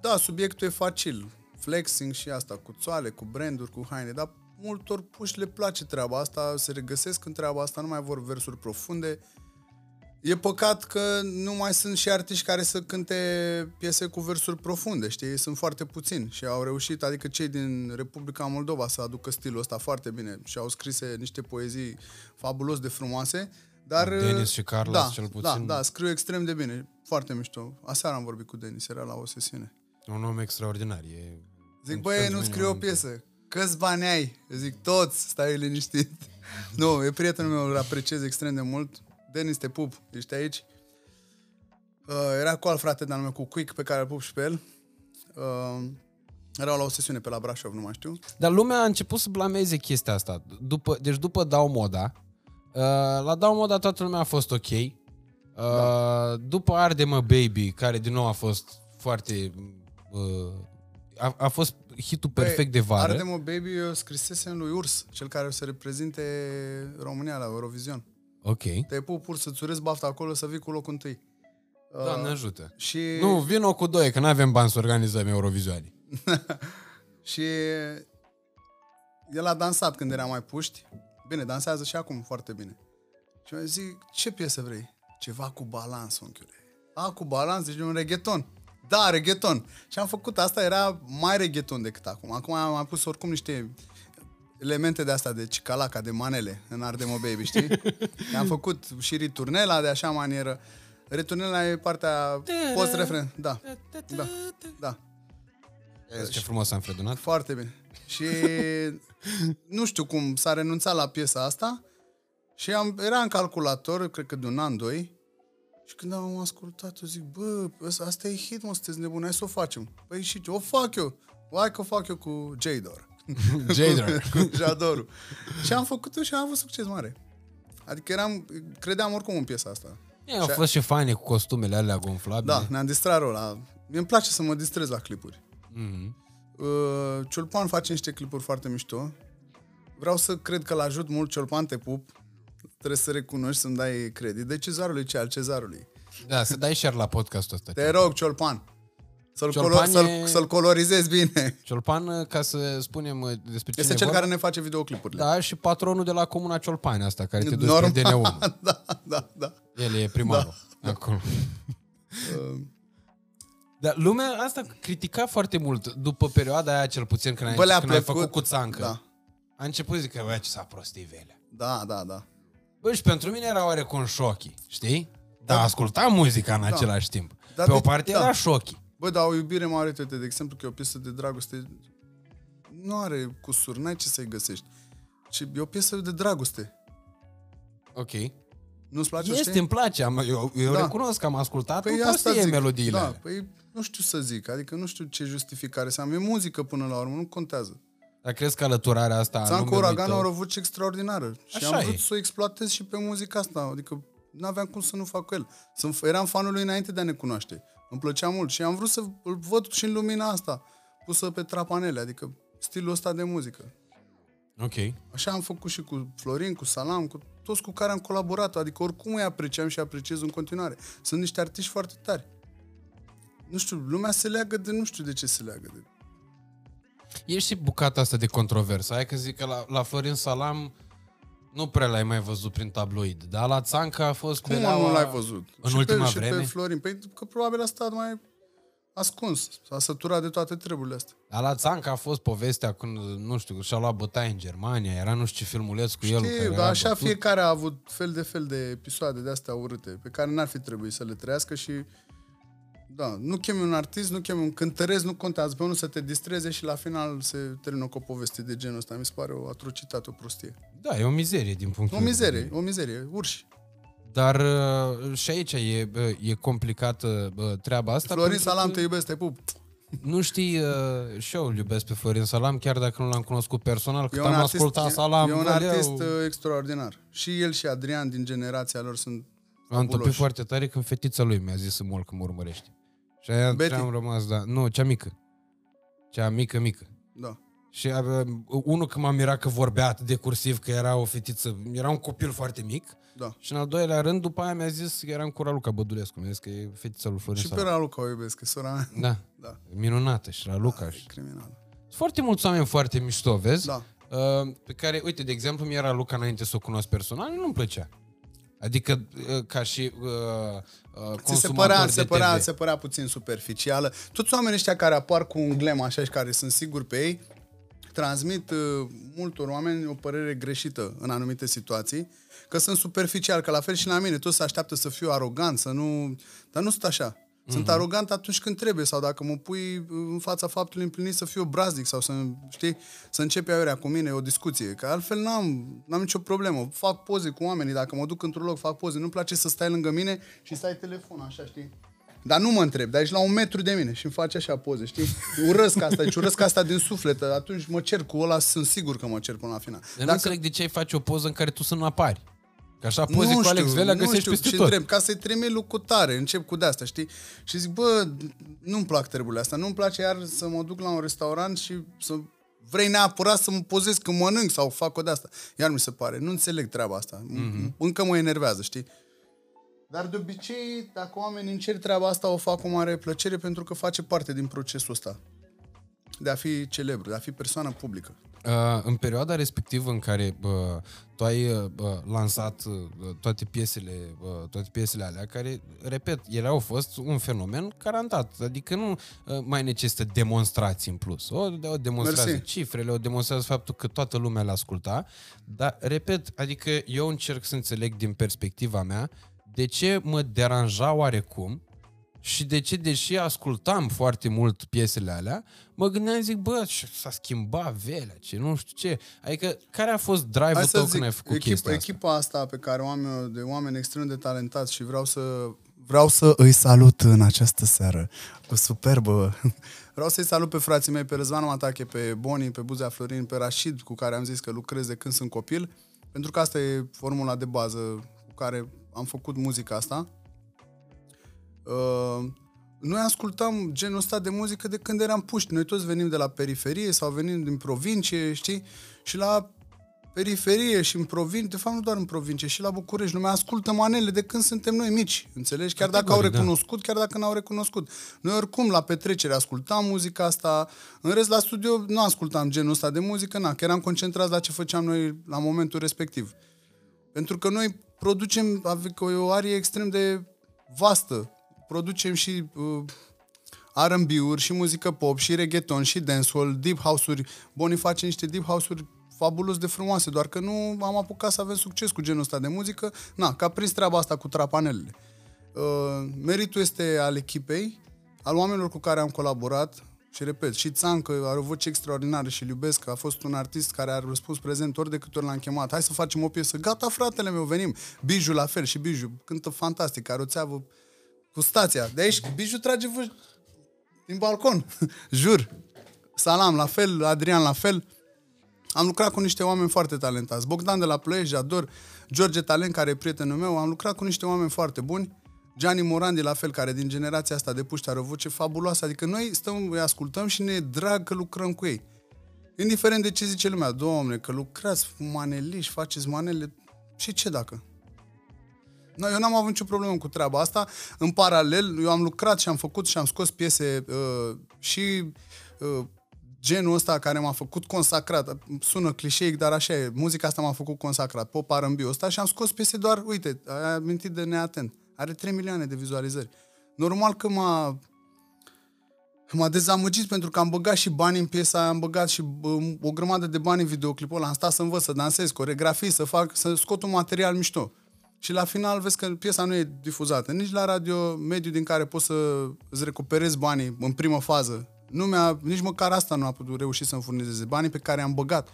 Da, subiectul e facil. Flexing și asta, cu țoale, cu branduri, cu haine, dar multor puși le place treaba asta, se regăsesc în treaba asta, nu mai vor versuri profunde. E păcat că nu mai sunt și artiști care să cânte piese cu versuri profunde, știi? Sunt foarte puțini și au reușit, adică cei din Republica Moldova să aducă stilul ăsta foarte bine și au scris niște poezii fabulos de frumoase, dar... Denis și Carlos, da, cel Da, puțin. da, scriu extrem de bine, foarte mișto. Aseară am vorbit cu Denis, era la o sesiune. Un om extraordinar. E... Zic, băi, nu scriu o piesă. Câți bani ai? Eu zic, toți, stai liniștit. nu, e prietenul meu, îl apreciez extrem de mult. Denis, te pup, ești aici. Uh, era cu alt frate de-al meu, cu Quick, pe care îl pup și pe el. Uh, erau la o sesiune pe la Brașov, nu mai știu. Dar lumea a început să blameze chestia asta. După, deci după Dau Moda, uh, la Dau Moda toată lumea a fost ok. Uh, da. După Arde Mă Baby, care din nou a fost foarte... Uh, a, a fost hitul perfect de vară. Ardemo Baby eu scrisesem lui Urs, cel care o să reprezinte România la Eurovision. Ok. Te pup, Urs, să-ți urez bafta acolo, să vii cu locul întâi. Uh, Doamne ajută. Și... Nu, vin cu doi, că nu avem bani să organizăm Eurovizioane. Și el a dansat când era mai puști. Bine, dansează și acum foarte bine. Și eu zic, ce piesă vrei? Ceva cu balans, unchiule. A, cu balans, deci un reggaeton. Da, reggaeton. Și am făcut asta, era mai reggaeton decât acum. Acum am mai pus oricum niște elemente de asta, de cicalaca, de manele în Ardemo Baby, știi? am făcut și riturnela de așa manieră. Riturnela e partea post-refren. Da, da, da. Vezi ce frumos am fredonat? Foarte bine. Și nu știu cum s-a renunțat la piesa asta și am, era în calculator, cred că de un an, doi, și când am ascultat-o zic, bă, ăsta- asta e hit, mă, sunteți nebuni, hai să o facem. Păi și ce? O fac eu. Hai că o fac eu cu Jador. Jador. cu, cu Jadorul. și am făcut-o și am avut succes mare. Adică eram, credeam oricum în piesa asta. E, au fost și faine cu costumele alea gonflabile. Da, ne-am distrat rău la... Mie îmi place să mă distrez la clipuri. Mhm. Uh, Ciolpan face niște clipuri foarte mișto. Vreau să cred că l-ajut mult Ciolpan, te pup. Trebuie să recunoști să-mi dai credit. De cezarului ce al cezarului. Da, să dai share la podcastul ăsta. Te rog, Ciolpan. Să-l, Ciolpan colo- să-l, e- să-l colorizezi bine. Ciolpan, ca să spunem uh, despre cine Este e cel vorba, care ne face videoclipurile. Da, și patronul de la Comuna Ciolpani asta, care te duci Normal. pe DN1. da, da, da. El e primarul da. acolo. Dar lumea asta critica foarte mult după perioada aia, cel puțin, când, Bă, ai, le-a când ai plăcut. făcut cu țancă. Da. A început să zică, bă, ce s-a prostit velea. Da, da, da. Bă, și pentru mine era oarecum șochi, știi? Dar ascultam muzica în același timp. Dar Pe o de- parte da. era șochi. Bă, dar o iubire mare, uite, de exemplu, că e o piesă de dragoste nu are cusuri, n-ai ce să-i găsești. Și e o piesă de dragoste. Ok. Nu-ți place, Este, știi? îmi place. Am, eu eu Da. recunosc că am ascultat Păi păi asta prostie zic. melodiile Da, alea. păi nu știu să zic, adică nu știu ce justificare să am. E muzică până la urmă, nu contează. Dar crezi că alăturarea asta Țan cu numelui Uraganul tău- are o voce extraordinară. Și Așa am vrut e. să o exploatez și pe muzica asta. Adică nu aveam cum să nu fac cu el. Sunt, eram fanul lui înainte de a ne cunoaște. Îmi plăcea mult și am vrut să îl văd și în lumina asta, pusă pe trapanele, adică stilul ăsta de muzică. Ok. Așa am făcut și cu Florin, cu Salam, cu toți cu care am colaborat. Adică oricum îi apreciam și apreciez în continuare. Sunt niște artiști foarte tari. Nu știu, lumea se leagă de nu știu de ce se leagă de... E și bucata asta de controversă. Hai că zic că la, la Florin Salam nu prea l-ai mai văzut prin tabloid, dar la Țanca a fost Cum beleaua- nu l-ai văzut? În și ultima pe, vreme? Și pe Florin. Păi că probabil a stat mai ascuns. S-a săturat de toate treburile astea. Dar la Țanca a fost povestea când, nu știu, și-a luat bătaie în Germania, era nu știu ce filmuleț cu el. care Știu, era dar așa bătut. fiecare a avut fel de fel de episoade de astea urâte, pe care n-ar fi trebuit să le trăiască și da, nu chemi un artist, nu chemi un cântăresc, nu contează pe unul să te distreze și la final se termină cu o poveste de genul ăsta. Mi se pare o atrocitate, o prostie. Da, e o mizerie din punctul O meu de mizerie, vedere. o mizerie, urși. Dar uh, și aici e, bă, e complicată bă, treaba asta. Florin pentru Salam, că te iubesc, te pup. Nu știi, uh, și eu îl iubesc pe Florin Salam, chiar dacă nu l-am cunoscut personal, cât E am un artist, ascultat e, Salam, e un Valeu, artist uh, extraordinar. Și el și Adrian din generația lor sunt am întâlnit fabuloși. foarte tare când fetița lui mi-a zis să mult că mă urmărește. Și aia Betty? am rămas, da. Nu, cea mică. Cea mică, mică. Da. Și uh, unul că m-a mirat că vorbea atât de cursiv, că era o fetiță, era un copil foarte mic. Da. Și în al doilea rând, după aia mi-a zis că eram cu Raluca Bădulescu. Mi-a zis că e fetița lui Florin Și pe Salam. Raluca o iubesc, că e sora mea. Da, Da. minunată și Raluca. Și... Criminal. Sunt foarte mulți oameni foarte mișto, vezi? Da. Uh, pe care, uite, de exemplu, mi era Luca înainte să o cunosc personal, nu-mi plăcea. Adică, uh, ca și uh, uh, Ți se consumator părea, de se, părea, TV. se părea puțin superficială. Toți oamenii ăștia care apar cu un glem așa și care sunt siguri pe ei, transmit uh, multor oameni o părere greșită în anumite situații, că sunt superficial, că la fel și la mine, toți se așteaptă să fiu arogant, să nu... Dar nu sunt așa. Sunt Mhm. arogant atunci când trebuie sau dacă mă pui în fața faptului împlinit să fiu obraznic sau să, știi, să începe aiurea cu mine o discuție. Că altfel n-am, n-am nicio problemă. Fac poze cu oamenii, dacă mă duc într-un loc, fac poze. Nu-mi place să stai lângă mine și să ai telefon, așa, știi? Dar nu mă întreb, dar ești la un metru de mine și îmi faci așa poze, știi? Urăsc asta, deci urăsc asta din suflet. Atunci mă cer cu ăla, sunt sigur că mă cer până la final. Dar nu înțeleg de ce ai face o poză în care tu să nu apari. Că așa poze nu cu Alex Velea găsești știu, peste și tot. întreb, ca să-i trimit lucru tare, încep cu de-asta, știi? Și zic, bă, nu-mi plac treburile astea, nu-mi place iar să mă duc la un restaurant și să vrei neapărat să mă pozez când mănânc sau fac o de-asta. Iar mi se pare, nu înțeleg treaba asta. Mm-hmm. Încă mă enervează, știi? Dar de obicei, dacă oamenii încerc treaba asta, o fac cu mare plăcere pentru că face parte din procesul ăsta. De a fi celebru, de a fi persoană publică. Uh, în perioada respectivă în care uh, tu ai uh, lansat uh, toate piesele, uh, toate piesele alea, care, repet, ele au fost un fenomen garantat. Adică nu uh, mai necesită demonstrații în plus. O, o demonstrează Mersi. cifrele, o demonstrează faptul că toată lumea le asculta, dar, repet, adică eu încerc să înțeleg din perspectiva mea de ce mă deranja oarecum și de ce, deși ascultam foarte mult piesele alea, mă gândeam, zic, bă, ce s-a schimbat Velea, ce nu știu ce. Adică, care a fost drive-ul Hai tău să când ai zic, făcut echipa, chestia asta? echipa asta pe care o am eu de oameni extrem de talentați și vreau să vreau să îi salut în această seară cu superbă. Vreau să-i salut pe frații mei, pe Răzvan Matache, pe Boni, pe Buzea Florin, pe Rashid, cu care am zis că lucrez de când sunt copil, pentru că asta e formula de bază cu care am făcut muzica asta. Uh, noi ascultam genul ăsta de muzică de când eram puști. Noi toți venim de la periferie sau venim din provincie, știi? Și la periferie și în provincie, de fapt nu doar în provincie, și la București, lumea ascultă manele de când suntem noi mici, înțelegi? Chiar dacă au Categoric, da. recunoscut, chiar dacă n-au recunoscut. Noi oricum la petrecere ascultam muzica asta, în rest la studio nu ascultam genul ăsta de muzică, na, că eram concentrați la ce făceam noi la momentul respectiv. Pentru că noi producem, adică o arie extrem de vastă. Producem și uh, R&B-uri, și muzică pop, și reggaeton, și dancehall, deep house-uri. Boni face niște deep house-uri fabulos de frumoase, doar că nu am apucat să avem succes cu genul ăsta de muzică. Na, că a prins treaba asta cu trapanelele. Uh, meritul este al echipei, al oamenilor cu care am colaborat, și repet, și Țancă are o voce extraordinară și îl iubesc, a fost un artist care a răspuns prezent ori de câte ori l-am chemat. Hai să facem o piesă. Gata, fratele meu, venim. Biju la fel și Biju cântă fantastic, are o țeavă cu stația. De aici Biju trage vă din balcon. Jur. Salam la fel, Adrian la fel. Am lucrat cu niște oameni foarte talentați. Bogdan de la Ploiești, ador. George Talent, care e prietenul meu. Am lucrat cu niște oameni foarte buni. Gianni Morandi, la fel, care din generația asta de puști are o voce fabuloasă. Adică noi stăm, îi ascultăm și ne e drag că lucrăm cu ei. Indiferent de ce zice lumea, domne, că lucrați maneliși, faceți manele, și ce dacă? No, eu n-am avut nicio problemă cu treaba asta. În paralel, eu am lucrat și am făcut și am scos piese uh, și uh, genul ăsta care m-a făcut consacrat. Sună clișeic, dar așa e. Muzica asta m-a făcut consacrat. Pop R&B ăsta și am scos piese doar, uite, ai amintit de neatent. Are 3 milioane de vizualizări. Normal că m-a M-a dezamăgit pentru că am băgat și bani în piesa aia, am băgat și um, o grămadă de bani în videoclipul ăla, am stat să învăț, să dansez, coregrafii, să fac, să scot un material mișto. Și la final vezi că piesa nu e difuzată, nici la radio, mediul din care poți să îți recuperezi banii în primă fază. Nu mi-a, nici măcar asta nu a putut reuși să-mi furnizeze banii pe care am băgat.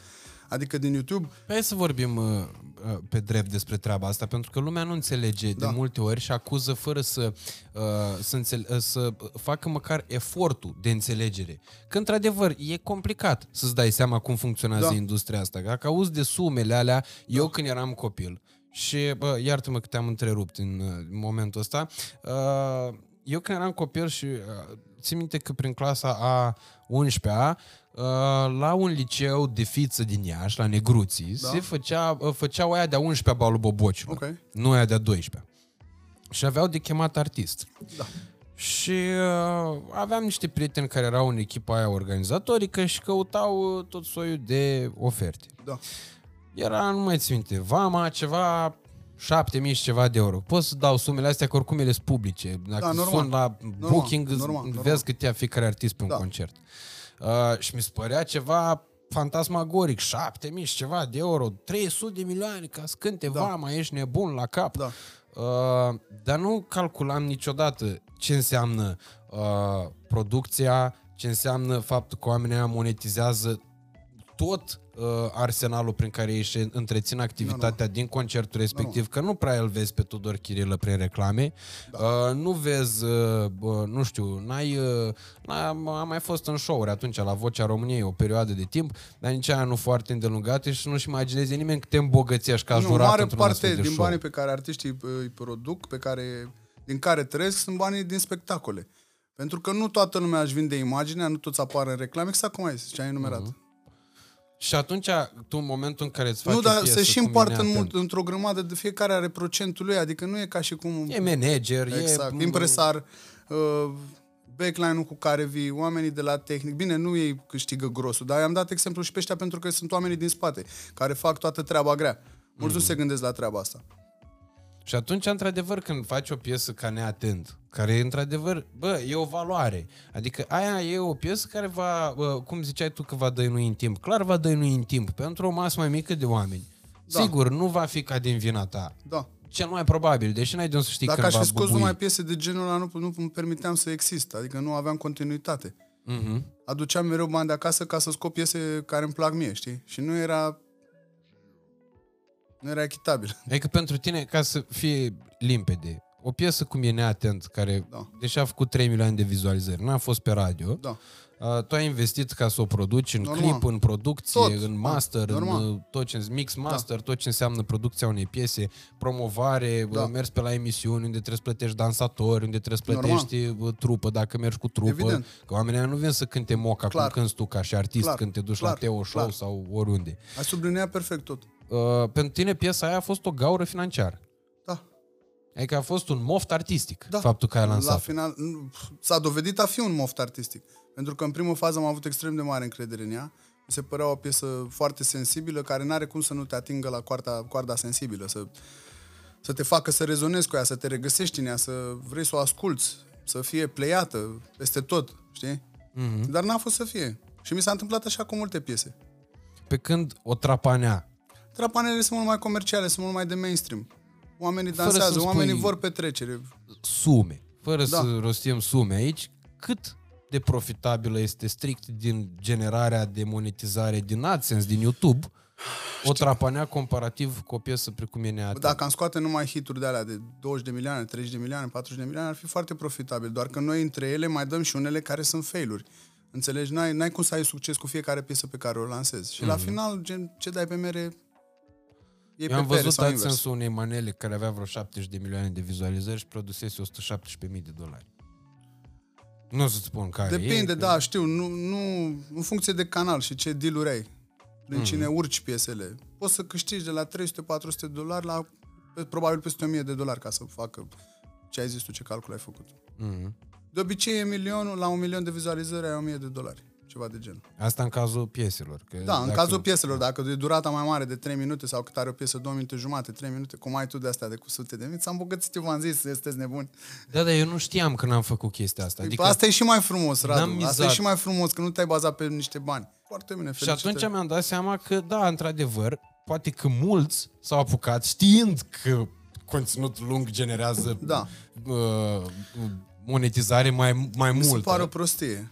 Adică din YouTube, Hai să vorbim uh, uh, pe drept despre treaba asta, pentru că lumea nu înțelege da. Da. de multe ori și acuză fără să, uh, să, înțel- uh, să facă măcar efortul de înțelegere. Că, într-adevăr, e complicat să-ți dai seama cum funcționează Da. industria asta. Dacă auzi de sumele alea, eu când eram copil, și bă, iartă-mă că te-am întrerupt în uh, momentul ăsta, uh, eu când eram copil și uh, țin minte că prin clasa a 11-a, uh, la un liceu de fiță din Iași, la Negruții, Da. se făcea, uh, făceau aia de-a 11-a balul Bobocilor, Ok. nu aia de-a 12-a. Și aveau de chemat artist. Da. Și uh, aveam niște prieteni care erau în echipa aia organizatorică și căutau uh, tot soiul de oferte. Da. Era, nu mai țin minte, vama, ceva 7000 și ceva de euro. Pot să dau sumele astea, că oricum ele sunt publice. Dacă Da, normal. sun la booking, normal, normal, normal. vezi cât ia fiecare artist pe un Da. concert. Uh, și mi se părea ceva fantasmagoric, 7000 și ceva de euro, 300 de milioane ca să cânte da. vama, ești nebun la cap. Da. Uh, dar nu calculam niciodată ce înseamnă uh, producția, ce înseamnă faptul că oamenii ăia monetizează tot uh, arsenalul prin care ei își întrețin activitatea din concertul respectiv, că nu prea îl vezi pe Tudor Chirilă prin reclame, da. uh, nu vezi, uh, uh, nu știu, n-ai, uh, n-am, am mai fost în show-uri atunci la Vocea României o perioadă de timp, dar nici aia nu foarte îndelungată și nu-și imagineze nimeni cât te îmbogățești ca Nu, jurat mare într-un parte astfel de din show. banii pe care artiștii îi produc, pe care, din care trăiesc, sunt banii din spectacole. Pentru că nu toată lumea își vinde imaginea, nu toți apar în reclame, exact cum ai zis, ce ai enumerat. Mhm. Și atunci, tu în momentul în care îți faci Nu, o dar piesă se și cum împart vine în atent, mult, într-o grămadă de fiecare are procentul lui, adică nu e ca și cum... E manager, Exact, e... impresar, uh, backline-ul cu care vii, oamenii de la tehnic. Bine, nu ei câștigă grosul, dar i-am dat exemplu și pe ăștia pentru că sunt oamenii din spate, care fac toată treaba grea. Mulți nu se gândesc la treaba asta. Și atunci, într-adevăr, când faci o piesă ca neatent, care e într-adevăr, bă, e o valoare. Adică aia e o piesă care va, bă, cum ziceai tu că va dăinui în timp. Clar va dăinui în timp, pentru o masă mai mică de oameni. Da. Sigur, nu va fi ca din vina ta. Da. Cel mai probabil, deși n-ai de unde să știi Dacă când aș va fi scos bubui. numai piese de genul ăla, nu, nu îmi permiteam să exist. Adică nu aveam continuitate. Mhm. Aduceam mereu bani de acasă ca să scot piese care îmi plac mie, știi? Și nu era... Nu era echitabil. Adică pentru tine, ca să fie limpede, o piesă cum e neatent, care, Da. deși a făcut 3 milioane de vizualizări, n-a fost pe radio, Da. Uh, tu ai investit ca să o produci în Normal. clip, în producție, Tot. în Da, master, în normal. uh, tot ce mix master, tot ce înseamnă producția unei piese, promovare, Da. da. mers pe la emisiuni unde trebuie să plătești dansatori, unde trebuie să plătești uh, trupă dacă mergi cu trupă. Evident. Că oamenii ăia nu vin să cânte moca Clar. cum cânti tu ca și artist Clar. când te duci Clar. la Teo Show Clar. sau oriunde. Ai subliniat perfect tot. Uh, pentru tine piesa aia a fost o gaură financiară. Da. Adică a fost un moft artistic Da. faptul că ai La lansat. final, nu, s-a dovedit a fi un moft artistic. Pentru că în primă fază am avut extrem de mare încredere în ea. Mi se părea o piesă foarte sensibilă, care nu are cum să nu te atingă la coarda, coarda sensibilă, să, să te facă să rezonezi cu ea, să te regăsești în ea, să vrei să o asculți, să fie pleiată peste tot, știi? Mhm. Mm-hmm. Dar n-a fost să fie. Și mi s-a întâmplat așa cu multe piese. Pe când o trapanea Trapanele sunt mult mai comerciale, sunt mult mai de mainstream. Oamenii Fără dansează, să-mi oamenii spui- vor petrecere. sume, fără Da. să rostim sume aici, cât de profitabilă este strict din generarea de monetizare din AdSense, din YouTube, o trapanea comparativ cu o piesă precum e Neatea. Dacă am scoate numai hituri de alea de 20 de milioane, 30 de milioane, 40 de milioane, ar fi foarte profitabil. Doar că noi între ele mai dăm și unele care sunt failuri. Înțelegi? N-ai, n-ai cum să ai succes cu fiecare piesă pe care o lansezi. Și mm-hmm. la final, gen, ce dai pe mere, e Eu pe am pere văzut sau invers. AdSense-ul unei manele care avea vreo 70 de milioane de vizualizări și produsese 117.000 de dolari. Nu o să spun care e. Depinde, că- da, știu, nu, nu, în funcție de canal și ce deal-uri ai. Prin Mhm. cine urci piesele. Poți să câștigi de la 300-400 de dolari la pe- probabil peste 1000 de dolari ca să facă ce ai zis tu, ce calcul ai făcut. Mhm. De obicei e milionul, la un milion de vizualizări ai 1000 de dolari. Ceva de genul. Asta în cazul pieselor. Că Da, în dacă- cazul pieselor, dacă e durata mai mare de 3 minute sau cât are o piesă 2 minute jumate, 3 minute, cum ai tu de astea de cu sute de mii, ți-am bogățit, eu v-am zis, sunteți nebuni. Da, dar eu nu știam că n-am făcut chestia asta. Adică... Adică Asta e și mai frumos, n-am Radu. Asta e mizat. și mai frumos, că nu te-ai bazat pe niște bani. Foarte bine, Și felicitări. atunci mi-am dat seama că, da, într-adevăr, poate că mulți s-au apucat știind că conținut lung generează Da. uh, monetizare mai, mai Mi se multă. pare o prostie.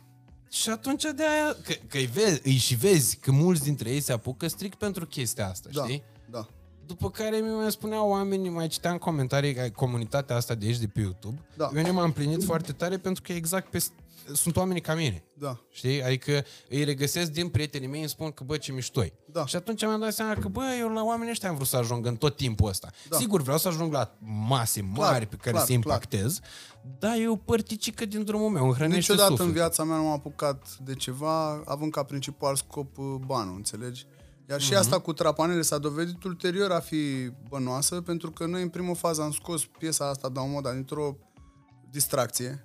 Și atunci de aia, că, că îi, vezi, îi și vezi că mulți dintre ei se apucă strict pentru chestia asta, Da, știi? da. După care mi mai spuneau oamenii, mai citeam în comentarii, că comunitatea asta de aici de pe YouTube. Da. Eu ne m-am plinit foarte tare pentru că e exact pe, sunt oameni ca mine. Da. Știi? Adică îi regăsesc din prietenii mei, îmi spun că bă, ce miștoi. Da. Și atunci mi-am dat seama că bă, eu la oamenii ăștia am vrut să ajung în tot timpul ăsta. Da. Sigur, vreau să ajung la mase mari Clar, pe care clar, să impactez, dar e o părticică din drumul meu, îmi hrănește Niciodată sufletul. în viața mea nu m-am apucat de ceva având ca principal scop uh, banul, înțelegi? Iar Mhm. și asta cu trapanele s-a dovedit ulterior a fi bănoasă, pentru că noi în primă fază am scos piesa asta download dintr-o distracție.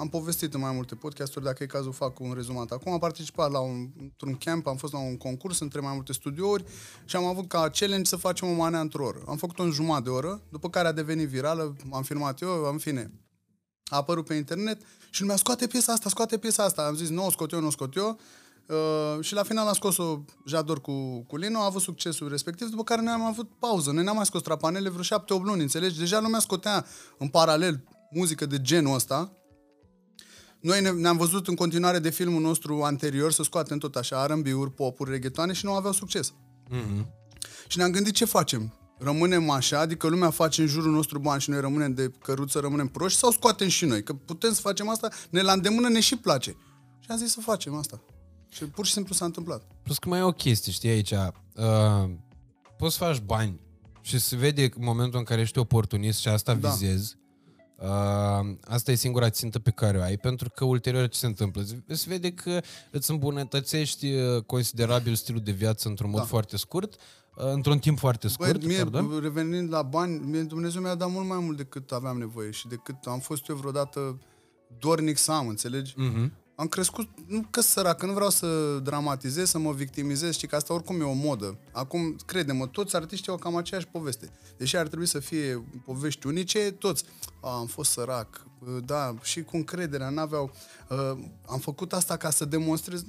Am povestit în mai multe podcasturi, dacă e cazul fac un rezumat. Acum am participat la un, într-un camp, am fost la un concurs între mai multe studiouri și am avut ca challenge să facem o manea într-o oră. Am făcut-o în jumătate de oră, după care a devenit virală, am filmat eu, în fine, a apărut pe internet și lumea scoate piesa asta, scoate piesa asta. Am zis, nu o scot eu, nu o scot eu. Uh, și la final am scos-o Jador cu, cu Lino, a avut succesul respectiv, după care noi am avut pauză. Noi n-am mai scos trapanele vreo șapte-opt luni, înțelegi? Deja lumea scotea în paralel muzică de genul ăsta. Noi ne, ne-am văzut în continuare de filmul nostru anterior să scoatem tot așa R&B-uri, pop-uri, reggaetoane și nu aveau succes. Mhm. Și ne-am gândit ce facem. Rămânem așa, adică lumea face în jurul nostru bani și noi rămânem de căruță, rămânem proști sau scoatem și noi? Că putem să facem asta, ne la îndemână ne și place. Și am zis să facem asta. Și pur și simplu s-a întâmplat. Plus că mai e o chestie, știi, aici. Uh, poți să faci bani și se vede în momentul în care ești oportunist și asta Da. vizezi. Uh, asta e singura țintă pe care o ai, pentru că ulterior ce se întâmplă? Se- Se vede că îți îmbunătățești uh, considerabil stilul de viață într-un mod Da. foarte scurt, uh, într-un timp foarte scurt, Băi, mie, pardon. revenind la bani, mie Dumnezeu mi-a dat mult mai mult decât aveam nevoie și decât am fost eu vreodată dornic să am, înțelegi? Mhm. Am crescut, nu că sărac, că nu vreau să dramatizez, să mă victimizez, și că asta oricum e o modă. Acum, crede-mă, toți artiștii au cam aceeași poveste. Deși ar trebui să fie povești unice, toți. A, am fost sărac, da, și cu încrederea, n-aveau... Uh, am făcut asta ca să demonstrez...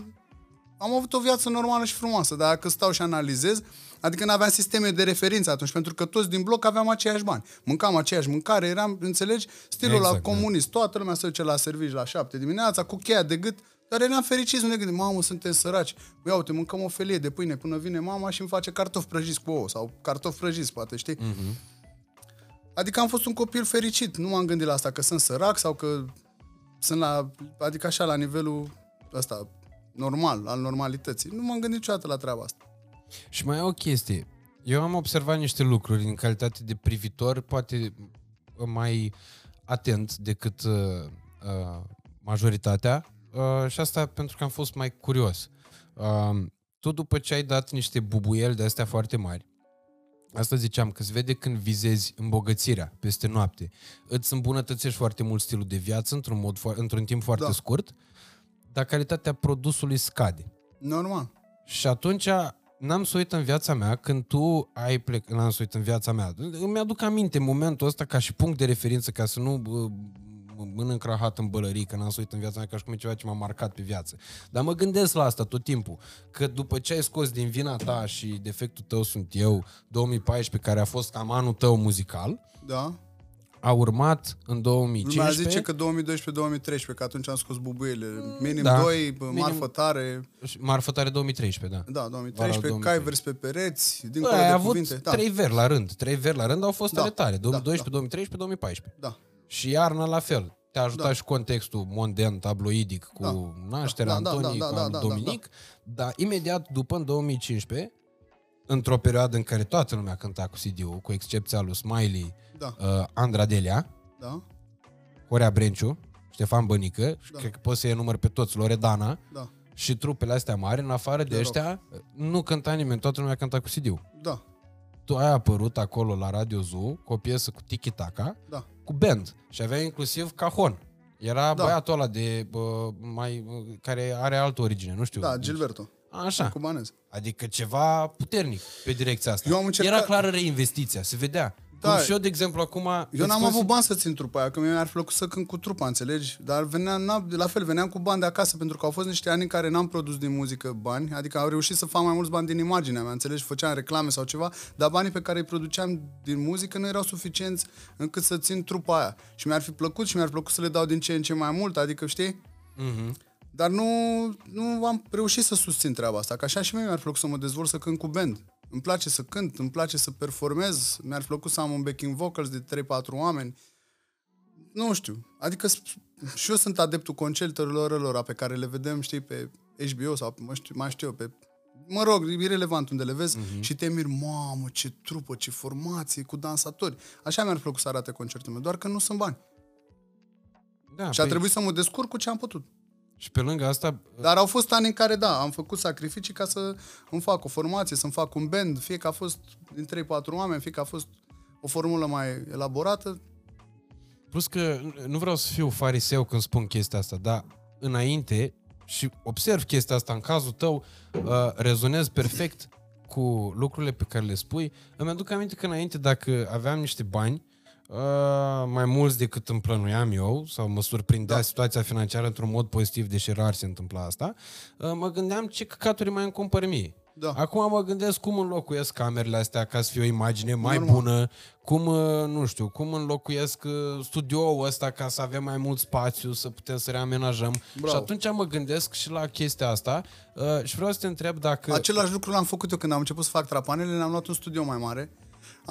Am avut o viață normală și frumoasă, dar dacă stau și analizez, adică nu aveam sisteme de referință atunci, pentru că toți din bloc aveam aceiași bani. Mâncam aceeași mâncare, eram, înțelegi, stilul Exact, la comunist. Toată lumea se duce la servici la șapte dimineața, cu cheia de gât, dar eram fericiți, nu ne gândim, mamă, suntem săraci. Ia uite, mâncăm o felie de pâine până vine mama și îmi face cartofi prăjiți cu ouă sau cartofi prăjiți, poate, știi? Mhm. Adică am fost un copil fericit. Nu m-am gândit la asta, că sunt sărac sau că sunt la, adică așa, la nivelul ăsta normal, al normalității. Nu m-am gândit niciodată la treaba asta. Și mai e o chestie. Eu am observat niște lucruri în calitate de privitor, poate mai atent decât uh, uh, majoritatea uh, și asta pentru că am fost mai curios. Uh, tu după ce ai dat niște bubuieli de astea foarte mari, asta ziceam, că se vede când vizezi îmbogățirea peste noapte, îți îmbunătățești foarte mult stilul de viață într-un, mod, fo- într-un timp foarte Da. scurt, dar calitatea produsului scade. Normal. Și atunci n-am să uit în viața mea când tu ai plecat, n-am să uit în viața mea. Îmi aduc aminte momentul ăsta ca și punct de referință, ca să nu bă, mănânc rahat în bălării, că n-am să uit în viața mea ca și cum e ceva ce m-a marcat pe viață. Dar mă gândesc la asta tot timpul, că după ce ai scos din vina ta și defectul tău sunt eu, 2014, care a fost cam anul tău muzical, Da? A urmat în 2015... Lumea zice că 2012-2013, că atunci am scos bubuiele. Minim Da. 2, Minim- marfă tare. și Marfătare 2013, da. Da, 2013, Vara cai 2013. vers pe pereți, Bă, dincolo ai de avut cuvinte. Da, trei veri la rând. Trei veri la rând au fost Da, tare tare. da, 2012, da. 2013, 2014. da. Și iarna la fel. Te-a ajutat Da. și contextul mondian, tabloidic, cu Da. nașterea Da, da, da, Antonii, da, cu da, al da, Dominic, dar imediat după, în 2015, într-o perioadă în care toată lumea cânta cu CD-ul, cu excepția lui Smiley, Da. uh, Andra Delia, Da, Horea Brenciu, Ștefan Bănică, și Da. cred că poți să iei număr pe toți, Loredana, da, și trupele astea mari, în afară de De rock. ăștia, nu cânta nimeni, toată lumea cânta cu CD-ul. da, tu ai apărut acolo la Radio Zoo cu o piesă cu Tiki Taka, da. cu band și avea inclusiv cajon. Era Da. băiatul ăla de, bă, mai, care are altă origine, nu știu. Da, Gilberto, Așa. cubanez. Adică ceva puternic pe direcția asta. Eu am încercat- Era clară reinvestiția, se vedea. Da. Cum și eu, de exemplu, acum... Eu îți n-am spun avut bani să țin trupa aia, că mi-ar fi plăcut să cânt cu trupa, înțelegi? Dar veneam, n-am- la fel, veneam cu bani de acasă, pentru că au fost niște ani în care n-am produs din muzică bani, adică am reușit să fac mai mulți bani din imaginea mea, înțelegi? Făceam reclame sau ceva, dar banii pe care îi produceam din muzică nu erau suficienți încât să țin trupa aia. Și mi-ar fi plăcut și mi-ar fi plăcut să le dau din ce în ce mai mult, adică știi? Mhm. Dar nu, nu am reușit să susțin treaba asta, că așa și mie mi-ar plăcut să mă dezvolt să cânt cu band. Îmi place să cânt, îmi place să performez, mi-ar plăcut să am un backing vocals de 3-4 oameni. nu știu, adică s- și eu sunt adeptul concertelor lor pe care le vedem, știi, pe HBO sau mă știu, mai știu eu, pe Mă rog, e irrelevant unde le vezi uh-huh. și te miri, mamă, ce trupă, ce formație, cu dansatori. Așa mi-ar plăcut să arate concertul meu, doar că nu sunt bani. Da, Și a păi, trebuit să mă descurc cu ce am putut. Și pe lângă asta, Dar au fost ani în care, da, am făcut sacrificii ca să îmi fac o formație, să-mi fac un band, fie că a fost din 3-4 oameni, fie că a fost o formulă mai elaborată. plus că nu vreau să fiu fariseu când spun chestia asta, dar înainte, și observ chestia asta în cazul tău, uh, rezonez perfect cu lucrurile pe care le spui. Îmi aduc aminte că înainte, dacă aveam niște bani, uh, mai mulți decât îmi plănuiam eu, sau mă surprindea da. situația financiară într-un mod pozitiv, deși rar se întâmpla asta, uh, mă gândeam ce căcaturi mai îmi cumpăr mie. Da. Acum mă gândesc cum înlocuiesc camerele astea ca să fie o imagine mai Normal. bună, cum, uh, nu știu, cum înlocuiesc uh, studioul ăsta ca să avem mai mult spațiu, să putem să reamenajăm. Bravo. Și atunci mă gândesc și la chestia asta uh, și vreau să te întreb dacă... Același lucru l-am făcut eu când am început să fac trapanele, ne-am luat un studio mai mare,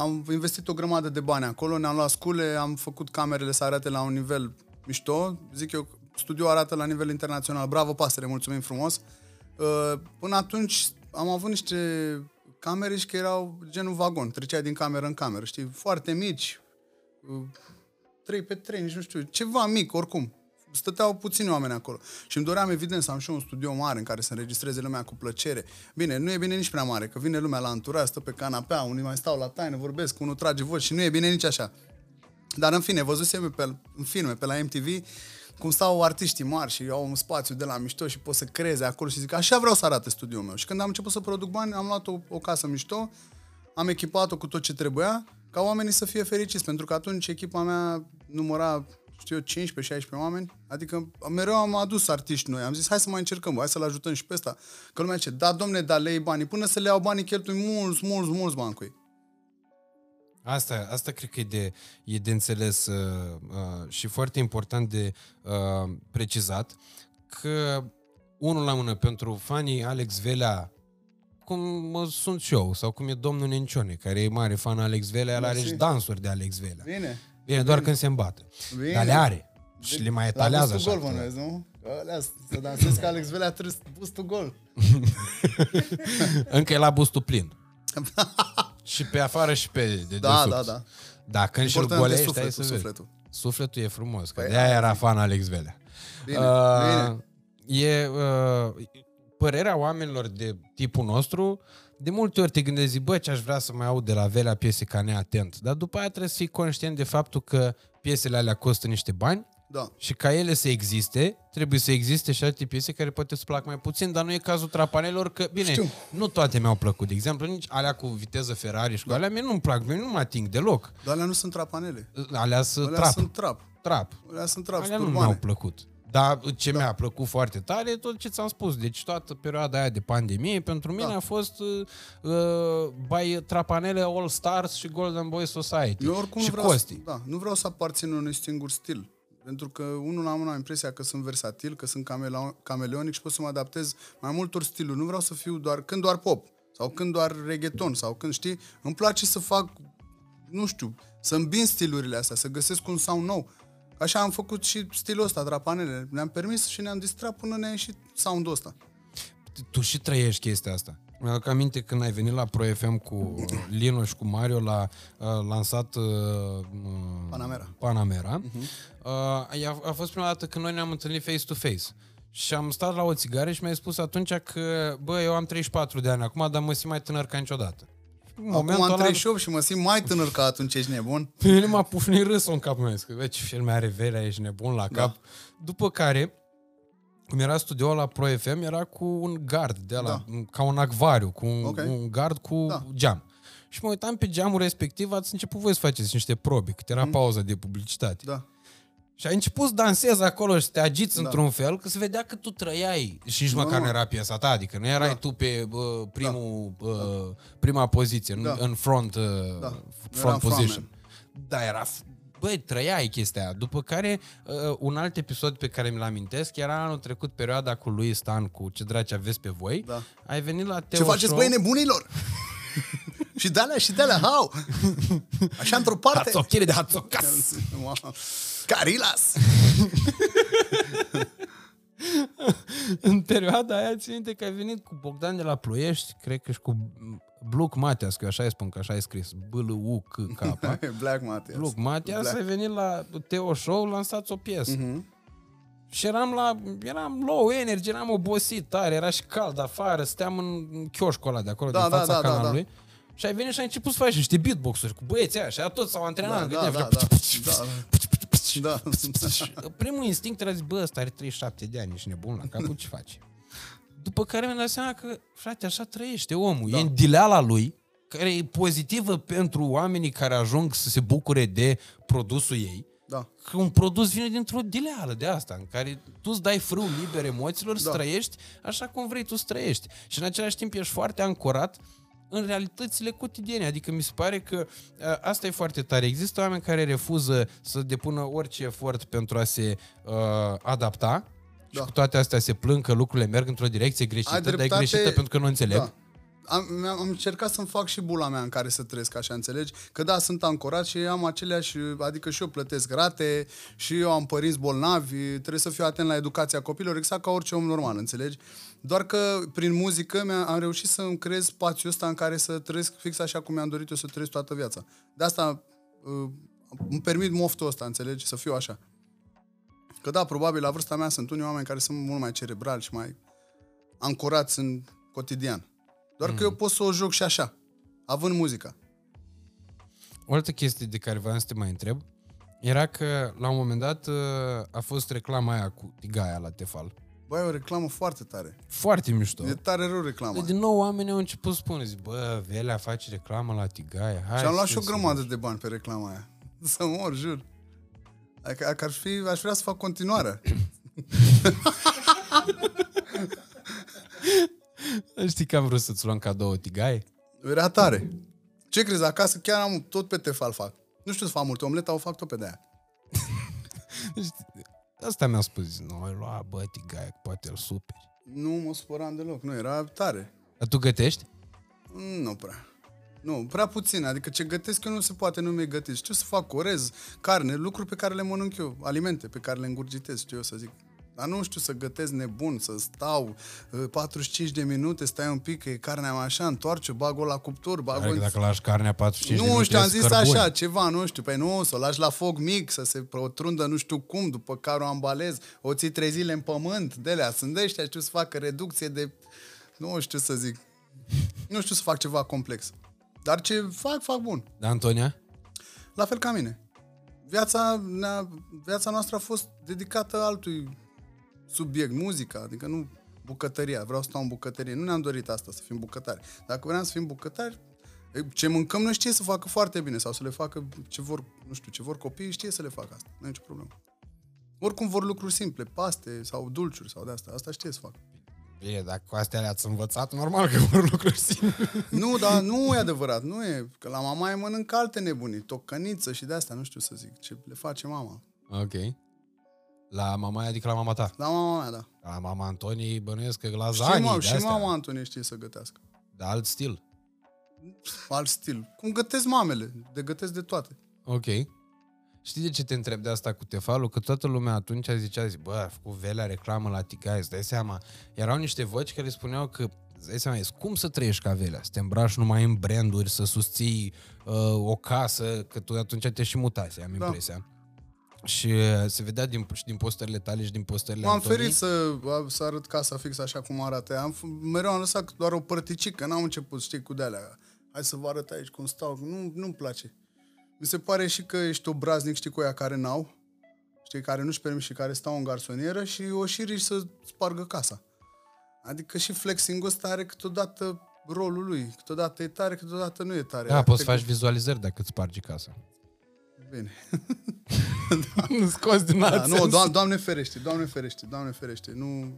am investit o grămadă de bani acolo, ne-am luat scule, am făcut camerele să arate la un nivel mișto, zic eu, studio arată la nivel internațional, bravo pasăre, mulțumim frumos. Uh, Până atunci am avut niște camere și că erau genul vagon, trecea din cameră în cameră, știi, foarte mici, 3 pe 3, nici nu știu, ceva mic, oricum. Stăteau puțini oameni acolo. Și îmi doream, evident, să am și eu un studio mare în care să înregistreze lumea cu plăcere. Bine, nu e bine nici prea mare, că vine lumea la anturaj, stă pe canapea, unii mai stau la taină, vorbesc, unul trage voci și nu e bine nici așa. Dar în fine, văzusem pe, în filme, pe la MTV, cum stau artiștii mari și au un spațiu de la mișto și pot să creeze acolo și zic, așa vreau să arate studioul meu. Și când am început să produc bani, am luat o, o casă mișto, am echipat-o cu tot ce trebuia, ca oamenii să fie fericiți, pentru că atunci echipa mea număra, știu eu, 15-16 oameni, adică mereu am adus artiști noi, am zis, hai să mai încercăm, hai să-l ajutăm și pe ăsta. Că lumea zice, da, domne, da, lei banii, până să le iau banii, cheltui mulți, mulți, mulți bani cu ei. Asta, asta cred că e de, e de înțeles uh, uh, și foarte important de uh, precizat că unul la mână pentru fanii Alex Velea cum mă sunt și eu, sau cum e domnul Nencione, care e mare fan Alex Velea, el are Mersi. și dansuri de Alex Velea. Bine. Bine, doar când se îmbată. Bine. Dar le are. Și le mai etalează La bustul așa. gol, bănuiesc, nu? Că Alea, să dansezi ca Alex Velea, trebuie să bustul gol. Încă e la bustul plin. și pe afară și pe de Da, desubt. da, da. Da, când și-l Important e golești, sufletul, hai să vezi. sufletul. Sufletul e frumos, că Păi, de-aia era fan Alex Velea. Bine, Uh, bine. E uh, părerea oamenilor de tipul nostru, de multe ori te gândești, zic, bă, ce aș vrea să mai aud de la Velea piese ca neatent. Dar după aia trebuie să fii conștient de faptul că piesele alea costă niște bani Da. și ca ele să existe, trebuie să existe și alte piese care poate să plac mai puțin, dar nu e cazul trapanelor, că, bine, Știu. nu toate mi-au plăcut. De exemplu, nici alea cu viteză Ferrari și cu alea mie nu-mi plac, mie nu mă ating deloc. Dar alea nu sunt trapanele. Alea sunt Alea trap. sunt trap. trap. Alea sunt trap, Alea sunt nu mi-au urbane. plăcut. Dar ce da. mi-a plăcut foarte tare e tot ce ți-am spus. Deci toată perioada aia de pandemie pentru mine Da. a fost uh, uh, by Trapanele All Stars și Golden Boy Society. Eu oricum și nu vreau, Costi. Să, da, nu vreau să aparțin unui singur stil. Pentru că unul am am impresia că sunt versatil, că sunt camele- cameleonic și pot să mă adaptez mai multor stiluri. Nu vreau să fiu doar când doar pop sau când doar reggaeton sau când știi. Îmi place să fac, nu știu, să îmbin stilurile astea, să găsesc un sound nou. Așa am făcut și stilul ăsta, drapanele. Ne-am permis și ne-am distrat până ne-a ieșit sound-ul ăsta. Tu și trăiești chestia asta. Mi-aduc aminte când ai venit la Pro FM cu uh, Lino și cu Mario la uh, lansat uh, uh, Panamera. Panamera. Uh-huh. Uh, a, a fost prima dată când noi ne-am întâlnit face-to-face. Și am stat la o țigară și mi-ai spus atunci că, bă, eu am 34 de ani acum, dar mă simt mai tânăr ca niciodată. În Acum am 38 și mă simt mai tânăr ca atunci, ești nebun. Pe mine m-a pufnit râsul în capul meu. Zic, bă, ce filme are Velea, ești nebun la cap. Da. După care, cum era studioul la Pro FM, era cu un gard de la, Da. ca un acvariu, cu un, Ok. un gard cu Da. geam. Și mă uitam pe geamul respectiv, ați început voi să faceți niște probe, că era pauza de publicitate. Da. Și ai început să dansezi acolo și să te agiți da. într-un fel, că se vedea că tu trăiai și nici măcar nu era piesa ta, adică nu erai Da. tu pe uh, primul, uh, prima poziție, Da. în, în front, uh, Da. front Eram position. frontman. Da, era... f- Băi, trăiai chestia aia. După care, uh, un alt episod pe care mi-l amintesc era anul trecut, perioada cu lui Stan, cu Ce draci aveți pe voi. Da. Ai venit la Teo Ce faceți, Show. băi nebunilor? și de-alea, și de-alea, hau! Așa într-o parte. Hațochire de hațocas. Carilas! în perioada aia, țin minte că ai venit cu Bogdan de la Ploiești, cred că și cu Bluc Matias, că eu așa îi spun, că așa ai scris, b l u c k Black Matias. Bluc Matias, Black. ai venit la Teo Show, lansați o piesă. Mhm. Și eram la, eram low energy, eram obosit tare, era și cald afară, stăteam în chioșcul ăla de acolo, Da, din da, fața da, da, canalului. Și ai venit și ai început să faci niște beatbox-uri cu băieții aia și aia toți s-au antrenat. Da, în da, gândea, da, făceau da, da. Da. Primul instinct era zis, bă, ăsta are 37 de ani, ești nebun la capul, ce face? După care mi-am dat seama că, frate, așa trăiește omul. Da. E în dileala lui, care e pozitivă pentru oamenii care ajung să se bucure de produsul ei. Da. Că un produs vine dintr-o dileală de asta, în care tu îți dai frâu liber emoțiilor, da. să Da. trăiești așa cum vrei tu să trăiești. Și în același timp ești foarte ancorat în realitățile cotidiene. Adică mi se pare că a, asta e foarte tare. Există oameni care refuză să depună orice efort pentru a se uh, adapta și Da. cu toate astea se plâng că lucrurile merg într-o direcție greșită, Ai dar e dreptate. greșită pentru că nu înțeleg. Da. Am, mi-am- am încercat să-mi fac și bula mea în care să trăiesc, așa înțelegi? Că da, sunt ancorat și am aceleași, adică și eu plătesc rate, și eu am părinți bolnavi, trebuie să fiu atent la educația copilor, exact ca orice om normal, înțelegi? Doar că prin muzică mi-am, am reușit să-mi creez spațiul ăsta în care să trăiesc fix așa cum mi-am dorit eu să trăiesc toată viața. De asta uh, îmi permit moftul ăsta, înțelegi? Să fiu așa. Că da, probabil la vârsta mea sunt unii oameni care sunt mult mai cerebrali și mai ancorați în cotidian. Doar că eu pot să o joc și așa, având muzica. O altă chestie de care vreau să te mai întreb era că la un moment dat uh, a fost reclama aia cu tigaia la Tefal. Băi, e o reclamă foarte tare. Foarte mișto. E tare rău reclama. Din nou oamenii au început să spună, zic, bă, Velea face reclamă la tigaia. Hai Și am luat să și o se- grămadă de bani pe reclama aia. Să mor, jur. Adică, dacă ar fi, aș vrea să fac continuarea. Știi că am vrut să-ți luăm cadou o tigaie? Era tare. Ce crezi, acasă chiar am tot pe tefal fac. Nu știu să fac multe omlete, o fac tot pe de-aia. Asta mi-a spus, zic, nu, ai lua, bă, tigaie, că poate îl superi. Nu mă supăram deloc, nu, era tare. Dar tu gătești? Nu prea. Nu, prea puțin. Adică ce gătesc eu nu se poate, nu mi-e gătit. Știu să fac orez, carne, lucruri pe care le mănânc eu, alimente pe care le îngurgitez, știu eu să zic. Dar nu știu să gătesc nebun, să stau uh, 45 de minute, stai un pic, că e carnea mai așa, întoarce, bag-o la cuptor, bag-o Adică în... dacă lași carnea 45 de Nu minute, știu, am ies zis cărbuni. așa, ceva, nu știu. Păi nu, să o lași la foc mic, să se protrundă nu știu cum, după care o ambalez, o ții trei zile în pământ, de alea. Sunt de ăștia, știu să facă reducție de... Nu știu să zic. Nu știu să fac ceva complex. Dar ce fac, fac bun. Da, Antonia? La fel ca mine. Viața, ne-a, viața noastră a fost dedicată altui subiect, muzica, adică nu bucătăria. Vreau să stau în bucătărie. Nu ne-am dorit asta, să fim bucătari. Dacă vreau să fim bucătari, e, ce mâncăm noi știe să facă foarte bine sau să le facă ce vor, nu știu, ce vor copiii, știe să le facă asta. Nu e nicio problemă. Oricum vor lucruri simple, paste sau dulciuri sau de asta. Asta știe să facă. Bine, dacă cu astea le-ați învățat, normal că vor lucruri simple. Nu, dar nu e adevărat, nu e. Că la mama e mănâncă alte nebunii, tocăniță și de asta, nu știu să zic, ce le face mama. Ok. La mama, adică la mama ta. La mama mea, da. La mama Antonii bănuiesc că Și, lasagne, mă, de și astea. mama Antonie știe să gătească. De alt stil. Alt stil. Cum gătesc mamele, de gătesc de toate. Ok. Știi de ce te întreb de asta cu tefalul? Că toată lumea atunci zicea, zi, bă, a făcut Velea reclamă la tigaie, îți dai seama. Erau niște voci care spuneau că, îți dai seama, ești, cum să trăiești ca Velea? Să te îmbraci numai în branduri, să susții uh, o casă, că tu atunci te și mutase, am Da. impresia. Și uh, se vedea din, și din postările tale și din postările M-am Antonii. ferit să, să arăt casa fix așa cum arată. ea. Am, f- mereu am lăsat doar o părticică, n-am început, știi, cu de-alea. Hai să vă arăt aici cum stau. Nu, nu-mi place. Mi se pare și că ești obraznic, știi, cu ea care n-au, știi, care nu-și permit și care stau în garsonieră și o și riști să spargă casa. Adică și flexing-ul ăsta are câteodată rolul lui. Câteodată e tare, câteodată nu e tare. Da, Dacă poți te- să faci vizualizări dacă îți spargi casa. Bine. Nu scoți din Da, alt nu, sens. doamne, doamne ferește, doamne ferește, doamne ferește. Nu,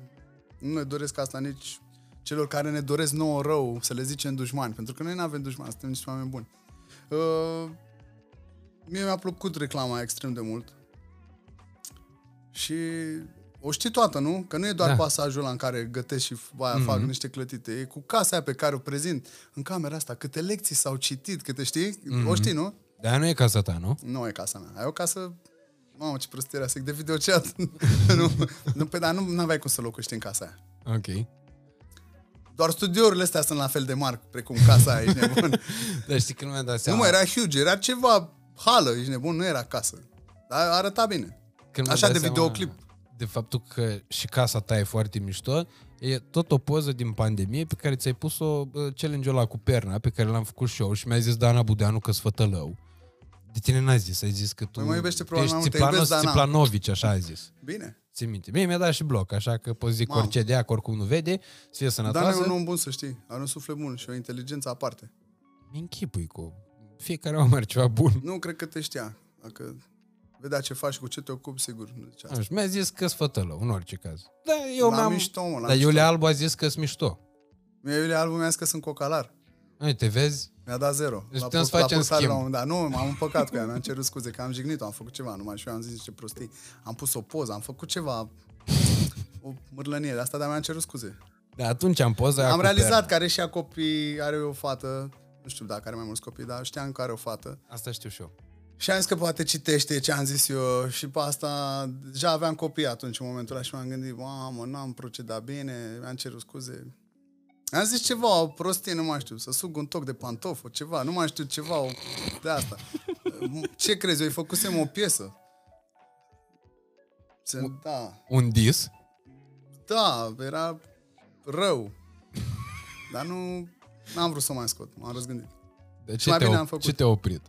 nu ne doresc asta nici celor care ne doresc nouă rău, să le zicem dușmani, pentru că noi nu avem dușmani, suntem niște oameni buni. Uh, mie mi-a plăcut reclama aia extrem de mult și o știi toată, nu? Că nu e doar Da. da. pasajul ăla în care gătesc și aia mm-hmm. fac niște clătite. E cu casa aia pe care o prezint în camera asta. Câte lecții s-au citit, câte știi? Mm-hmm. O știi, nu? Dar nu e casa ta, nu? Nu e casa mea. Ai o casă... Mamă, ce prostie era, zic de videochat. nu, nu, pe, dar nu aveai cum să locuiești în casa aia. Ok. Doar studiourile astea sunt la fel de mari, precum casa aia, ești nebun. Dar știi că nu mi-am dat nu seama. mă, era huge, era ceva hală, ești nebun, nu era casă. Dar arăta bine. Când mi-am Așa dat de seama videoclip. De faptul că și casa ta e foarte mișto, e tot o poză din pandemie pe care ți-ai pus-o uh, challenge-ul ăla cu perna, pe care l-am făcut și eu și mi-a zis Dana Budeanu că-s fătălău. De tine n-a zis, ai zis că tu Păi mă iubește tu probabil ești mai mult, te iubesc, țiplanos, Dana. țiplanovici, așa a zis. Bine. Ți minte. Mie mi-a dat și bloc, așa că poți zic Mamă. orice de că oricum nu vede, să fie Dar nu sănătoasă. e un om bun, să știi. Are un suflet bun și o inteligență aparte. Mi-închipui cu fiecare om are ceva bun. Nu cred că te știa. Dacă vedea ce faci, cu ce te ocupi, sigur. Nu zicea asta. Așa, mi-a zis că-s fătălău, în orice caz. Da, eu La mi-am... mișto, mă, la Dar mișto. Iulia Albu a zis că-s mișto. Mie Iulia Albu mi-a zis că sunt cocalar. Uite, vezi? Mi-a dat zero. Deci La putem să post- la facem postare schimb. la un moment dat. Nu, m-am împăcat cu ea, mi-am cerut scuze că am jignit-o, am făcut ceva, numai și eu am zis niște prostii. Am pus o poză, am făcut ceva, o mârlănie de asta, dar mi-am cerut scuze. Da, atunci am poza aia Am cu realizat perna. că are și ea copii, are o fată, nu știu dacă are mai mulți copii, dar știam că are o fată. Asta știu și eu. Și am zis că poate citește ce am zis eu și pe asta deja aveam copii atunci în momentul ăla și m-am gândit, mamă, n-am procedat bine, mi-am cerut scuze. Am zis ceva, o prostie, nu mai știu, să sug un toc de pantof, o ceva, nu mai știu, ceva o, de asta. Ce crezi, eu îi făcusem o piesă. Se, da, Un dis? da, era rău. Dar nu, n-am vrut să o mai scot, m-am răzgândit. De ce, mai te-a, bine op- am făcut. ce te-a oprit?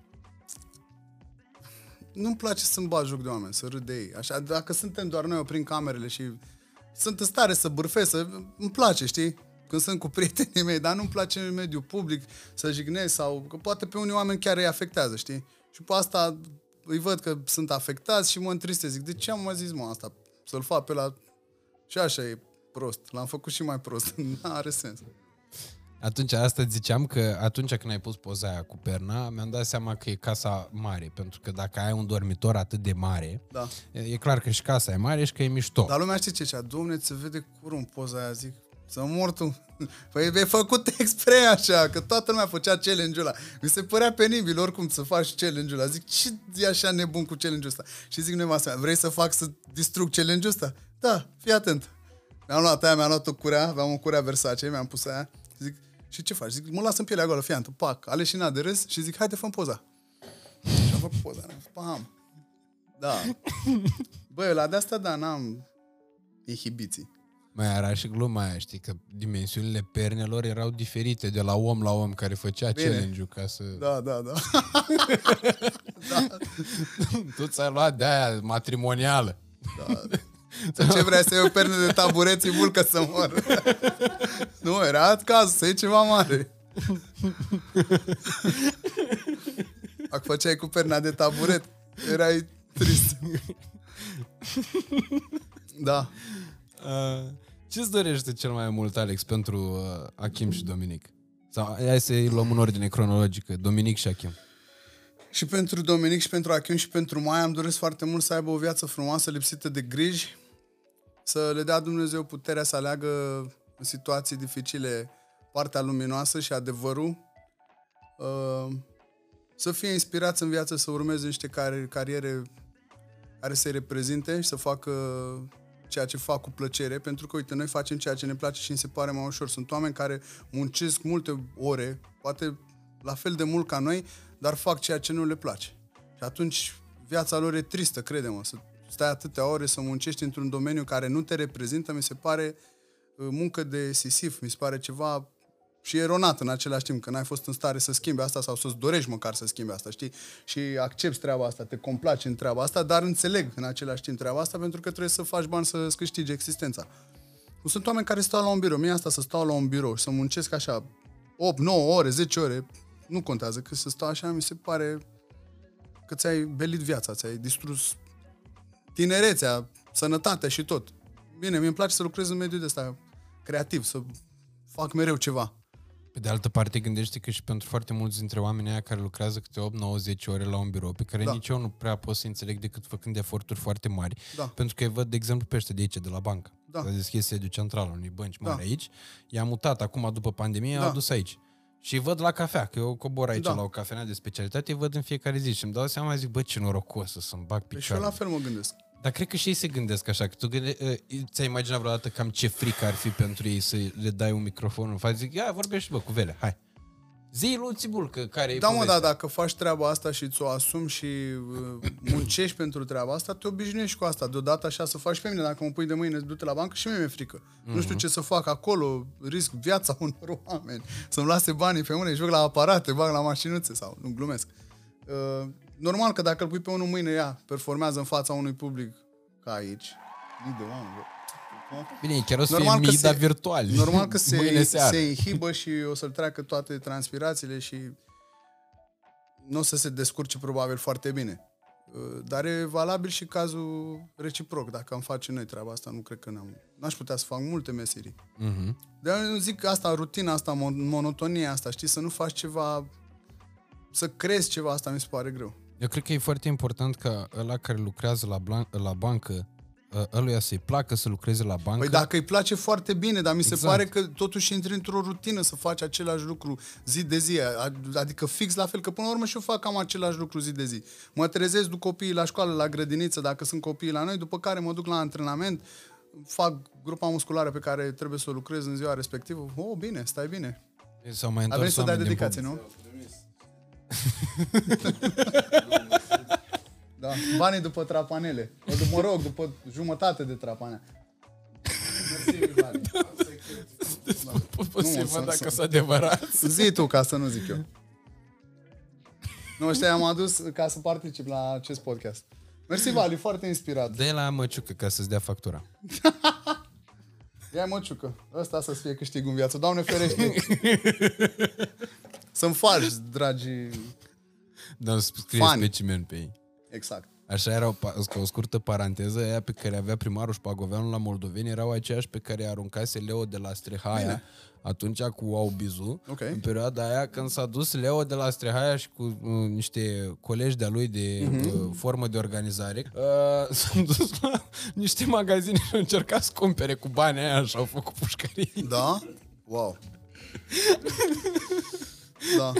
nu-mi place să-mi bag joc de oameni, să râd de ei. Așa, dacă suntem doar noi oprim camerele și sunt în stare să bârfesc, să... îmi place, știi? Când sunt cu prietenii mei, dar nu-mi place în mediul public să jignesc sau... Că poate pe unii oameni chiar îi afectează, știi? Și pe asta îi văd că sunt afectați și mă întristez. Zic, de ce am mai zis, mă, asta? Să-l fac pe la... Și așa e prost. L-am făcut și mai prost. N-are sens. Atunci, asta ziceam că atunci când ai pus poza aia cu perna, mi-am dat seama că e casa mare, pentru că dacă ai un dormitor atât de mare, Da. e, e clar că și casa e mare și că e mișto. Dar lumea știe ce zicea, domne, ți se vede curul în poza aia, zic, să mor tu. Păi e făcut expre așa, că toată lumea făcea challenge-ul ăla. Mi se părea penibil oricum să faci challenge-ul ăla. Zic, ce e așa nebun cu challenge-ul ăsta? Și zic nevastă mea, vrei să fac să distrug challenge-ul ăsta? Da, fii atent. Mi-am luat aia, mi-am luat o curea, aveam o curea Versace, mi-am pus aia. Zic, și ce faci? Zic, mă las în pielea goală, fii atent, pac, aleșina de râs și zic, haide, fă poza. Și am făcut poza, pam. Da. Băi, la de asta, da, n-am inhibiții. Mai era și gluma aia, știi, că dimensiunile pernelor erau diferite de la om la om care făcea Bine. challenge-ul ca să... Da, da, da. Tu ți-ai luat de aia matrimonială. Să ce vrea să iei o pernă de tabureți vulcă să mor. nu, era alt caz, să iei ceva mare. Dacă făceai cu perna de taburet, erai trist. da. Uh, ce-ți dorește cel mai mult, Alex, pentru uh, Achim și Dominic? Sau hai să-i luăm în ordine cronologică. Dominic și Achim. Și pentru Dominic și pentru Achim și pentru Maia îmi doresc foarte mult să aibă o viață frumoasă, lipsită de griji, să le dea Dumnezeu puterea să aleagă în situații dificile partea luminoasă și adevărul, uh, să fie inspirați în viață să urmeze niște car- cariere care să-i reprezinte și să facă ceea ce fac cu plăcere, pentru că, uite, noi facem ceea ce ne place și ni se pare mai ușor. Sunt oameni care muncesc multe ore, poate la fel de mult ca noi, dar fac ceea ce nu le place. Și atunci viața lor e tristă, crede-mă, să stai atâtea ore să muncești într-un domeniu care nu te reprezintă, mi se pare uh, muncă de sisif, mi se pare ceva și eronat în același timp, că n-ai fost în stare să schimbi asta sau să-ți dorești măcar să schimbi asta, știi? Și accepti treaba asta, te complaci în treaba asta, dar înțeleg în același timp treaba asta pentru că trebuie să faci bani să-ți câștigi existența. Sunt oameni care stau la un birou, mie asta să stau la un birou și să muncesc așa 8, 9 ore, 10 ore, nu contează, că să stau așa mi se pare că ți-ai belit viața, ți-ai distrus tinerețea, sănătatea și tot. Bine, mi-e place să lucrez în mediul de ăsta creativ, să fac mereu ceva. Pe de altă parte, gândește că și pentru foarte mulți dintre oamenii aia care lucrează câte 8, 9, 10 ore la un birou, pe care Da. nici eu nu prea pot să înțeleg decât făcând eforturi foarte mari, Da. pentru că îi văd, de exemplu, pe ăștia de aici, de la bancă. Da. S-a deschis sediu central al unei bănci Da. mari aici, i-a mutat acum după pandemie, Da. i-a adus aici. Și îi văd la cafea, că eu cobor aici Da. la o cafenea de specialitate, îi văd în fiecare zi și îmi dau seama, zic, bă, ce norocos să-mi bag Deci și eu picioarele. la fel mă gândesc. Dar cred că și ei se gândesc așa, că tu gânde, uh, ți-ai imaginat vreodată cam ce frică ar fi pentru ei să le dai un microfon în față, zic, ia, vorbești bă, cu vele, hai. Zi lui Țibul, că care e Da, mă, povestea. dar dacă faci treaba asta și ți-o asumi și uh, muncești pentru treaba asta, te obișnuiești cu asta. Deodată așa să faci pe mine, dacă mă pui de mâine, du-te la bancă și mie mi-e frică. Nu știu ce să fac acolo, risc viața unor oameni, să-mi lase banii pe mâine, joc la aparate, bag la mașinuțe sau nu glumesc. Uh, normal că dacă îl pui pe unul mâine, ea performează în fața unui public ca aici, mii de oameni, bă. Bine, chiar o să Normal fie că mii, se- dar virtuali. Normal că se, Mâine seară. se inhibă și o să-l treacă toate transpirațiile și nu o să se descurce probabil foarte bine. Uh, Dar e valabil și cazul reciproc. Dacă am face noi treaba asta, nu cred că n-am... N-aș putea să fac multe meserii. Mhm. De eu zic asta, rutina asta, mon- monotonia asta, știi, să nu faci ceva, să crezi ceva, asta mi se pare greu. Eu cred că e foarte important ca ăla care lucrează la, blan- la bancă, ă, ăluia să-i placă să lucreze la bancă. Păi dacă îi place foarte bine, dar mi se Exact. pare că totuși intri într-o rutină să faci același lucru zi de zi, a- adică fix la fel, că până la urmă și eu fac cam același lucru zi de zi. Mă trezesc, duc copiii la școală, la grădiniță, dacă sunt copiii la noi, după care mă duc la antrenament, fac grupa musculară pe care trebuie să o lucrez în ziua respectivă. Oh, bine, stai bine. S-au mai A venit întors să dai oameni din dedicație, public. nu? Da. Banii după trapanele. O, Mă rog, după jumătate de trapanea. Mersi, Vali. Posibil Nu, să- dacă să- sunt adevărat. Zi tu, ca să nu zic eu. Nu, ăștia am adus ca să particip la acest podcast. Mersi, Vali, foarte inspirat. Dă la măciucă ca să-ți dea factura. Ia măciucă. Ăsta să fie câștig în viață. Doamne ferește. Sunt falși, dragi. Dar scrie Fani. specimen pe ei. Exact. Așa era o, pa- ca o scurtă paranteză, aia pe care avea primarul Șpagoveanu la Moldoveni erau aceiași pe care aruncase Leo de la Strehaia Bine. atunci cu Aubizu. Ok. În perioada aia când s-a dus Leo de la Strehaia și cu uh, niște colegi de-a lui de Mhm. uh, formă de organizare, uh, s-a dus la niște magazine și au încercat să cumpere cu banii aia și au făcut pușcării. Da? Wow. Da.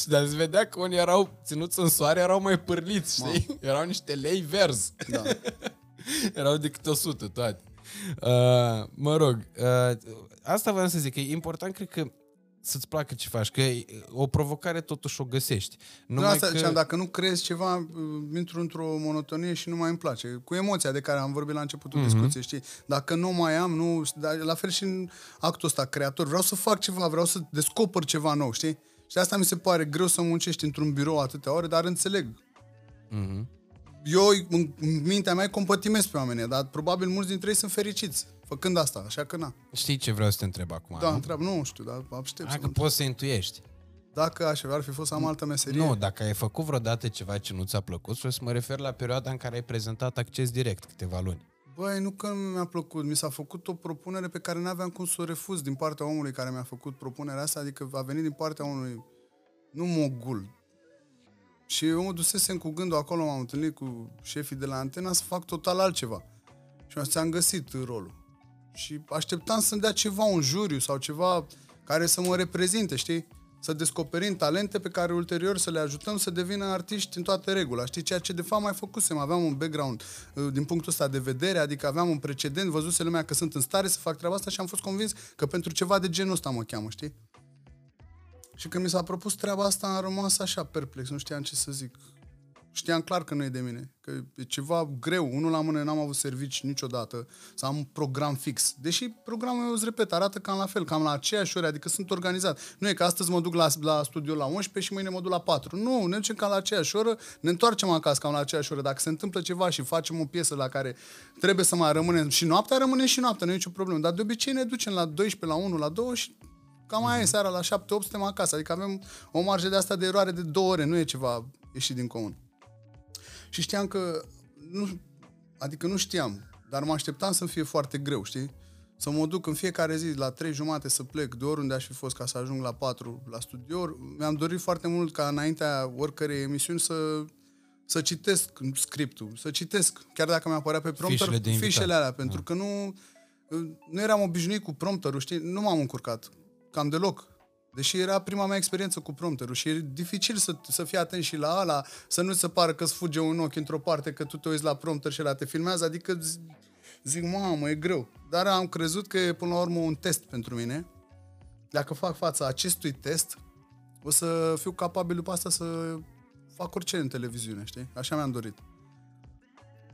Și Dar se vedea că unii erau ținuți în soare, erau mai pârliți, știi? Erau niște lei verzi. Da. Erau de câte 100 toate. Uh, mă rog, uh, asta vreau să zic, că e important, cred că să-ți placă ce faci, că e- o provocare totuși o găsești. Nu Numai asta că... ziceam, dacă nu crezi ceva, uh, intru într-o monotonie și nu mai îmi place. Cu emoția de care am vorbit la începutul Mhm. mm-hmm. discuției, știi? Dacă nu mai am, nu... Dar la fel și în actul ăsta creator. Vreau să fac ceva, vreau să descoper ceva nou, știi? Și asta mi se pare greu să muncești într-un birou atâtea ore, dar înțeleg. Mhm. Eu, în în mintea mea, îi compătimesc pe oamenii, dar probabil mulți dintre ei sunt fericiți făcând asta, așa că na. Știi ce vreau să te întreb acum? Da, nu? întreabă, nu știu, dar aștept Hai să că poți să intuiești. Dacă așa ar fi fost să am altă meserie. Nu, dacă ai făcut vreodată ceva ce nu ți-a plăcut, și o să mă refer la perioada în care ai prezentat acces direct, câteva luni. Băi, nu că nu mi-a plăcut, mi s-a făcut o propunere pe care n-aveam cum să o refuz din partea omului care mi-a făcut propunerea asta, adică a venit din partea unui, nu mogul. Și eu mă dusesem cu gândul acolo, m-am întâlnit cu șefii de la antena să fac total altceva. Și mi ți-am găsit rolul. Și așteptam să-mi dea ceva, un juriu sau ceva care să mă reprezinte, știi? Să descoperim talente pe care ulterior să le ajutăm să devină artiști în toată regula. Știi, ceea ce de fapt mai făcusem. Aveam un background uh, din punctul ăsta de vedere, adică aveam un precedent, văzuse lumea că sunt în stare să fac treaba asta și am fost convins că pentru ceva de genul ăsta mă cheamă, știi? Și când mi s-a propus treaba asta, am rămas așa perplex, nu știam ce să zic. Știam clar că nu e de mine, că e ceva greu. Unul la mână n-am avut servici niciodată, să am un program fix. Deși programul meu, îți repet, arată cam la fel, cam la aceeași ore, adică sunt organizat. Nu e că astăzi mă duc la, la studio la 11 și mâine mă duc la 4. Nu, ne ducem cam la aceeași oră, ne întoarcem acasă cam la aceeași oră. Dacă se întâmplă ceva și facem o piesă la care trebuie să mai rămânem și noaptea, rămânem și noaptea, nu e nicio problemă. Dar de obicei ne ducem la 12, la 1, la 2 și Cam aia e seara la 7-8 suntem acasă. Adică avem o marjă de asta de eroare de două ore. Nu e ceva ieșit din comun. Și știam că... Nu, adică nu știam. Dar mă așteptam să fie foarte greu, știi? să mă duc în fiecare zi la trei jumate să plec de oriunde aș fi fost ca să ajung la 4 la studio. Mi-am dorit foarte mult ca înaintea oricărei emisiuni să, să citesc scriptul, să citesc, chiar dacă mi apărea pe prompter, Fișele de invitat. fișele alea, pentru că nu, nu eram obișnuit cu prompterul, știi? Nu m-am încurcat, cam deloc. Deși era prima mea experiență cu prompterul și e dificil să, să fii atent și la ala, să nu se pară că îți fuge un ochi într-o parte, că tu te uiți la prompter și la te filmează, adică zi- zic, mamă, e greu. Dar am crezut că e până la urmă un test pentru mine. Dacă fac fața acestui test, o să fiu capabil după asta să fac orice în televiziune, știi? Așa mi-am dorit.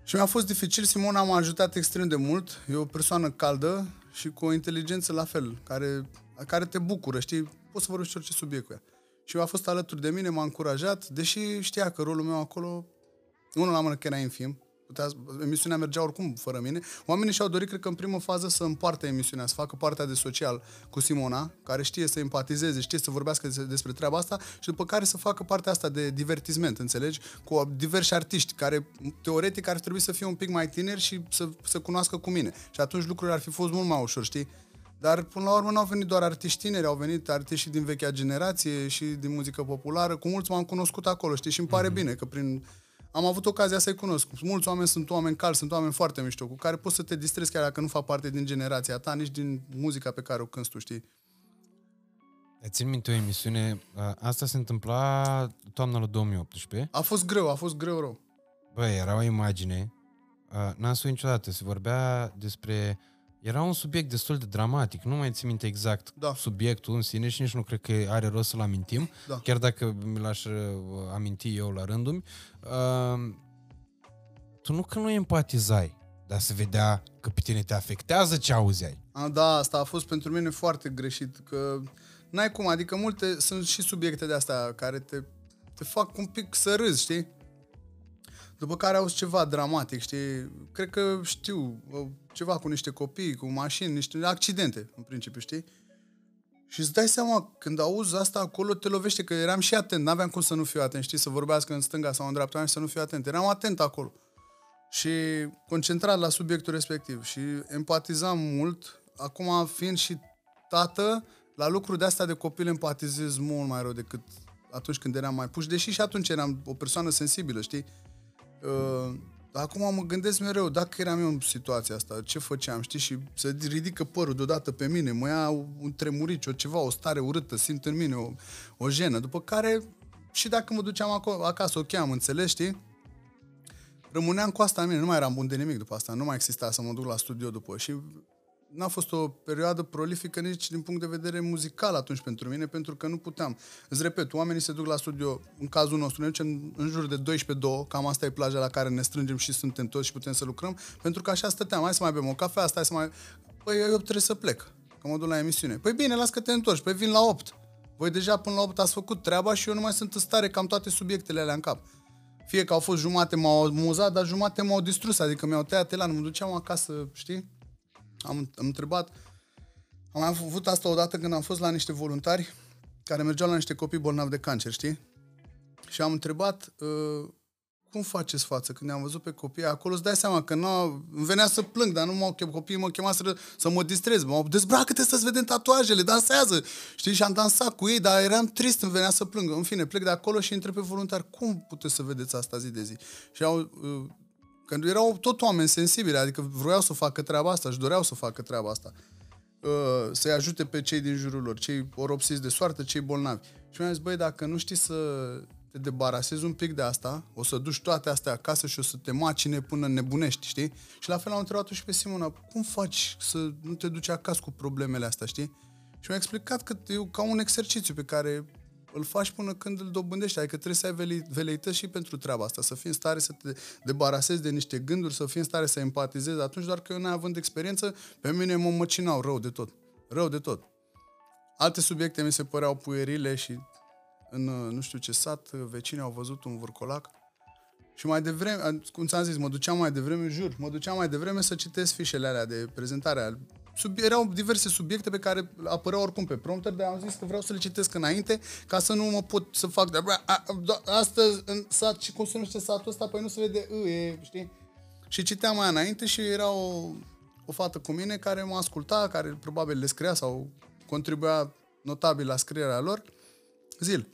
Și mi-a fost dificil, Simona m-a ajutat extrem de mult. E o persoană caldă și cu o inteligență la fel, care, care te bucură, știi? Poți să vorbești orice subiect cu ea. Și a fost alături de mine, m-a încurajat, deși știa că rolul meu acolo, unul la mână că era infim, putea, emisiunea mergea oricum fără mine. Oamenii și-au dorit, cred că în primă fază, să împartă emisiunea, să facă partea de social cu Simona, care știe să empatizeze, știe să vorbească des- despre treaba asta și după care să facă partea asta de divertisment, înțelegi? Cu diversi artiști care, teoretic, ar trebui să fie un pic mai tineri și să se cunoască cu mine. Și atunci lucrurile ar fi fost mult mai ușor, știi? Dar până la urmă nu au venit doar artiști tineri, au venit artiști și din vechea generație și din muzică populară. Cu mulți m-am cunoscut acolo, știi? Și îmi pare bine că prin... Am avut ocazia să-i cunosc. Mulți oameni sunt oameni calmi, sunt oameni foarte mișto, cu care poți să te distrezi chiar dacă nu fac parte din generația ta, nici din muzica pe care o cânti tu, știi? Țin minte o emisiune, a, asta se întâmpla toamna lui 2018. A fost greu, a fost greu rău. Băi, era o imagine, a, n-am spus niciodată, se vorbea despre... Era un subiect destul de dramatic, nu mai țin minte exact Da. subiectul în sine și nici nu cred că are rost să-l amintim, Da. chiar dacă mi l-aș uh, aminti eu la rândul uh, Tu nu că nu empatizai, dar se vedea că pe tine te afectează ce auzeai. A, da, asta a fost pentru mine foarte greșit, că n-ai cum, adică multe, sunt și subiecte de astea care te, te fac un pic să râzi, știi? După care auzi ceva dramatic, știi? Cred că știu, ceva cu niște copii, cu mașini, niște accidente, în principiu, știi? Și îți dai seama, când auzi asta acolo, te lovește, că eram și atent, n-aveam cum să nu fiu atent, știi, să vorbească în stânga sau în dreapta mea și să nu fiu atent. Eram atent acolo. Și concentrat la subiectul respectiv și empatizam mult. Acum, fiind și tată, la lucruri de astea de copil empatizez mult mai rău decât atunci când eram mai puși, deși și atunci eram o persoană sensibilă, știi? Uh, dar acum mă gândesc mereu, dacă eram eu în situația asta, ce făceam, știi? Și se ridică părul deodată pe mine, mă ia un tremurici, o ceva, o stare urâtă, simt în mine o, o jenă. După care, și dacă mă duceam acolo, acasă, o cheam, înțelegi, știi? Rămâneam cu asta în mine, nu mai eram bun de nimic după asta, nu mai exista să mă duc la studio după și n-a fost o perioadă prolifică nici din punct de vedere muzical atunci pentru mine, pentru că nu puteam. Îți repet, oamenii se duc la studio, în cazul nostru, ne ducem în jur de 12-2, cam asta e plaja la care ne strângem și suntem toți și putem să lucrăm, pentru că așa stăteam, hai să mai bem o cafea, stai să mai... Păi eu trebuie să plec, că mă duc la emisiune. Păi bine, las că te întorci, păi vin la 8. Voi deja până la 8 ați făcut treaba și eu nu mai sunt în stare, cam toate subiectele alea în cap. Fie că au fost jumate m-au amuzat, dar jumate m-au distrus, adică mi-au tăiat elan, mă duceam acasă, știi? Am, am întrebat, am mai avut asta odată când am fost la niște voluntari care mergeau la niște copii bolnavi de cancer, știi? Și am întrebat, uh, cum faceți față? Când am văzut pe copii acolo, îți dai seama că nu îmi venea să plâng, dar nu m-au chem, copiii mă chemaseră să mă distrez. M-au dezbracă-te să-ți vedem tatuajele, dansează. Știi? Și am dansat cu ei, dar eram trist, îmi venea să plâng. În fine, plec de acolo și întreb pe voluntari, cum puteți să vedeți asta zi de zi? Și au, uh, când erau tot oameni sensibili, adică vroiau să facă treaba asta, își doreau să facă treaba asta. Uh, să-i ajute pe cei din jurul lor, cei oropsiți de soartă, cei bolnavi. Și mi-am zis, băi, dacă nu știi să te debarasezi un pic de asta, o să duci toate astea acasă și o să te macine până nebunești, știi? Și la fel am întrebat și pe Simona, cum faci să nu te duci acasă cu problemele astea, știi? Și mi-a explicat că e ca un exercițiu pe care îl faci până când îl dobândești. Adică trebuie să ai vele- veleități și pentru treaba asta, să fii în stare să te debarasezi de niște gânduri, să fii în stare să empatizezi. Atunci doar că eu neavând experiență, pe mine mă măcinau rău de tot. Rău de tot. Alte subiecte mi se păreau puerile și în nu știu ce sat, vecinii au văzut un vârcolac și mai devreme, cum ți-am zis, mă duceam mai devreme, jur, mă duceam mai devreme să citesc fișele alea de prezentare. Sub, erau diverse subiecte pe care apăreau oricum pe prompter, dar am zis că vreau să le citesc înainte ca să nu mă pot să fac de... A, a, da, astăzi în sat, și cum se numește satul ăsta, păi nu se vede, ă, e, știi? Și citeam mai înainte și era o, o fată cu mine care mă asculta, care probabil le scria sau contribuia notabil la scrierea lor. Zil.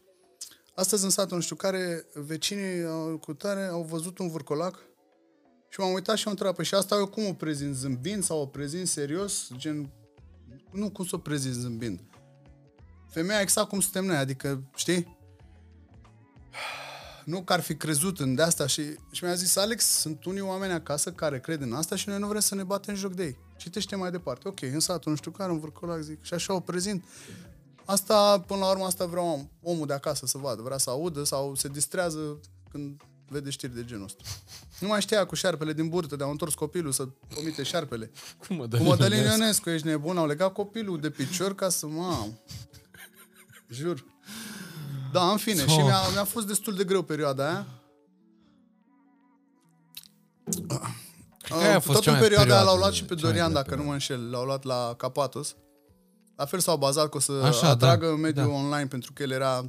Astăzi în satul nu știu care, vecinii au- cu tare au văzut un vârcolac și m-am uitat și am întrebat, păi și asta eu cum o prezint zâmbind sau o prezint serios? Gen, nu cum să o prezint zâmbind. Femeia exact cum suntem noi, adică, știi? Nu că ar fi crezut în de-asta și, și mi-a zis, Alex, sunt unii oameni acasă care cred în asta și noi nu vrem să ne batem joc de ei. Citește mai departe. Ok, în satul nu știu care, un vârcolac, zic, și așa o prezint. Asta, până la urmă, asta vreau om- omul de acasă să vadă. Vrea să audă sau se distrează când vede știri de genul ăsta. Nu mai știa cu șarpele din burtă, de-au întors copilul să omite șarpele. Cum mă Cu Mădălin Ionescu, ești nebun, au legat copilul de picior ca să mă... Jur. Da, în fine, și mi-a, mi-a fost destul de greu perioada aia. că aia a fost Tot cea în mai perioada aia l-au perioadă- luat și pe cea mai Dorian, grea dacă nu mă înșel, l-au luat la Capatos. La fel s-au bazat că o să Așa, atragă da, mediul da. online, pentru că el era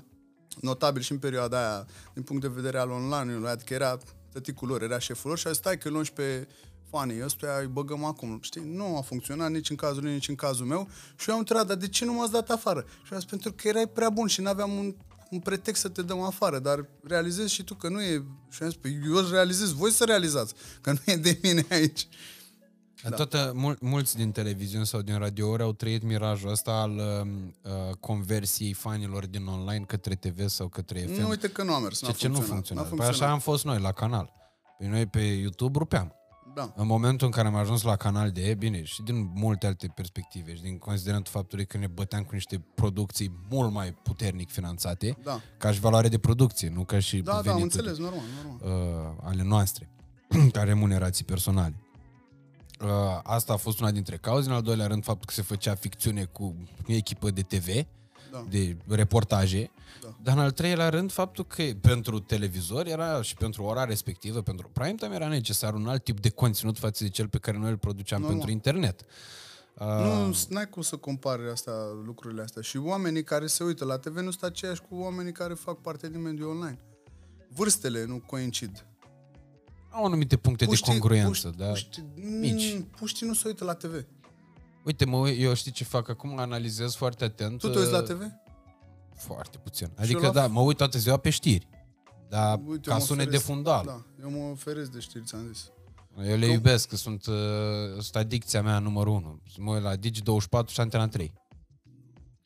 notabil și în perioada aia, din punct de vedere al online adică era tăticul lor, era șeful lor și a zis, stai că îl luăm și pe fanii ăstuia, îi băgăm acum. Știi, nu a funcționat nici în cazul lui, nici în cazul meu. Și eu am întrebat, dar de ce nu m-ați dat afară? Și am zis, pentru că erai prea bun și n-aveam un, un pretext să te dăm afară, dar realizezi și tu că nu e... Și am zis, păi eu îl realizez, voi să realizați, că nu e de mine aici. Da. Toată, mul, mulți din televiziuni sau din radiouri au trăit mirajul ăsta al uh, uh, conversiei fanilor din online către TV sau către FM. Nu, uite că nu a mers, n-a ce, ce nu funcționat. funcționează. N-a Păi așa funcționat. am fost noi la canal. Păi noi pe YouTube rupeam. Da. În momentul în care am ajuns la canal de, bine, și din multe alte perspective și din considerentul faptului că ne băteam cu niște producții mult mai puternic finanțate, Da. ca și valoare de producție, nu ca și Da, da, am venituri înțeles, normal, normal. uh, ale noastre, ca remunerații personale. Uh, asta a fost una dintre cauze. În al doilea rând, faptul că se făcea ficțiune cu echipă de TV, Da. de reportaje. Da. Dar în al treilea rând, faptul că pentru televizor era și pentru ora respectivă, pentru prime time, era necesar un alt tip de conținut față de cel pe care noi îl produceam Normal. pentru internet. Uh, Nu, n-ai cum să compari asta, lucrurile astea. Și oamenii care se uită la TV nu sunt aceiași cu oamenii care fac parte din mediul online. Vârstele nu coincid. Au anumite puncte de congruență, da? puștii, mici. mm, Puștii nu se uită la TV. Uite, mă, uit- eu știi ce fac acum? Analizez foarte atent. Tu te uiți la uh, TV? Foarte puțin. eu Adică, la- da, mă uit toată ziua pe știri. Dar Uite, ca eu mă sunet de feresc- fundal. Da, eu mă oferesc de știri, ți-am zis. Eu le iubesc, că sunt, uh, sunt adicția mea numărul unu. Mă uit la Digi24 și Antena 3.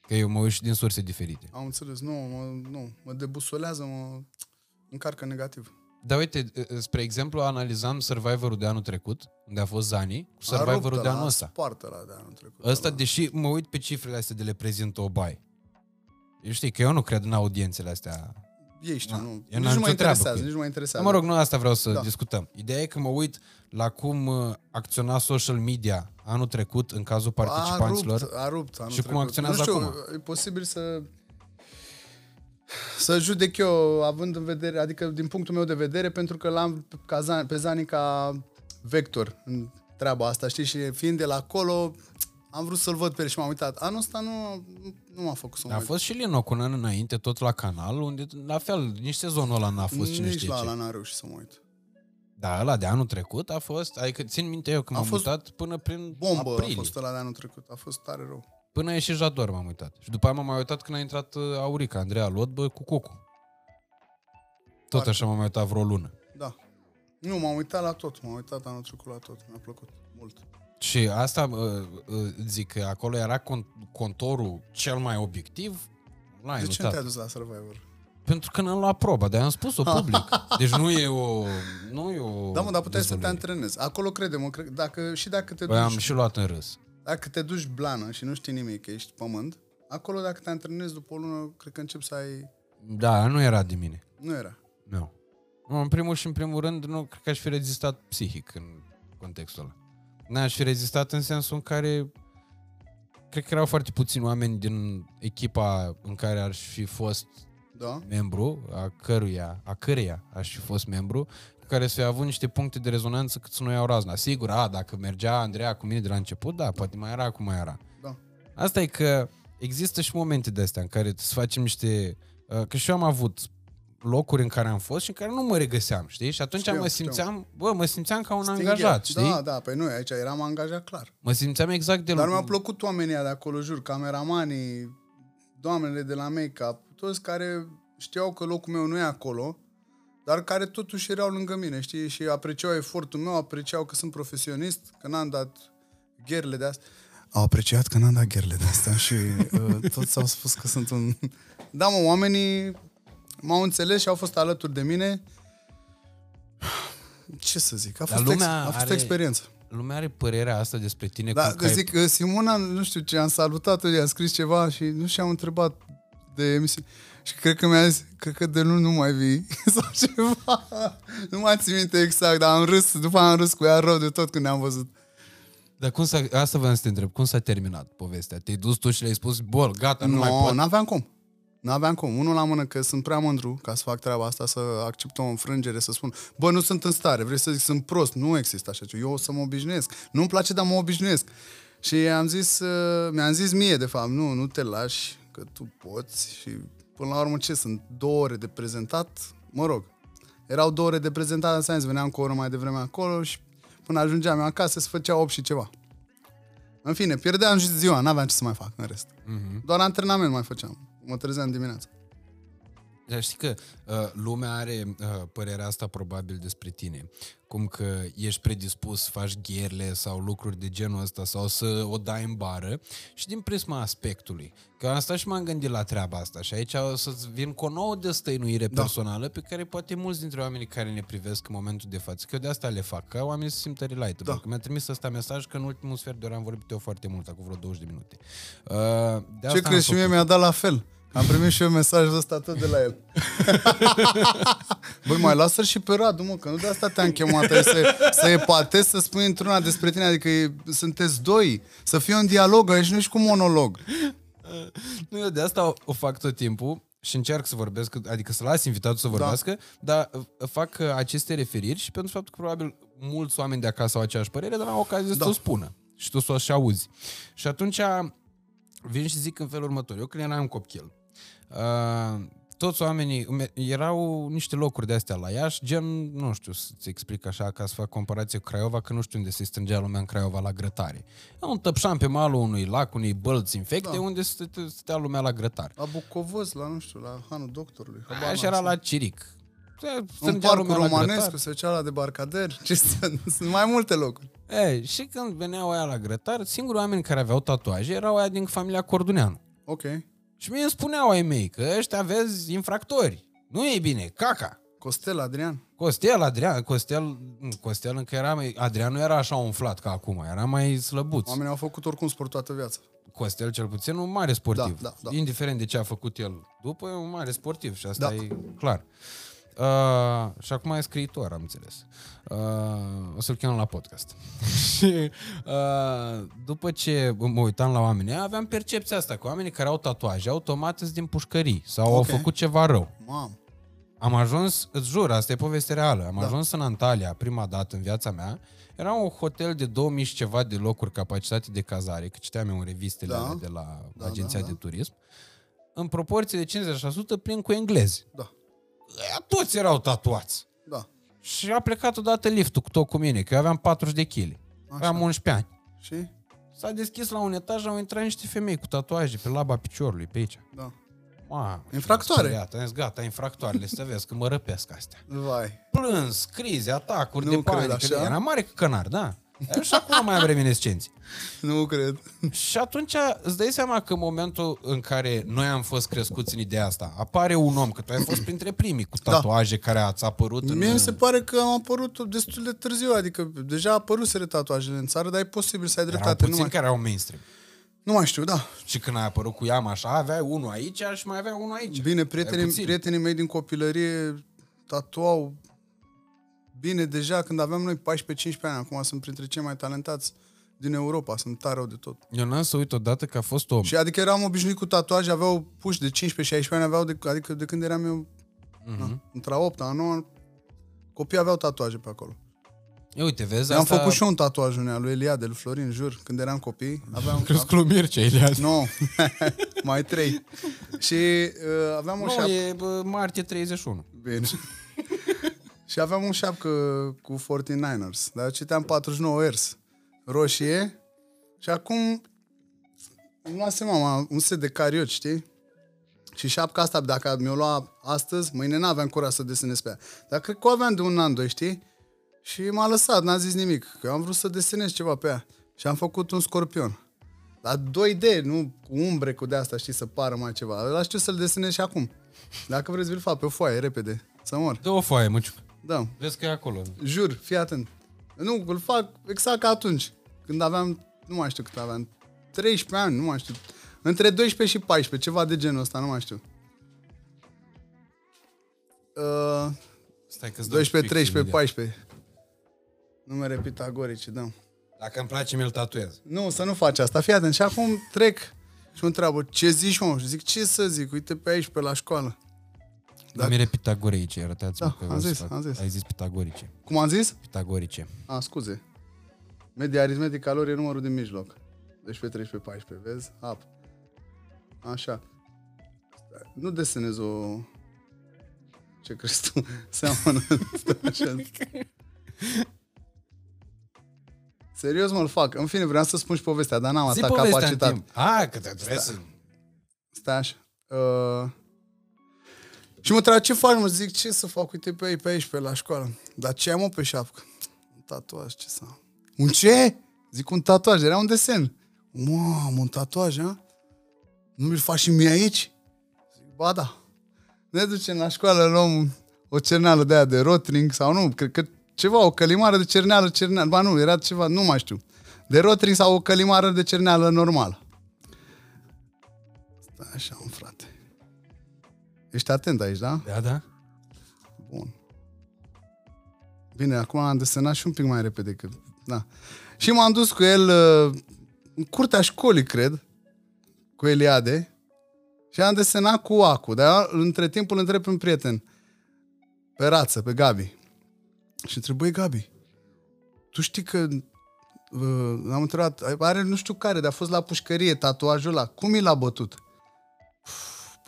Că eu mă uit și din surse diferite. Am înțeles. Nu, mă, nu, mă debusolează, mă încarcă negativ. Dar uite, uh, spre exemplu, analizam Survivorul de anul trecut, unde a fost Zani, cu A Survivorul rupt de ăla, anul a ăsta. Spart ăla de anul trecut. Ăsta, ăla. deși mă uit pe cifrele astea de le prezintă o bai. Eu știi că eu nu cred în audiențele astea Ei știu, Da. nu. Eu Nici n-am nu nicio mă treabă interesează, cu el. nici nu mă interesează. Dar mă rog, nu asta vreau să Da. discutăm. Ideea e că mă uit la cum uh, acționa social media anul trecut în cazul participanților. A rupt, a rupt anul Și cum trecut. acționează nu știu, acum? E posibil să să judec eu, având în vedere, adică din punctul meu de vedere, pentru că l-am ca Zan, pe Zani ca vector în treaba asta, știi? Și fiind de la acolo, am vrut să-l văd pe el și m-am uitat. Anul ăsta nu, nu m-a făcut să mă A uit. fost și Lino cu un an înainte, tot la canal, unde la fel, nici sezonul ăla n-a fost cine Nici știe la ce. ăla n-am reușit să mă uit. Da, ăla de anul trecut a fost, adică țin minte eu că A m-am fost uitat până prin Bombă aprilie. a fost ăla de anul trecut. A fost tare rău. Până a ieșit Jador m-am uitat. Și după aia m-am mai uitat când a intrat uh, Aurica, Andreea Lotbă cu Cocu. Tot Foarte. așa m-am mai uitat vreo lună. Da. Nu, m-am uitat la tot. M-am uitat anul trecut la tot. Mi-a plăcut mult. Și asta uh, uh, zic că acolo era con- contorul cel mai obiectiv. L-ai De ce nu notat. te-ai dus la Survivor? Pentru că n-am luat proba, de am spus-o public. Deci nu e o... Nu e o Da, mă, dar puteai să te dezvăluire. antrenezi. Acolo crede-mă, cre- dacă, și dacă te Păi am duci, și luat în râs. Dacă te duci blană și nu știi nimic, că ești pământ, acolo dacă te antrenezi după o lună, cred că începi să ai... Da, nu era de mine. Nu era. Nu. Nu, în primul și în primul rând, nu cred că aș fi rezistat psihic în contextul ăla. N-aș fi rezistat în sensul în care cred că erau foarte puțini oameni din echipa în care aș fi fost Da? membru, a căruia, a căreia aș fi fost membru, cu care să fi avut niște puncte de rezonanță cât să nu iau razna. Sigur, a, dacă mergea Andreea cu mine de la început, da, poate mai era cum mai era. Da. Asta e că există și momente de astea în care să facem niște... uh, Că și eu am avut locuri în care am fost și în care nu mă regăseam, știi? Și atunci Știu, mă știu. simțeam, bă, mă simțeam ca un Stingher. angajat, știi? Da, da, păi nu, aici eram angajat clar. Mă simțeam exact de Dar mi-au plăcut oamenii ăia de acolo, jur, cameramanii, doamnele de la make-up, toți care știau că locul meu nu e acolo, dar care totuși erau lângă mine, știi? Și apreciau efortul meu, apreciau că sunt profesionist, că n-am dat gherle de astea. Au apreciat că n-am dat gherle de astea și uh, toți au spus că sunt un... Da, mă, oamenii m-au înțeles și au fost alături de mine. Ce să zic, a Dar fost, ex- lumea a fost are- o experiență. Lumea are părerea asta despre tine Da, cum că ai- zic, că Simona, nu știu ce, am salutat-o, i-a scris ceva și nu și-am întrebat de emisiune. Și cred că mi-a zis, cred că de luni nu mai vii sau ceva. Nu mai țin minte exact, dar am râs, după aia am râs cu ea rău de tot când ne-am văzut. Dar cum s-a, asta vreau să te întreb, cum s-a terminat povestea? Te-ai dus tu și le-ai spus, bă, gata, nu, Nu, mai pot. n-aveam cum. N-aveam cum. Unul la mână că sunt prea mândru ca să fac treaba asta, să accept o înfrângere, să spun, bă, nu sunt în stare, vrei să zic, sunt prost, nu există așa ceva, eu o să mă obișnuiesc. Nu-mi place, dar mă obișnuiesc. Și am zis, uh, mi-am zis mie, de fapt, nu, nu te lași, că tu poți și până la urmă ce, sunt două ore de prezentat, mă rog, erau două ore de prezentat, în sens, veneam cu o oră mai devreme acolo și până ajungeam eu acasă se făcea 8 și ceva. În fine, pierdeam și ziua, n-aveam ce să mai fac în rest. Mhm. Doar antrenament mai făceam. Mă trezeam dimineața. Dar știi că uh, lumea are uh, părerea asta probabil despre tine. Cum că ești predispus să faci gherle sau lucruri de genul ăsta sau să o dai în bară și din prisma aspectului. Că asta și m-am gândit la treaba asta și aici o să-ți vin cu o nouă destăinuire da. personală pe care poate mulți dintre oamenii care ne privesc în momentul de față, că eu de asta le fac, ca oamenii să se simtă relatable. Da. Că mi-a trimis ăsta mesaj că în ultimul sfert de oră am vorbit eu foarte mult, acum vreo 20 de minute. Uh, de Ce asta am crezi? Și mie făcut. mi-a dat la fel. Am primit și eu mesajul ăsta tot de la el. Băi, mai lasă și pe Radu, mă, că nu de asta te-am chemat aici să, să epatezi, să spui într-una despre tine, adică e, sunteți doi, să fie un dialog, aici nu ești cu monolog. Nu, eu de asta o, o fac tot timpul și încerc să vorbesc, adică să las invitatul să vorbească, da. dar uh, fac uh, aceste referiri și pentru faptul că probabil mulți oameni de acasă au aceeași părere, dar au ocazie Da. să o spună și tu să o și auzi. Și atunci vin și zic în felul următor. Eu când eram copil, uh, toți oamenii, me- erau niște locuri de astea la Iași, gen, nu știu să-ți explic așa, ca să fac comparație cu Craiova, că nu știu unde se strângea lumea în Craiova la grătare. Era un tăpșan pe malul unui lac, unei bălți infecte, Da. unde stă- stătea lumea la grătar. La Bucovăz, la, nu știu, la Hanul Doctorului. habar Așa n-am. era la Ciric. Se În strângea parcul lumea la romanescu, grătar. se ducea la debarcader. Ce sunt? Sunt mai multe locuri. E, și când veneau aia la grătar, singurii oameni care aveau tatuaje erau aia din familia Corduneanu. Ok. Și mie îmi spuneau ai mei că ăștia vezi infractori. Nu e bine, caca. Costel, Adrian. Costel, Adrian, Costel, nu, Costel încă era mai, Adrian nu era așa umflat ca acum, era mai slăbuț. Oamenii au făcut oricum sport toată viața. Costel cel puțin un mare sportiv. Da, da, da. Indiferent de ce a făcut el după, e un mare sportiv și asta Da. e clar. Uh, și acum e scriitor, am înțeles. Uh, o să-l chemăm la podcast. și uh, după ce mă uitam la oamenii ăia, aveam percepția asta, că oamenii care au tatuaje automat sunt din pușcării sau au Ok. făcut ceva rău. Mam. Am ajuns, îți jur, asta e poveste reală, am Da. ajuns în Antalya prima dată în viața mea, era un hotel de 2000 și ceva de locuri capacitate de cazare, că citeam eu în revistele Da. alea de la Da, agenția da, de da. turism, în proporție de 50% plin cu englezi. Da. Aia toți erau tatuați. Da. Și a plecat odată liftul cu tot cu mine, că eu aveam 40 de kg. Aveam 11 ani. Și? S-a deschis la un etaj, au intrat niște femei cu tatuaje pe laba piciorului, pe aici. Da. Mamă, Infractoare. m-am speriat. Am zis, gata, infractoarele, să vezi că mă răpesc astea. Vai. plâns, crize, atacuri Nu de cred panică. așa. Era mare ca cănar, da. Și acum mai am reminescenți. Nu cred. Și atunci îți dai seama că în momentul în care noi am fost crescuți în ideea asta, apare un om, că tu ai fost printre primii cu tatuaje da. care ați apărut în... Mie mi se pare că am apărut destul de târziu, adică deja apăruseră tatuajele în țară, dar e posibil să ai Erau dreptate. Nu puțini mai, care au mainstream. nu mai știu, da. Și când ai apărut cu Iam așa, aveai unul aici și mai aveai unul aici. Bine, Ai prietenii, puțini. prietenii mei din copilărie tatuau bine deja când aveam noi 14-15 ani. Acum sunt printre cei mai talentați din Europa, sunt tare rău de tot. Eu n-am să uit odată că a fost om. Și adică eram obișnuit cu tatuaje, aveau puși de 15-16 ani, aveau de, adică de când eram eu, Mhm. na, între a 8 a 9 copii aveau tatuaje pe acolo. E, uite, vezi, Am asta... făcut și eu un tatuaj unea lui Eliade, lui Florin, jur, când eram copii. Aveam, Crezi Mircea, Iliad. Nu, mai trei. Și uh, aveam o Nu, șapcă... e bă, martie 31. Bine. și aveam un șapcă cu 49ers, dar eu citeam 49 ers. Roșie. Și acum îmi luase mama un set de carioci, știi? Și șapca asta, dacă mi-o lua astăzi, mâine n-aveam curaj să desenez pe ea. Dar cred că o aveam de un an, doi, știi? Și m-a lăsat, n-a zis nimic. Că am vrut să desenez ceva pe ea. Și am făcut un scorpion. Dar 2D, nu cu umbre cu de asta, știi, să pară mai ceva. Ăla știu să-l desenez și acum. Dacă vreți, vi-l fac pe o foaie, repede. Să mor. Dă o foaie, măciu. Da. Vezi că e acolo. Jur, fii atent. Nu, îl fac exact ca atunci. Când aveam, nu mai știu cât aveam, 13 ani, nu mai știu. Între 12 și 14, ceva de genul ăsta, nu mai știu. Uh, Stai că 12, 13, 14. Numere pitagorice, da. Dacă îmi place, mi-l tatuez. Nu, să nu faci asta. Fii atent. Și acum trec și mă întreabă, ce zici, mă? Și zic, ce să zic? Uite pe aici, pe la școală. Dacă... Numere pitagorice, arătați-mă Da, că am vreau să zis, fac. am zis. Ai zis pitagorice. Cum am zis? Pitagorice. A, scuze. Media aritmetică a lor e numărul din mijloc. 12, 13, 14, vezi? Ap. Așa. Stai, Nu desenez o... Ce crezi tu? Seamănă. Stai așa. Serios mă-l fac. În fine, vreau să spun și povestea, dar n-am Zi asta povestea în capacitate. timp. A, că te trebuie să... Stai așa. Uh... Și mă întreba, ce faci, mă? Zic, ce să fac? Uite pe aici, pe aici, pe la școală. Dar ce am, mă, pe șapcă? Un tatuaj, ce să am? Un ce? Zic, un tatuaj. Era un desen. Mamă, un tatuaj, ha? Nu mi-l faci și mie aici? Zic, ba da. Ne ducem la școală, luăm o cerneală de aia de rotring sau nu, cred că ceva, o călimară de cerneală, cerneală. Ba nu, era ceva, nu mai știu. De rotring sau o călimară de cerneală normală. Stai așa, un frate. Ești atent aici, da? Da, da? Bun. Bine, acum am desenat și un pic mai repede. Că, da. Și m-am dus cu el uh, în curtea școlii, cred, cu Eliade, și am desenat cu Acu. Dar între timp îl întreb pe un prieten, pe rață, pe Gabi. Și întreb, băi, Gabi, tu știi că uh, am întrebat, are nu știu care, dar a fost la pușcărie tatuajul ăla. Cum i l-a bătut?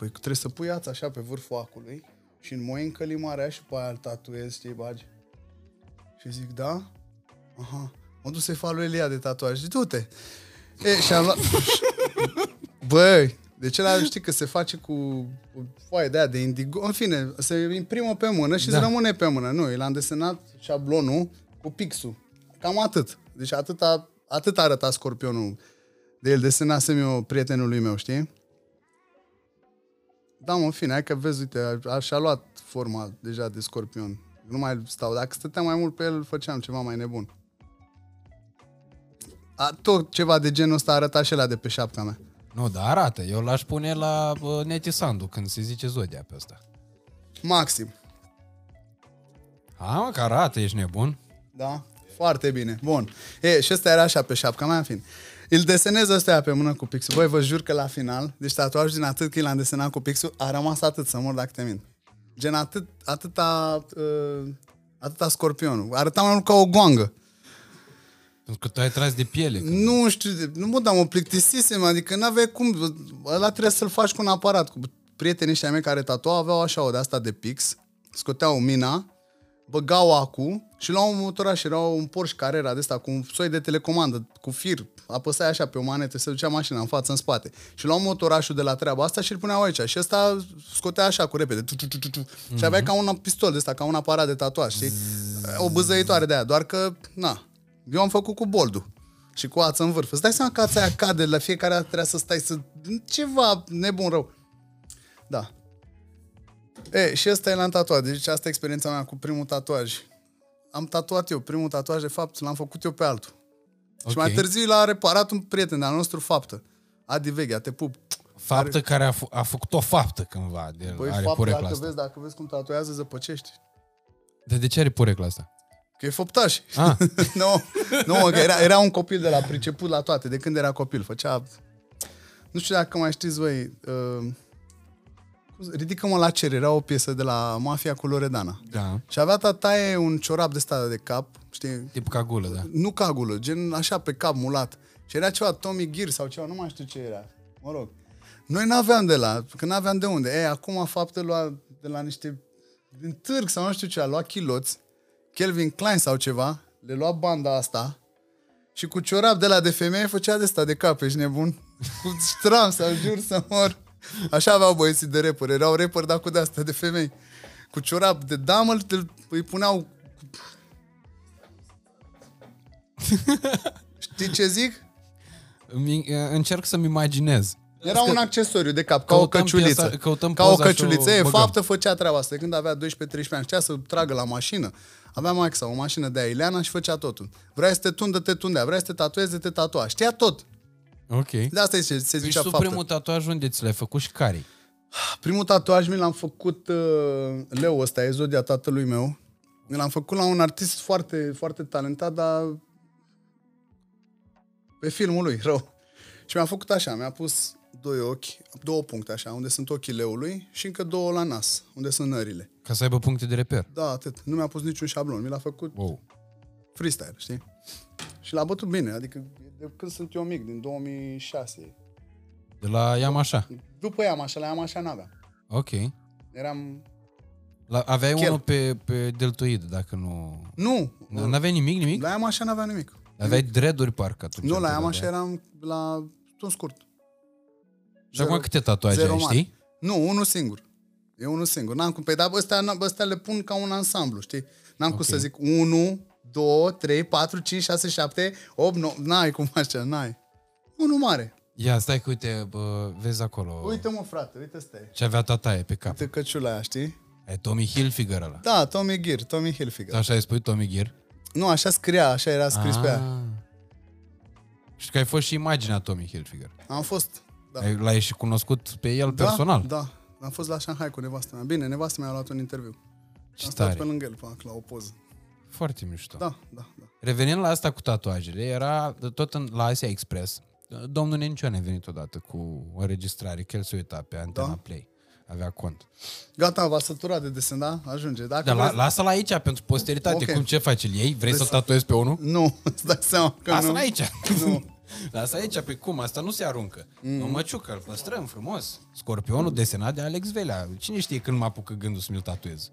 Păi trebuie să pui ața așa pe vârful acului și în moi în călimarea și pe aia îl tatuezi, știi, bagi. Și zic, da? Aha. Mă duc să-i fac lui Elia de tatuaj. Zic, du-te. E, și am luat... Băi, deci ăla știi că se face cu cu foaie de aia de indigo. În fine, se imprimă pe mână și da. Da. îți rămâne pe mână. Nu, el am desenat șablonul cu pixul. Cam atât. Deci atât, a, atât arăta scorpionul. De el desenasem eu prietenului meu, știi? Da, mă, în fine, hai că vezi, uite, a, și-a luat forma deja de scorpion. Nu mai stau. Dacă stăteam mai mult pe el, făceam ceva mai nebun. A, tot ceva de genul ăsta arăta și la de pe șapca mea. Nu, dar arată. Eu l-aș pune la uh, Neti Sandu când se zice Zodia pe ăsta. Maxim. A, mă, că arată, ești nebun. Da? Foarte bine. Bun. E, și ăsta era așa pe șapca mea, în fine. Îl desenez ăsta pe mână cu pixul. Băi, vă jur că la final, deci tatuajul din atât când l-am desenat cu pixul, a rămas atât să mor dacă te mint. Gen atât, atâta, uh, atâta scorpionul. Arăta mai mult ca o goangă. Pentru că tu ai tras de piele. Că... Nu știu, nu mă, dar mă plictisisem, adică n-aveai cum, ăla trebuie să-l faci cu un aparat. Cu prietenii ăștia mei care tatuau aveau așa o de asta de pix, scoteau mina, băgau acu și luau un motoraș, era un Porsche Carrera de asta cu un soi de telecomandă, cu fir, apăsai așa pe o manetă, se ducea mașina în față, în spate. Și luau motorașul de la treaba asta și îl puneau aici. Și ăsta scotea așa cu repede. Tu, tu, tu, tu, tu. Mm-hmm. Și avea ca un pistol de ăsta, ca un aparat de tatuaj, știi? O băzăitoare de aia, doar că, na, eu am făcut cu boldul și cu ață în vârf. Îți dai seama că ața aia cade, la fiecare dată trebuia să stai să... Ceva nebun rău. Da. E, și ăsta e l-am tatuat. Deci asta e experiența mea cu primul tatuaj. Am tatuat eu. Primul tatuaj, de fapt, l-am făcut eu pe altul. Okay. Și mai Ok. târziu l-a reparat un prieten de-al nostru, Faptă. Adi Veghea, te pup. Faptă care a, f- a făcut o faptă cândva. De, Păi, are Faptă, porecla dacă asta. vezi, dacă vezi cum tatuează, zăpăcești. De, de ce are porecla asta? Că e făptaș. Ah. nu, nu, mă, că era, era un copil de la priceput la toate, de când era copil. Făcea... Nu știu dacă mai știți voi... Uh, cum Ridică-mă la cerere, era o piesă de la Mafia cu Loredana. Da. Și avea tataie un ciorap de ăsta de cap, știi, Tip cagulă, da. nu cagulă, gen așa pe cap mulat. Și era ceva Tommy Gear sau ceva, nu mai știu ce era. Mă rog. Noi n-aveam de la, că n-aveam de unde. Ei, acum fapte lua de la niște din târg sau nu știu ce, a luat chiloți, Kelvin Klein sau ceva, le lua banda asta și cu ciorap de la de femeie făcea de ăsta de cap, ești nebun? Cu stram sau jur să mor. Așa aveau băieții de rapper, erau rapper, dar cu de asta de femei. Cu ciorap de damă îl- îi puneau Știi ce zic? Mi- Încerc să-mi imaginez. Era un accesoriu de cap, ca o Căutăm căciuliță. piesa- căutăm ca o poza și căciuliță. o E, băgăm. faptă făcea treaba asta. Când avea 12-13 ani, știa să tragă la mașină. Avea mai sau o mașină de Ileana și făcea totul. Vrea să te tundă, te tundea. Vrea să te tatueze, te tatua. Știa tot. Ok. De asta se, se Păi zicea și tu faptă. primul tatuaj unde ți l-ai făcut și care Primul tatuaj mi l-am făcut, uh, Leo ăsta, e zodia tatălui meu. Mi l-am făcut la un artist foarte, foarte talentat, dar pe filmul lui, rău. Și mi-a făcut așa, mi-a pus doi ochi, două puncte așa, unde sunt ochii leului și încă două la nas, unde sunt nările. Ca să aibă puncte de reper. Da, atât. Nu mi-a pus niciun șablon, mi l-a făcut Wow. freestyle, știi? Și l-a bătut bine, adică de când sunt eu mic, din 2006. De la Iam așa. După ea, așa, la ea, așa n-aveam. Ok. Eram... La, aveai Chel. unul pe, pe deltoid, dacă nu... Nu! Nu aveai nimic, nimic? La ea, așa n-aveam nimic. Aveai dreaduri parcă atunci. Nu, în la ea, perioada așa aia. eram la un scurt. Și acum Zero- câte tatuaje zero ai, mari. știi? Nu, unul singur. E unul singur. N-am cum, pe dar ăstea, ăstea le pun ca un ansamblu, știi? N-am cum Ok. să zic 1, 2, 3, 4, 5, 6, 7, 8, 9, n-ai cum așa, n-ai. Unul mare. Ia, stai că uite, bă, vezi acolo. Uite mă, frate, uite stai. Ce avea tataie pe cap. Uite căciula aia, știi? E Tommy Hilfiger ăla. Da, Tommy Gear, Tommy Hilfiger. Așa îi spui Tommy Gear? Nu, așa scria, așa era scris pe ea. Ah. Și că ai fost și imaginea Tommy Hilfiger. Am fost, da. Ai- L-ai și cunoscut pe el da, personal. Da, am fost la Shanghai cu nevastă mea. Bine, nevastă mea a luat un interviu. Ce Am stat tare. pe lângă el, pac, la o poză. Foarte mișto. Da, da, da. Revenind la asta cu tatuajele, era tot în, la Asia Express. Domnul Nencione a venit odată cu o înregistrare, că el se uita pe Antena Da. Play. Avea cont. Gata, v-a săturat de desen, da? Ajunge. Dacă Dar la, vreți- lasă-l aici pentru posteritate. Ok. Cum ce faci? Îl iei? Vrei să-l tatuezi pe unul? Nu, îți dai seama că Lasă-l nu. aici. Nu. Lasă aici, pe cum? Asta nu se aruncă. Mm. O măciucă, îl păstrăm frumos. Scorpionul desenat de Alex Velea. Cine știe când mă apucă gândul să mi-l tatuez.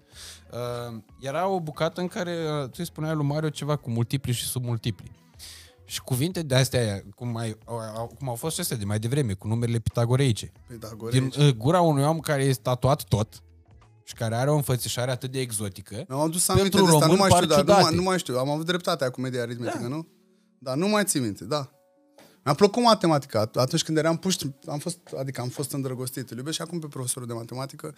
Uh, era o bucată în care uh, tu îi spuneai lui Mario ceva cu multipli și submultipli. Și cuvinte de astea, cum, ai, au, au- cum au fost și astea de mai devreme, cu numerele pitagoreice. Păi da, Din Din... uh, gura unui om care este tatuat tot și care are o înfățișare atât de exotică. Mi-am adus aminte Pentru de asta, nu români mai știu, par dar nu mai, ciudate. nu mai știu. Am avut dreptatea cu media aritmetică, nu? Dar nu mai țin minte, da. Mi-a plăcut matematica. Atunci când eram puști, am fost, adică am fost îndrăgostit. Îl iubesc și acum pe profesorul de matematică.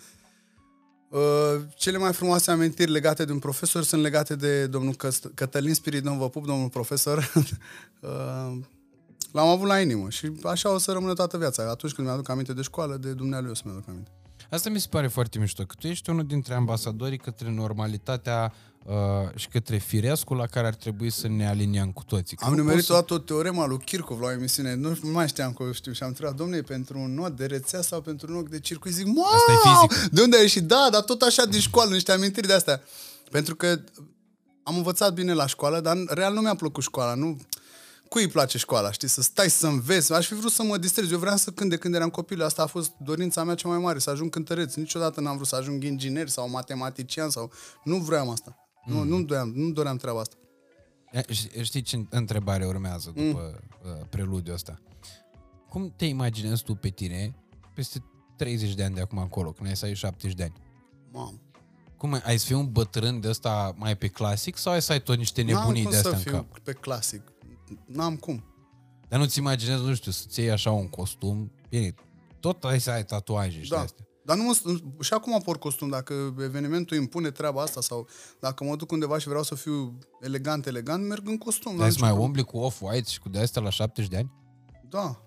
Uh, cele mai frumoase amintiri legate de un profesor sunt legate de domnul Căst- Cătălin Spiridon, vă pup, domnul profesor. uh, l-am avut la inimă și așa o să rămână toată viața. Atunci când mi-aduc aminte de școală, de dumnealui o să mi-aduc aminte. Asta mi se pare foarte mișto, că tu ești unul dintre ambasadorii către normalitatea uh, și către firescul la care ar trebui să ne aliniem cu toții. Că Am nu nimerit poți să- odată o teoremă a lui Kirchhoff la o emisiune, nu nu mai știam că o știu și am întrebat, domnule, pentru un nod de rețea sau pentru un nod de circuit? Zic, wow! Asta e fizică. De unde ai ieșit? Da, dar tot așa din școală, niște amintiri de astea. Pentru că am învățat bine la școală, dar real nu mi-a plăcut școala, nu... Cui îi place școala, știi? Să stai să înveți. Aș fi vrut să mă distrez. Eu vreau să cânt de când eram copil. Asta a fost dorința mea cea mai mare, să ajung cântăreț. Niciodată n-am vrut să ajung inginer sau matematician sau... Nu vreau asta. Mm. Nu, nu, doream, nu doream treaba asta. Ia, ș- Știi ce întrebare urmează după mm. preludiul ăsta? Cum te imaginezi tu pe tine peste 30 de ani de acum încolo, când ai să ai 70 de ani? Mamă. Cum ai, ai să fii un bătrân de ăsta mai pe clasic sau ai să ai tot niște N-am nebunii cum de să astea în fiu cap? pe clasic. N-am cum. Dar nu-ți imaginezi, nu știu, să-ți iei așa un costum? Bine, tot ai să ai tatuaje și de Da. astea. Dar nu mă, și acum por costum, dacă evenimentul impune treaba asta sau dacă mă duc undeva și vreau să fiu elegant, elegant, merg în costum. Dar n-am să mai nicio umbli cu off-white și cu de astea la 70 de ani? problemă. Da.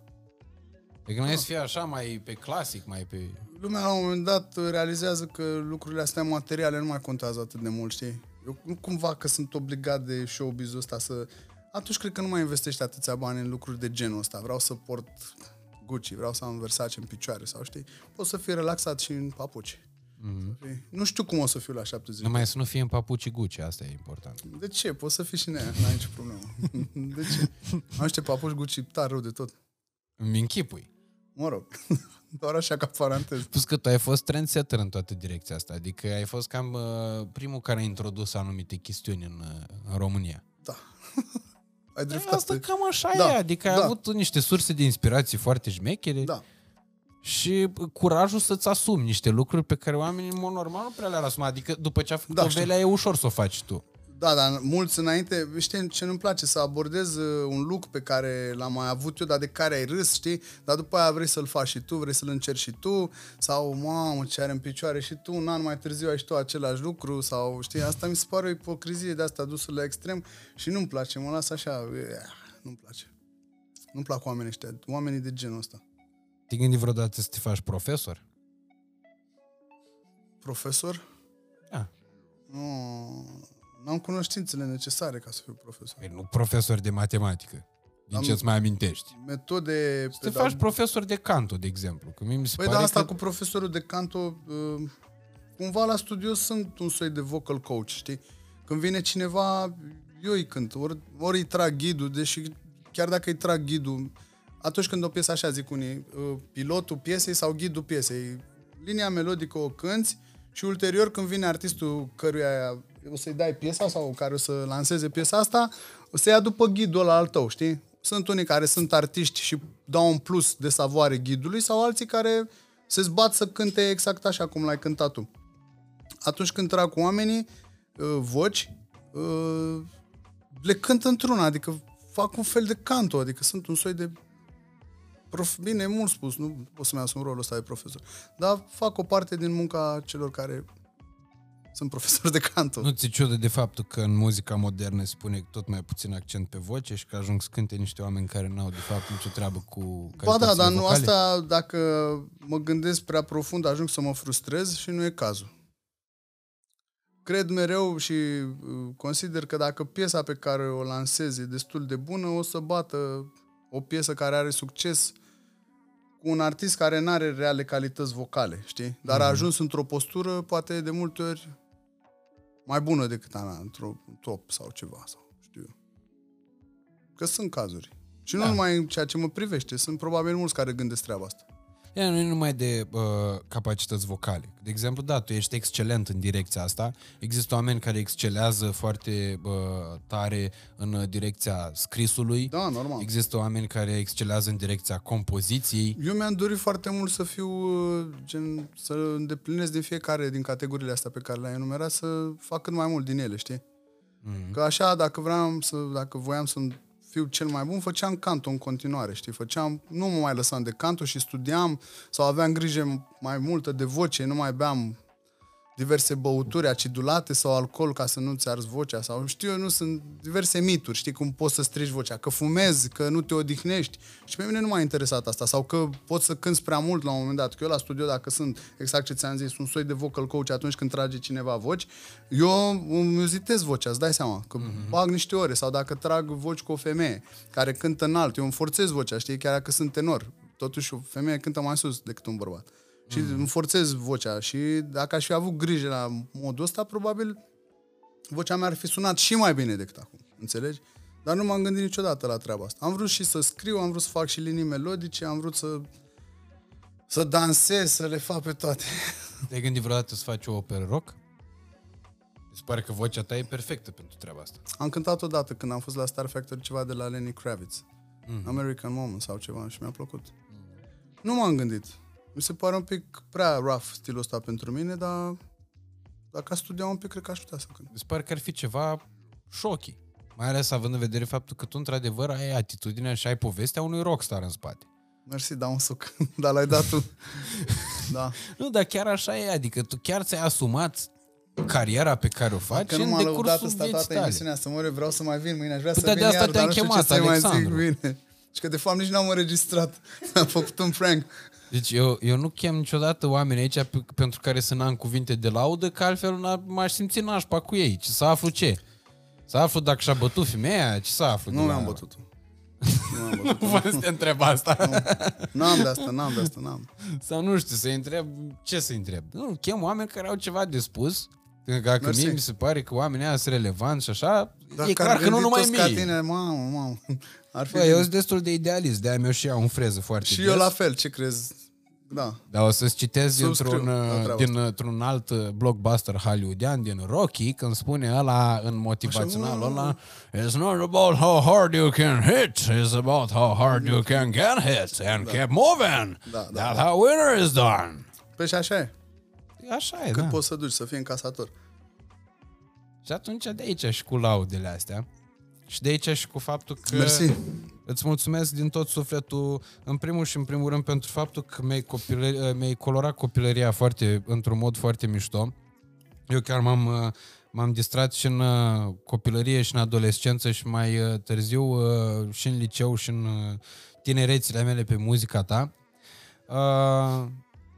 Adică nu ai să fie așa mai pe clasic, mai pe... Lumea la un moment dat realizează că lucrurile astea materiale nu mai contează atât de mult, știi? Eu nu cumva că sunt obligat de showbiz-ul ăsta să... Atunci cred că nu mai investești atâția bani în lucruri de genul ăsta. Vreau să port Gucci, vreau să am Versace în picioare sau știi, pot să fii relaxat și în papuci. Mm-hmm. Nu știu cum o să fiu la 70 Numai să nu fie în papuci Gucci, asta e important. De ce? Poți să fii și în aia, n-ai nicio problemă. De ce? Am niște papuci Gucci tare rău de tot. Îmi închipui. Mă rog, doar așa ca paranteză. Plus că tu ai fost trendsetter în toată direcția asta, adică ai fost cam uh, primul care a introdus anumite chestiuni în, uh, în România. Da. ai E, dreptate. asta cam așa Da, e, adică ai da. avut niște surse de inspirație foarte șmechere Da. și curajul să-ți asumi niște lucruri pe care oamenii în mod normal nu prea le-ar asuma. Adică după ce a făcut Da, da, o știu. velea e ușor să o faci tu. Da, dar mulți înainte, știi ce nu-mi place? Să abordez uh, un look pe care l-am mai avut eu, dar de care ai râs, știi? Dar după aia vrei să-l faci și tu, vrei să-l încerci și tu, sau mamă, ce are în picioare și tu, un an mai târziu ai și tu același lucru, sau știi, asta mi se pare o ipocrizie de asta dusă la extrem și nu-mi place, mă las așa, eh, nu-mi place. Nu-mi plac oamenii ăștia, oamenii de genul ăsta. Te gândi vreodată să te faci profesor? Profesor? Da. Nu, n-am cunoștințele necesare ca să fiu profesor. Păi nu profesor de matematică. Din Am- ce-ți mai amintești? Metode... Să te pedag- faci profesor de canto, de exemplu. Că mie mi se Păi pare da, asta că... cu profesorul de canto, uh, cumva la studio sunt un soi de vocal coach, știi? Când vine cineva, eu îi cânt, ori, ori îi trag ghidul, deși chiar dacă îi trag ghidul, atunci când o piesă așa zic unii, uh, pilotul piesei sau ghidul piesei, linia melodică o cânti și ulterior când vine artistul căruia o să-i dai piesa sau care o să lanseze piesa asta, o să ia după ghidul ăla al tău, știi? Sunt unii care sunt artiști și dau un plus de savoare ghidului sau alții care se zbat să cânte exact așa cum l-ai cântat tu. Atunci când trag cu oamenii uh, voci, uh, le cânt într-una, adică fac un fel de canto, adică sunt un soi de prof... Bine, e mult spus, nu pot să-mi asum rolul ăsta de profesor, dar fac o parte din munca celor care sunt profesori de canto. Nu ți ciudă de faptul că în muzica modernă se pune tot mai puțin accent pe voce și că ajung să cânte niște oameni care n-au de fapt nicio treabă cu Ba da, calitățile dar nu vocale? asta, dacă mă gândesc prea profund, ajung să mă frustrez și nu e cazul. Cred mereu și uh, consider că dacă piesa pe care o lansez e destul de bună, o să bată o piesă care are succes cu un artist care nu are reale calități vocale, știi? Dar a ajuns într-o postură, poate de multe ori, mai bună decât a mea, într-o top sau ceva, sau știu eu. Că sunt cazuri. Și nu Da. numai în ceea ce mă privește, sunt probabil mulți care gândesc treaba asta. Ea nu e numai de uh, capacități vocale. De exemplu, da, tu ești excelent în direcția asta. Există oameni care excelează foarte uh, tare în uh, direcția scrisului. Da, normal. Există oameni care excelează în direcția compoziției. Eu mi-am dorit foarte mult să fiu, uh, gen, să îndeplinesc din fiecare din categoriile astea pe care le-ai enumerat, să fac cât mai mult din ele, știi? Mm. Că așa, dacă vreau să, dacă voiam să fiu cel mai bun, făceam canto în continuare, știi? Făceam, nu mă mai lăsam de canto și studiam sau aveam grijă mai multă de voce, nu mai beam diverse băuturi acidulate sau alcool ca să nu-ți arzi vocea sau știu eu, nu sunt diverse mituri, știi cum poți să strici vocea, că fumezi, că nu te odihnești și pe mine nu m-a interesat asta sau că poți să cânți prea mult la un moment dat, că eu la studio dacă sunt exact ce ți-am zis, un soi de vocal coach atunci când trage cineva voci, eu îmi uzitez vocea, îți dai seama, că mm-hmm. bag niște ore sau dacă trag voci cu o femeie care cântă înalt, eu îmi forțez vocea, știi, chiar dacă sunt tenor, totuși o femeie cântă mai sus decât un bărbat. Și mm. îmi forțez vocea și dacă aș fi avut grijă la modul ăsta, probabil vocea mea ar fi sunat și mai bine decât acum. Înțelegi? Dar nu m-am gândit niciodată la treaba asta. Am vrut și să scriu, am vrut să fac și linii melodice, am vrut să să dansez, să le fac pe toate. Te-ai gândit vreodată să faci o operă rock? Mi se pare că vocea ta e perfectă pentru treaba asta. Am cântat odată când am fost la Star Factory ceva de la Lenny Kravitz. Mm. American Moment sau ceva și mi-a plăcut. Mm. Nu m-am gândit. Mi se pare un pic prea rough stilul ăsta pentru mine, dar dacă aș studia un pic, cred că aș putea să cânt. Mi se pare că ar fi ceva șochi. Mai ales având în vedere faptul că tu într-adevăr ai atitudinea și ai povestea unui rockstar în spate. Mersi, dau un suc, dar l-ai dat tu. da. Nu, dar chiar așa e, adică tu chiar ți-ai asumat cariera pe care o faci Că nu în m-a lăudat decursul ăsta vieții toată tale. emisiunea să mă ore, vreau să mai vin mâine, aș vrea Păi să da, vin de asta iar, te-am dar nu știu chemat, ce să mai zic Alexandru. bine. Și că de fapt nici n-am înregistrat. Am făcut un prank. Deci eu, eu nu chem niciodată oameni aici pe, pentru care să n-am cuvinte de laudă, că altfel n- m-aș simți nașpa cu ei. Ce să aflu ce? Să aflu dacă și-a bătut femeia? Ce să aflu? Nu de la- mi-am bătut. Nu am văzut. Nu vă să te întreb asta. N-am de asta, n-am de asta, n-am. Sau nu știu, să întreb, ce să întreb? Nu, chem oameni care au ceva de spus. Că Dacă Mersi. mie mi se pare că oamenii ăia sunt relevanți și așa, Dacă e clar ar că nu gândi numai toți ca mie. tine, mamă, mamă. Ar fi Bă, eu sunt destul de idealist, de-aia mi-o și iau în freză foarte Și des. eu la fel, ce crezi? Da. Dar o să-ți citez Subscriu dintr-un, la uh, treaba dintr-un alt uh, blockbuster hollywoodian din Rocky, când spune ăla în motivațional ăla It's not about how hard you can hit, it's about how hard you can get hit and keep moving. Da, da, That's how winner is done. Păi și așa e. Așa e, Cât da. poți să duci, să fii încasator. Și atunci de aici și cu laudele astea. Și de aici și cu faptul că Mersi. îți mulțumesc din tot sufletul, în primul și în primul rând, pentru faptul că mi-ai, copilări, mi-ai colorat copilăria foarte, într-un mod foarte mișto. Eu chiar m-am, uh, m-am distrat și în uh, copilărie și în adolescență și mai uh, târziu uh, și în liceu și în uh, tinerețile mele pe muzica ta. Uh,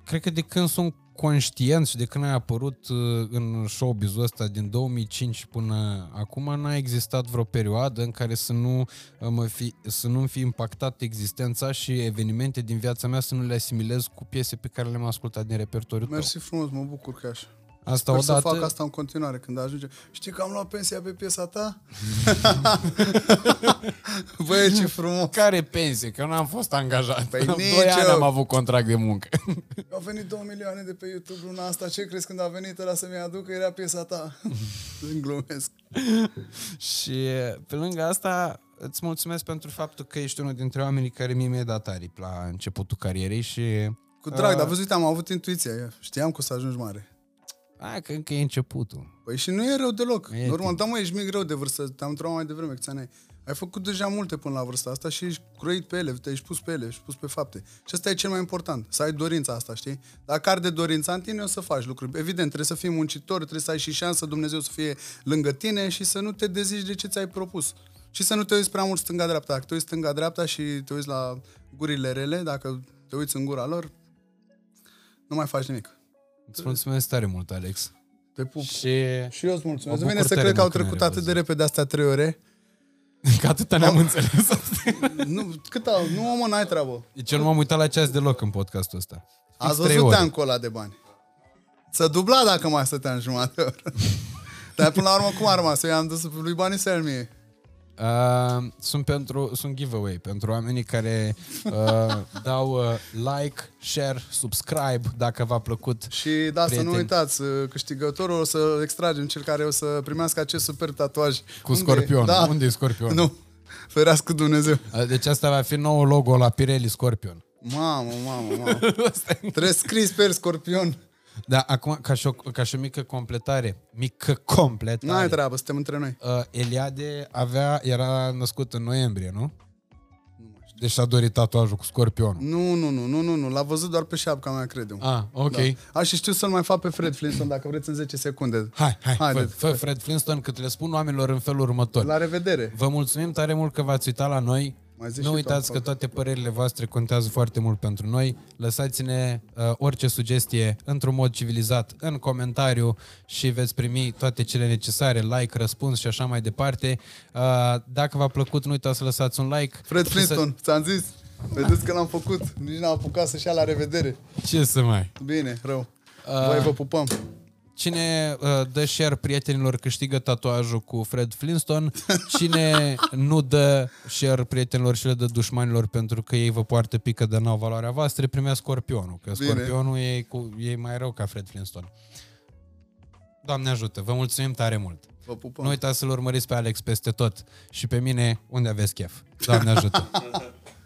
cred că de când sunt conștient și de când ai apărut uh, în showbiz-ul ăsta din 2005 până acum, n-a existat vreo perioadă în care să nu uh, mă fi, să nu fi impactat existența și evenimente din viața mea să nu le asimilez cu piese pe care le-am ascultat din repertoriul tău. Mersi frumos, mă bucur că e așa. Asta Sper să odată. fac asta în continuare când ajunge. Știi că am luat pensia pe piesa ta? Băi, ce frumos! Care pensie? Că nu am fost angajat. Păi Doi nici ani eu. am avut contract de muncă. Au venit 2 milioane de pe YouTube luna asta. Ce crezi când a venit ăla să-mi aducă? Era piesa ta. Îmi glumesc. Și pe lângă asta îți mulțumesc pentru faptul că ești unul dintre oamenii care mie mi-ai dat aripi la începutul carierei și... Cu drag, Uh, dar văzut, am avut intuiția. Știam că o să ajungi mare. Hai că încă e începutul. Păi și nu e rău deloc. E Normal, timp. da mă, ești mic rău de vârstă. Te-am întrebat mai devreme câți ani ai. Ai făcut deja multe până la vârsta asta și ești croit pe ele, te-ai pus pe ele, ești pus pe fapte. Și asta e cel mai important, să ai dorința asta, știi? Dacă arde dorința în tine, o să faci lucruri. Evident, trebuie să fii muncitor, trebuie să ai și șansă Dumnezeu să fie lângă tine și să nu te dezici de ce ți-ai propus. Și să nu te uiți prea mult stânga-dreapta. Dacă te uiți stânga-dreapta și te uiți la gurile rele, dacă te uiți în gura lor, nu mai faci nimic. Îți mulțumesc tare mult, Alex. Te pup. Și Și eu îți mulțumesc. Mă Vine bucur să tare cred că au mult că ne-am trecut atât de revăzut. repede astea trei ore. că atâta ne-am înțeles. nu, cât au? Nu, mă, n-ai treabă. Deci eu nu m-am uitat la ceas deloc în podcastul ăsta. Fix Ați trei văzut ore. teancul ăla de bani. Să dubla dacă mai stăteam jumătate de oră. Dar până la urmă cum a rămas? Eu i-am dus lui banii să mie. Uh, sunt pentru sunt giveaway pentru oamenii care uh, dau uh, like, share, subscribe dacă v-a plăcut. Și da, să nu Prieteni. uitați, uh, câștigătorul o să extragem cel care o să primească acest super tatuaj. Cu Unde e? scorpion. Da. Unde e scorpion? Nu. Ferească Dumnezeu. Uh, Deci asta va fi nou logo la Pirelli Scorpion. Mamă, mamă, mamă. Trebuie scris pe el scorpion. Da, acum, ca și, o, ca și o mică completare, mică completare. N-ai treabă, suntem între noi. Uh, Eliade avea, era născut în noiembrie, nu? Deci și-a dorit tatuajul cu scorpionul. Nu, nu, nu, nu, nu, nu. L-a văzut doar pe șapca mea, cred eu. Ah, ok. Da. A, și știu să-l mai fac pe Fred Flintstone, dacă vreți în 10 secunde. Hai, hai, fă, Haideți. fă Fred Flintstone cât le spun oamenilor în felul următor. La revedere! Vă mulțumim tare mult că v-ați uitat la noi. Mai zi Nu și tu uitați că acolo. toate părerile voastre contează foarte mult pentru noi. Lăsați-ne uh, orice sugestie într-un mod civilizat în comentariu și veți primi toate cele necesare, like, răspuns și așa mai departe. Uh, dacă v-a plăcut, nu uitați să lăsați un like. Fred și Flintstone, ți-am zis. Vedeți că l-am făcut. Nici n-am apucat să-și ia la revedere. Să... Ce să mai? Bine, rău. Uh, Voi vă pupăm. Cine uh, dă share prietenilor câștigă tatuajul cu Fred Flintstone. Cine nu dă share prietenilor și le dă dușmanilor pentru că ei vă poartă pică de nou valoarea voastră, primea scorpionul. Că Bine. scorpionul e, cu, e mai rău ca Fred Flintstone. Doamne ajută, vă mulțumim tare mult. Vă pupăm. Nu uitați să-l urmăriți pe Alex peste tot și pe mine unde aveți chef. Doamne ajută!